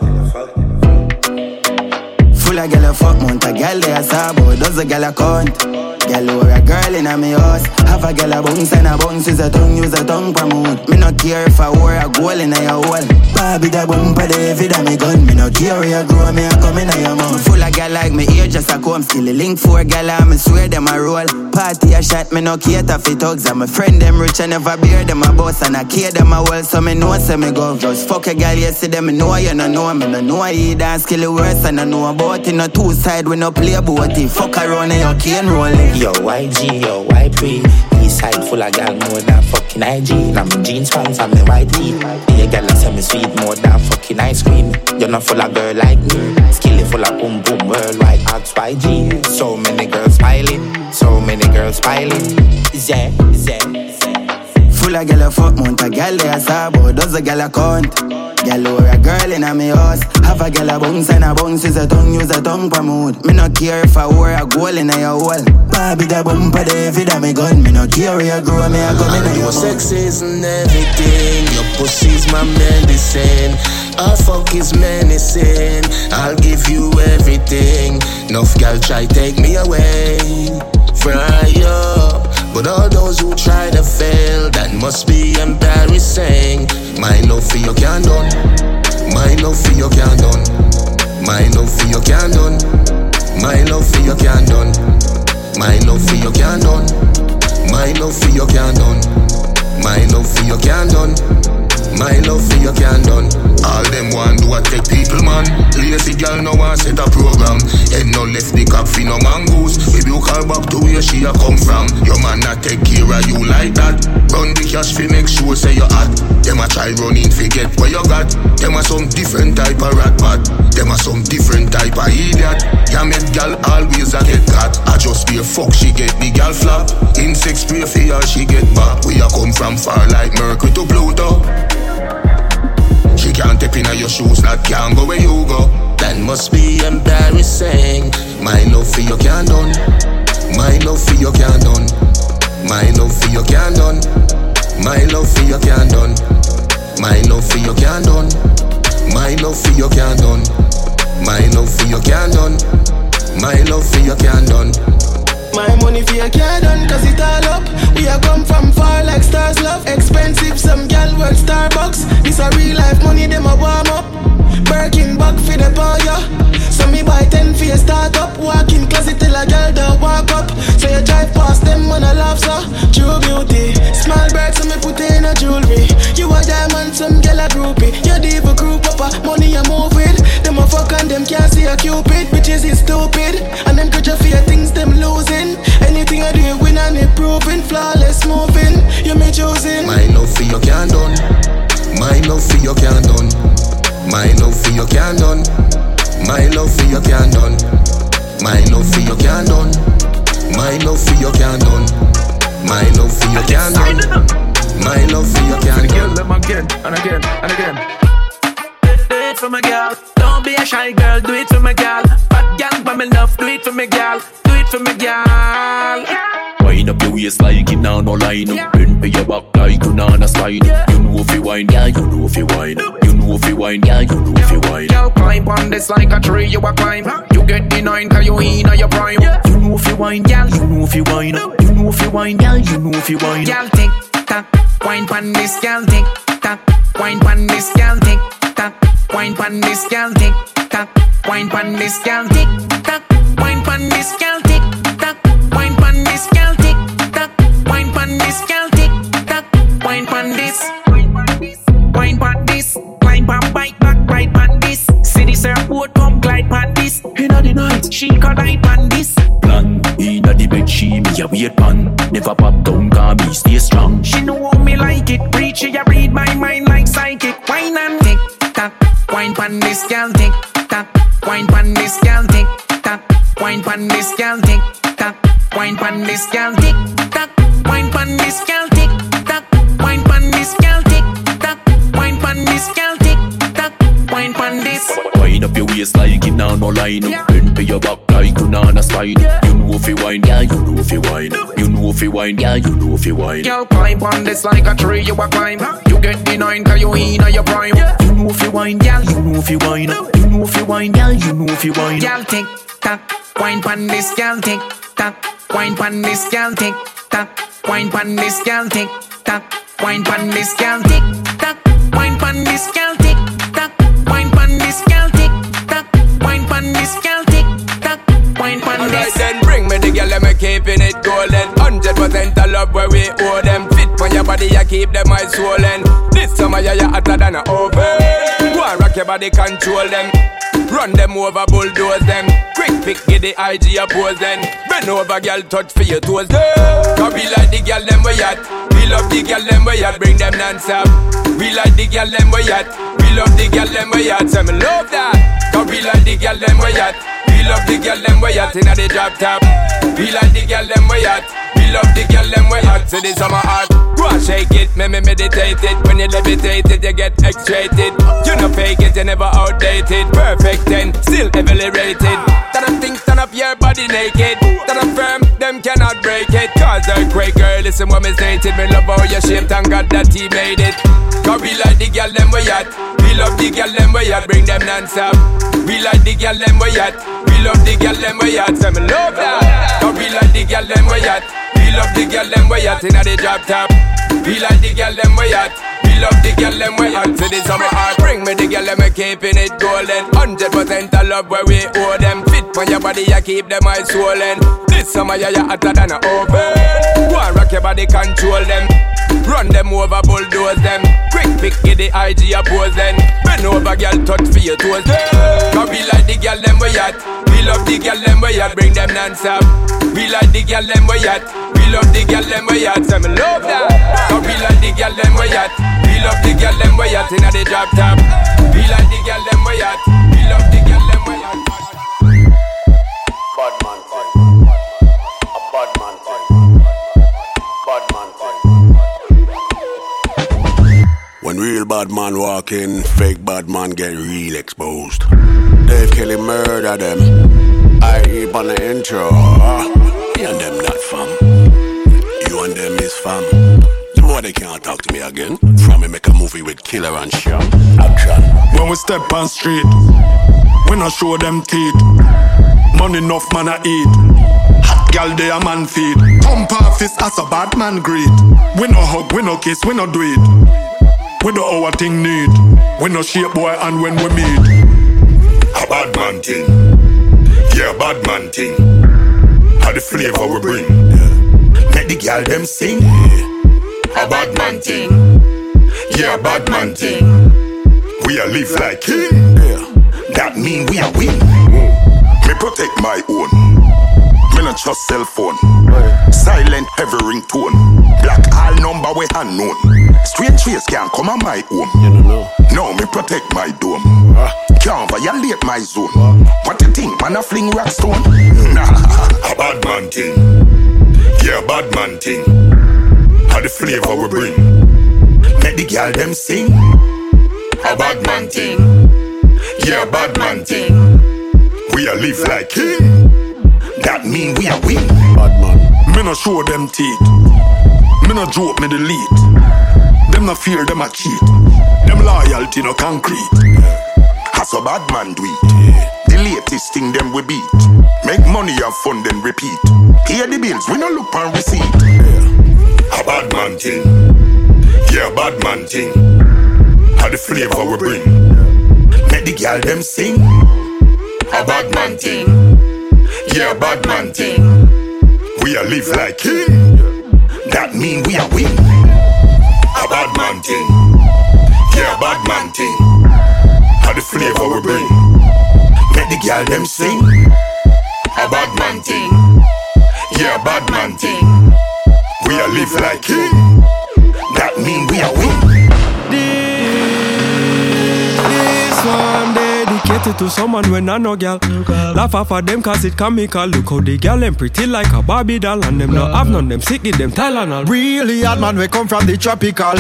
Full of gyal a fuck mount a gyal they a sabo. Does a gyal a count Gyal or a girl in a me house. Have a gyal a bounce and a bounce Use a tongue, use a tongue promote Me no care if I wear a goal in a your hole. Bobby the bumper David a me gun. Me no care where you grow me a come in a your mouth. Full of gyal like me here just a come Still a link for a gyal I me swear them a roll. Party a shot me no cater for thugs. And my friend them rich and never bear them a boss. And I care them a well so me know say me go. Just fuck a gyal yesterday me know you no know. Me no know he dance kill it worse and I know about it. No two side we no play it Fuck around and you can't roll it Yo YG, yo YP East side full of gal more than fucking IG Now my jeans pants and me white tee Yeah, gal I say me sweet more than fucking ice cream. You're not full of girl like me. Skilly full of boom boom worldwide ask YG So many girls smiling So many girls smiling. Yeah, yeah Full of gyal a fuck mount a gyal they a sabo Does a gyal a count Gyal or a girl in a me house Have a gyal a bounce and a bounce Use a tongue, use a tongue promote Me no care if I wear a goal in a your hole Bobby the bumper David a me gun Me no care where you grow me a come in a your sex isn't everything. Your pussy's my medicine. Our fuck is menacing. I'll give you everything. Enough gal try take me away. Fry up. But all those who try to fail, that must be embarrassing. My love for you can't done. My love for you can't done. My love for you can't done. My love for you can't done. My love for you can't done. My love for you can't done. My for can done. All them want do a take people man. Lazy girl no want set a program. Head no left the fi no mongoose. Baby you call back to where she a come from. Your man not take care of you like that. Run the cash fi make sure say you hot. Them a try running fi get where you got. Them a some different type of rat but Them a some different type of idiot. Yeah make gal always a get got. I just be a fuck she get the gal flop. Insects pray for her she get back. We a come from far like Mercury to Pluto. Can't step in your shoes, that can't go where you go. That must be embarrassing. My love for you can't done. My love for you can't done. My love for you can't done. My love for you can't done. My love for you can't done. My love for you can't done. My love for you can't done. My love for you can't done. My money for your car done cause it all up. We a come from far like stars love. Expensive, some gal work Starbucks. This a real life money, them a warm up. Birkin bag for the yeah. So me buy 10 for your start up Walk in closet till a gal don't walk up. So you drive past them when I laugh, so True beauty. Small bird, so me put in a jewelry. You a diamond, some gal a groupie. You diva group up, money I move with. Them a fuck and them can't see a cupid. Bitches is stupid. And them could just fear I do, win and improving. Flawless moving, you me choosing. My love for you can't done. My love for you can't done. My love for you can't done. My love for you can't done. My love for you can't done. My love for you can't done. My love for you can't done. My love for you can't done. them again and again and again. Do it for my girl. Don't be a shy girl. Do it for my girl. Fat gal, but me love. Do it for my girl. For my girl. Wind up your waist like it now no line up. Bend for your back like you on a spine. You know if you wine, yeah, you know if you wine. You know if you wine, yeah, you know if you wine. Girl, climb on this like a tree, you a climb. You get the nine, cause you in on your prime. You know if you wine, girl, you know if you wine. You know if you wine, girl, you know if you wine. Girl, tick tock, wine pon this, girl, tick tock, wine pon this, girl, tick tock, wine pon this, girl, tick tock, wine pon this, girl, tick tock, wine pon this, girl, tick this, girl, tick tock, wine pon this, wine pon this, climb pon bike back, ride pon this, city airport, come glide pon this, inna the night, she could ride pon this. Plan inna the bed, she me a wait pan. Never pop down, cause me stay strong. She know how me like it. Preach she a read my mind like psychic. Wine and tick tock, wine pon this gal tick tock, wine pon this gal tick tock, wine pon this gal tick tock, wine pon this gal tick tock, wine pon this gal tick tock, wine this gal tick tock, wine this gal tick tock, wine this. Wind up your waist like it now no line. Bend for your back like you on a spine. You know if you wine, yeah, you know if you wine. You know if you wine, yeah, you know if you wine. Girl, climb on this like a tree, you a climb. You get the nine, cause you in your prime. You know if you wine, girl, you know if you wine. You know if you wine, girl, you know if you wine. Girl, tick tock, wine pon this, girl, tick tock, wine pon this, girl, tick tock, wine pon this, girl, tick tock, wine pon this, girl, tick tock, wine pon this, girl, tick tock, wine pon this, girl, tick tock, wine pon this, girl, tick tock, wine pon Alright then, bring me the girl, let me keeping it golden. Percent of love where we owe them. Fit for your body, I keep them eyes swollen. This summer, yeah, you hotter than a oven. Go and rock your body, control them. Run them over, bulldoze them. Quick pick, get the IG oppose then. Bend over, girl, touch for your toes. Cause we like the girl, them we at. We love the girl, them we at. Bring them non-stop. We like the girl, them we at. We love the girl, them we at. Say me love that. Cause we like the girl, them we at. We love the girl, them we at. Inna the drop top. We like the girl, them we at. Love the girl, them we at. So this summer hot. Go and shake it, me me meditate it. When you levitate it, you get X-rated. You no fake it, you never outdated. Perfect ten, still heavily rated. That I think stand up your body naked. That I firm, them cannot break it. Cause earthquake, girl, listen what me stated. Me love how you shaped and God that he made it. Cause we like the girl, them we at. We love the girl, them we at. Bring them non-stop. We like the girl, them we at. We love the girl, them we at. Say me love that. Cause we like the girl, them we at. We love the girl, them we at. Inna the drop top. We like the girl, them we at. Love the girl, them we at. To the summer heart. Bring me the girl, them we keeping it golden. Hundred percent of love where we owe them. Fit for your body, I keep them eyes swollen. This summer, yeah, you hotter than a oven. Go and rock your body, control them. Run them over, bulldoze them. Quick pick get the IG a pose then. Bend over, girl, touch for your toes. Cause we like the girl them we at. We love the girl them we at. Bring them non-stop. We like the girl them we at. We love the girl them we at. Say me love that. Cause we like the girl them we at. We love the girl them we at inna the drop top. We like the girl them we at. We love the girl them we at. Bad man thing. A bad man thing. Bad man thing. When real bad man walk in, fake bad man get real exposed. Dave Kelly murder them. I eat on the intro. Me and them not fam. You and them is fam. Boy they can't talk to me again. From me make a movie with killer and shot. Action. When we step on street, we not show them teeth. Money enough man I eat. Hot gal they a man feed. Pump office as a bad man greet. We no hug, we no kiss, we no do it. We do our thing need. We no shape boy and when we meet. A bad man thing. Yeah, bad man thing. How the flavor we bring. Let the girl them sing. A bad man thing. Yeah, bad man thing. We a live like king. That mean we a win. Me protect my own. Me not trust cell phone. Silent heavy ringtone. Black all number we unknown. Strange face can't come on my home. No, me protect my dome. Can't violate my zone. What you think, man? A fling rock stone? Nah, a bad man thing. Yeah, bad man thing. How the flavor we bring. Make the girl them sing. A bad man thing. Yeah, bad man thing. We a live like king. That mean we a win. Bad man. Me no show them teeth. Me no joke, me delete. Them no fear, them a cheat. Them loyalty no concrete. As a bad man do it. Latest thing them we beat. Make money have fun then repeat. Pay the bills, we no look on receipt. A bad man thing. Yeah, bad man thing. How the flavor we bring. Make the girl them sing. A bad man thing. Yeah, bad man thing. We a live like king. That mean we a win. A bad man thing. Yeah, bad man thing. How the flavor we bring. Make the girl them sing. A bad man thing. Yeah, bad man thing. We a live like king. That mean we a win. Dedicated to someone when I know girl. Laugh off of them cause it comical. Look how the girl them pretty like a Barbie doll. And them no have none, them sick it, them Tylenol. Really hard man, we come from the tropical.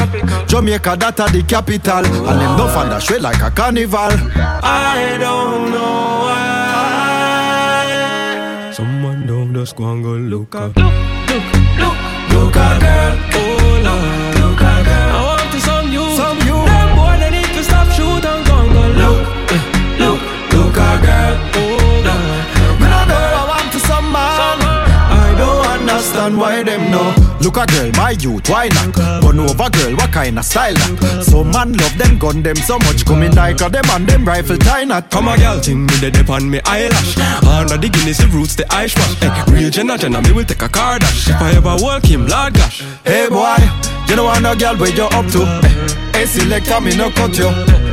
Jamaica, that are the capital. And them no fan that shit like a carnival. I don't know why. Someone don't just go and go look up. Look, look, look, look at girl. Why them know. Look a girl, my youth, why not? Gun over girl, what kind of style that? So man love them gun them so much. Coming like a them and them rifle tie not. Come a girl, thing me the dip on me eyelash. Under the Guinness, the roots, the eye smash. Hey, real Jenna Jenna, me will take a car dash. If I ever walk him, Lord gosh. Hey boy, you know what no girl where you up to? Hey, selector me no cut you.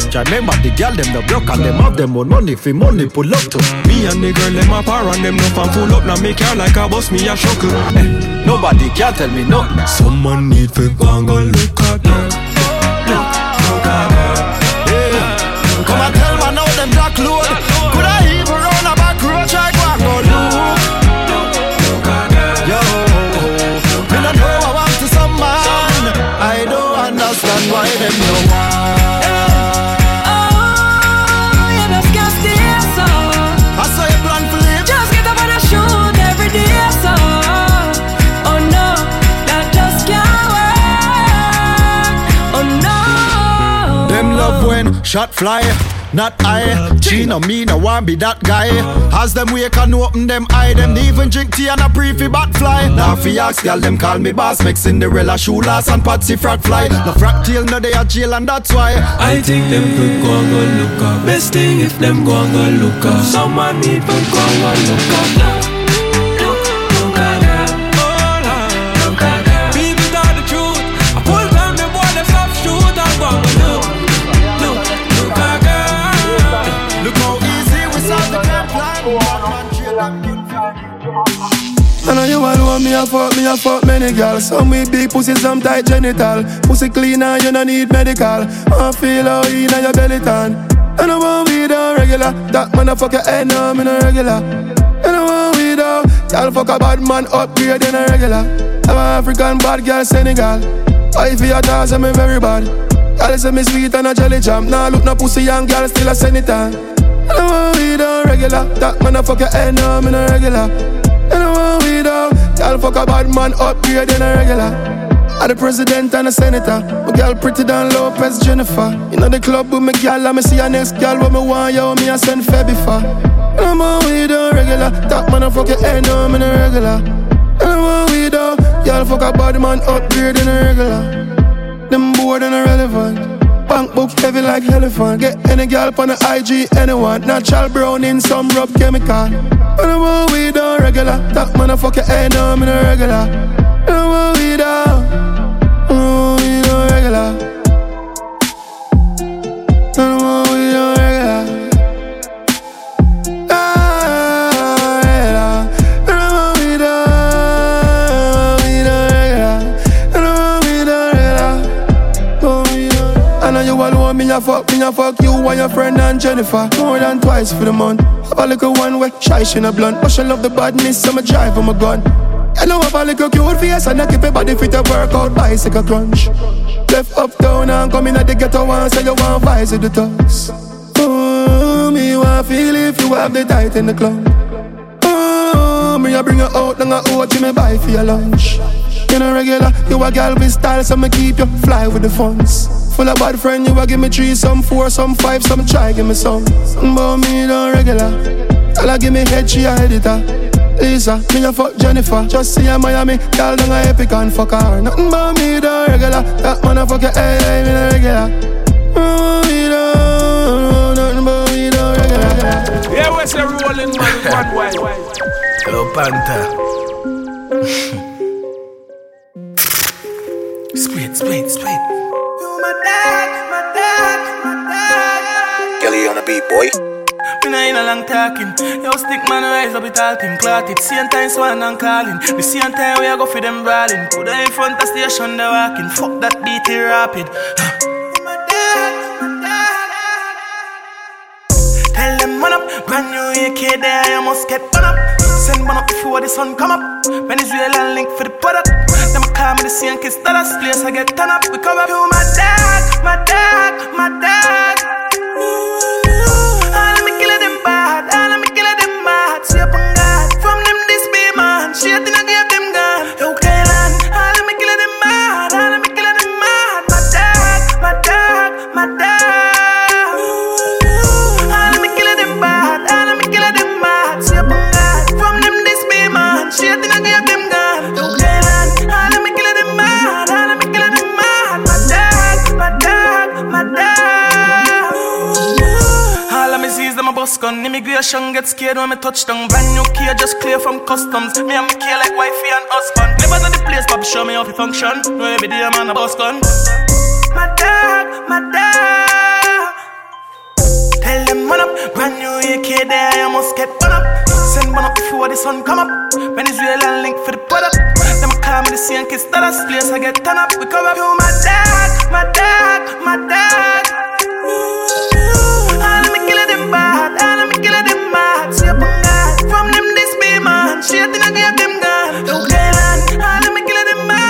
Try remember the girl them the broke and them have them own money fi money pull up to. Me and the girl them a par and them no fan full up. Now make her like a boss, me a shuckle. Hey, eh, nobody can tell me nothing. Someone need to go and look at her. Shot fly. Not I, Gina, me no want be that guy. As them wake and open them eye, them even drink tea and a pre fi bat fly. Now fi ask girl, them call me boss, make Cinderella shoe last and Patsy frog fly. No frack tail, no they a jail and that's why. I think them could go and go look up. Best thing if them go and go look up. Someone need go and go look up. Me a fuck, me a fuck many girls. Some with big pussy, some tight genital. Pussy clean and you no need medical. I feel how in your belly tan. I don't want weed or regular. That motherfucker ain't no, me no regular. I don't want weed or Y'all fuck a bad man upgrade than a regular. I'm an African bad girl, Senegal. I feel your toss, I'm very bad. Y'all say me sweet and a jelly jam. Nah, look no pussy young girl, still a it. I don't want weed or regular. That motherfucker ain't no, me no regular. I don't want weed or Y'all fuck a bad man upgrade than a regular. I'm the president and a senator. My girl pretty than Lopez Jennifer. You know the club with my girl, let me see your next girl. What me want, yo, me I send Febby for. I'm on weed on regular. That motherfucker ain't no, I'm in a regular. I'm on weed on. Y'all fuck a body man upgrade in a regular. Them bored and irrelevant. Bank book heavy like elephant. Get any girl on the IG, anyone. Natural brown in some rub chemical. I'm on weed on regular. That man motherfucker ain't no, I'm in a regular. I'm on weed on. We don't regular. I fuck me, I fuck you and your friend and Jennifer. More than twice for the month. Have a little one way, shy, she no blunt. But she love the badness, so me drive on my gun. I know have a little cute face and I keep your body fit to work out bicycle crunch. Left up down and come in at the ghetto and say you want vice with the thugs. Oh, me want feel if you have the tight in the club. Oh, me I bring you out and I owe you me buy for your lunch. You know regular, you a gal with style, so me keep you fly with the funds. Full of bad friend, you a give me three, some four, some five, some try give me some. But me don't regular, I'll give me head, she a editor. Lisa, me a fuck Jennifer. Just see a Miami, girl down a epic and fuck her. Nothing but me the regular. That motherfucker, hey, hey, me the regular. Oh, me the, nothing but me the regular. Yeah, what's the rolling man with one way? Hello, Panther. Split, split, split Kelly on the beat, boy. Me nah in a long talking. Yo, stick man rise up with all team clot it. Same time swan and calling. The same time we a go for them brawling. Put her in front of station they walking. Fuck that BT rapid. My dad, my dad. Tell them man up, brand new AK there, you must get one up. Send one up before the sun come up. Venezuela link for the product. Them call me the same kiss that us place I get turn up. We up to my dog, my dog, my dog. All of me kill them bad, all of me kill them mad. See up on God, from them this be man. Shit in give them gun. Yo, Kaylan, all of me them mad, all of me them. My dog, my dog, my dog. Bus gun. Immigration get scared when me touch down. Brand new key just clear from customs. Me and me care like wifey and husband. Never to the place, Bob show me how to function. No every day man a bus gun. My dog, my dog. Tell them man up, brand new AK there, you must get one up. Send one up before the sun come up. Venezuela link for the product. Them call me the same kiss that us place I get turn up. We up to my dog, my dog, my dog them bad. All of me them God. From them this be man. Shit in a give them God. Don't care man. All of me killer them mad.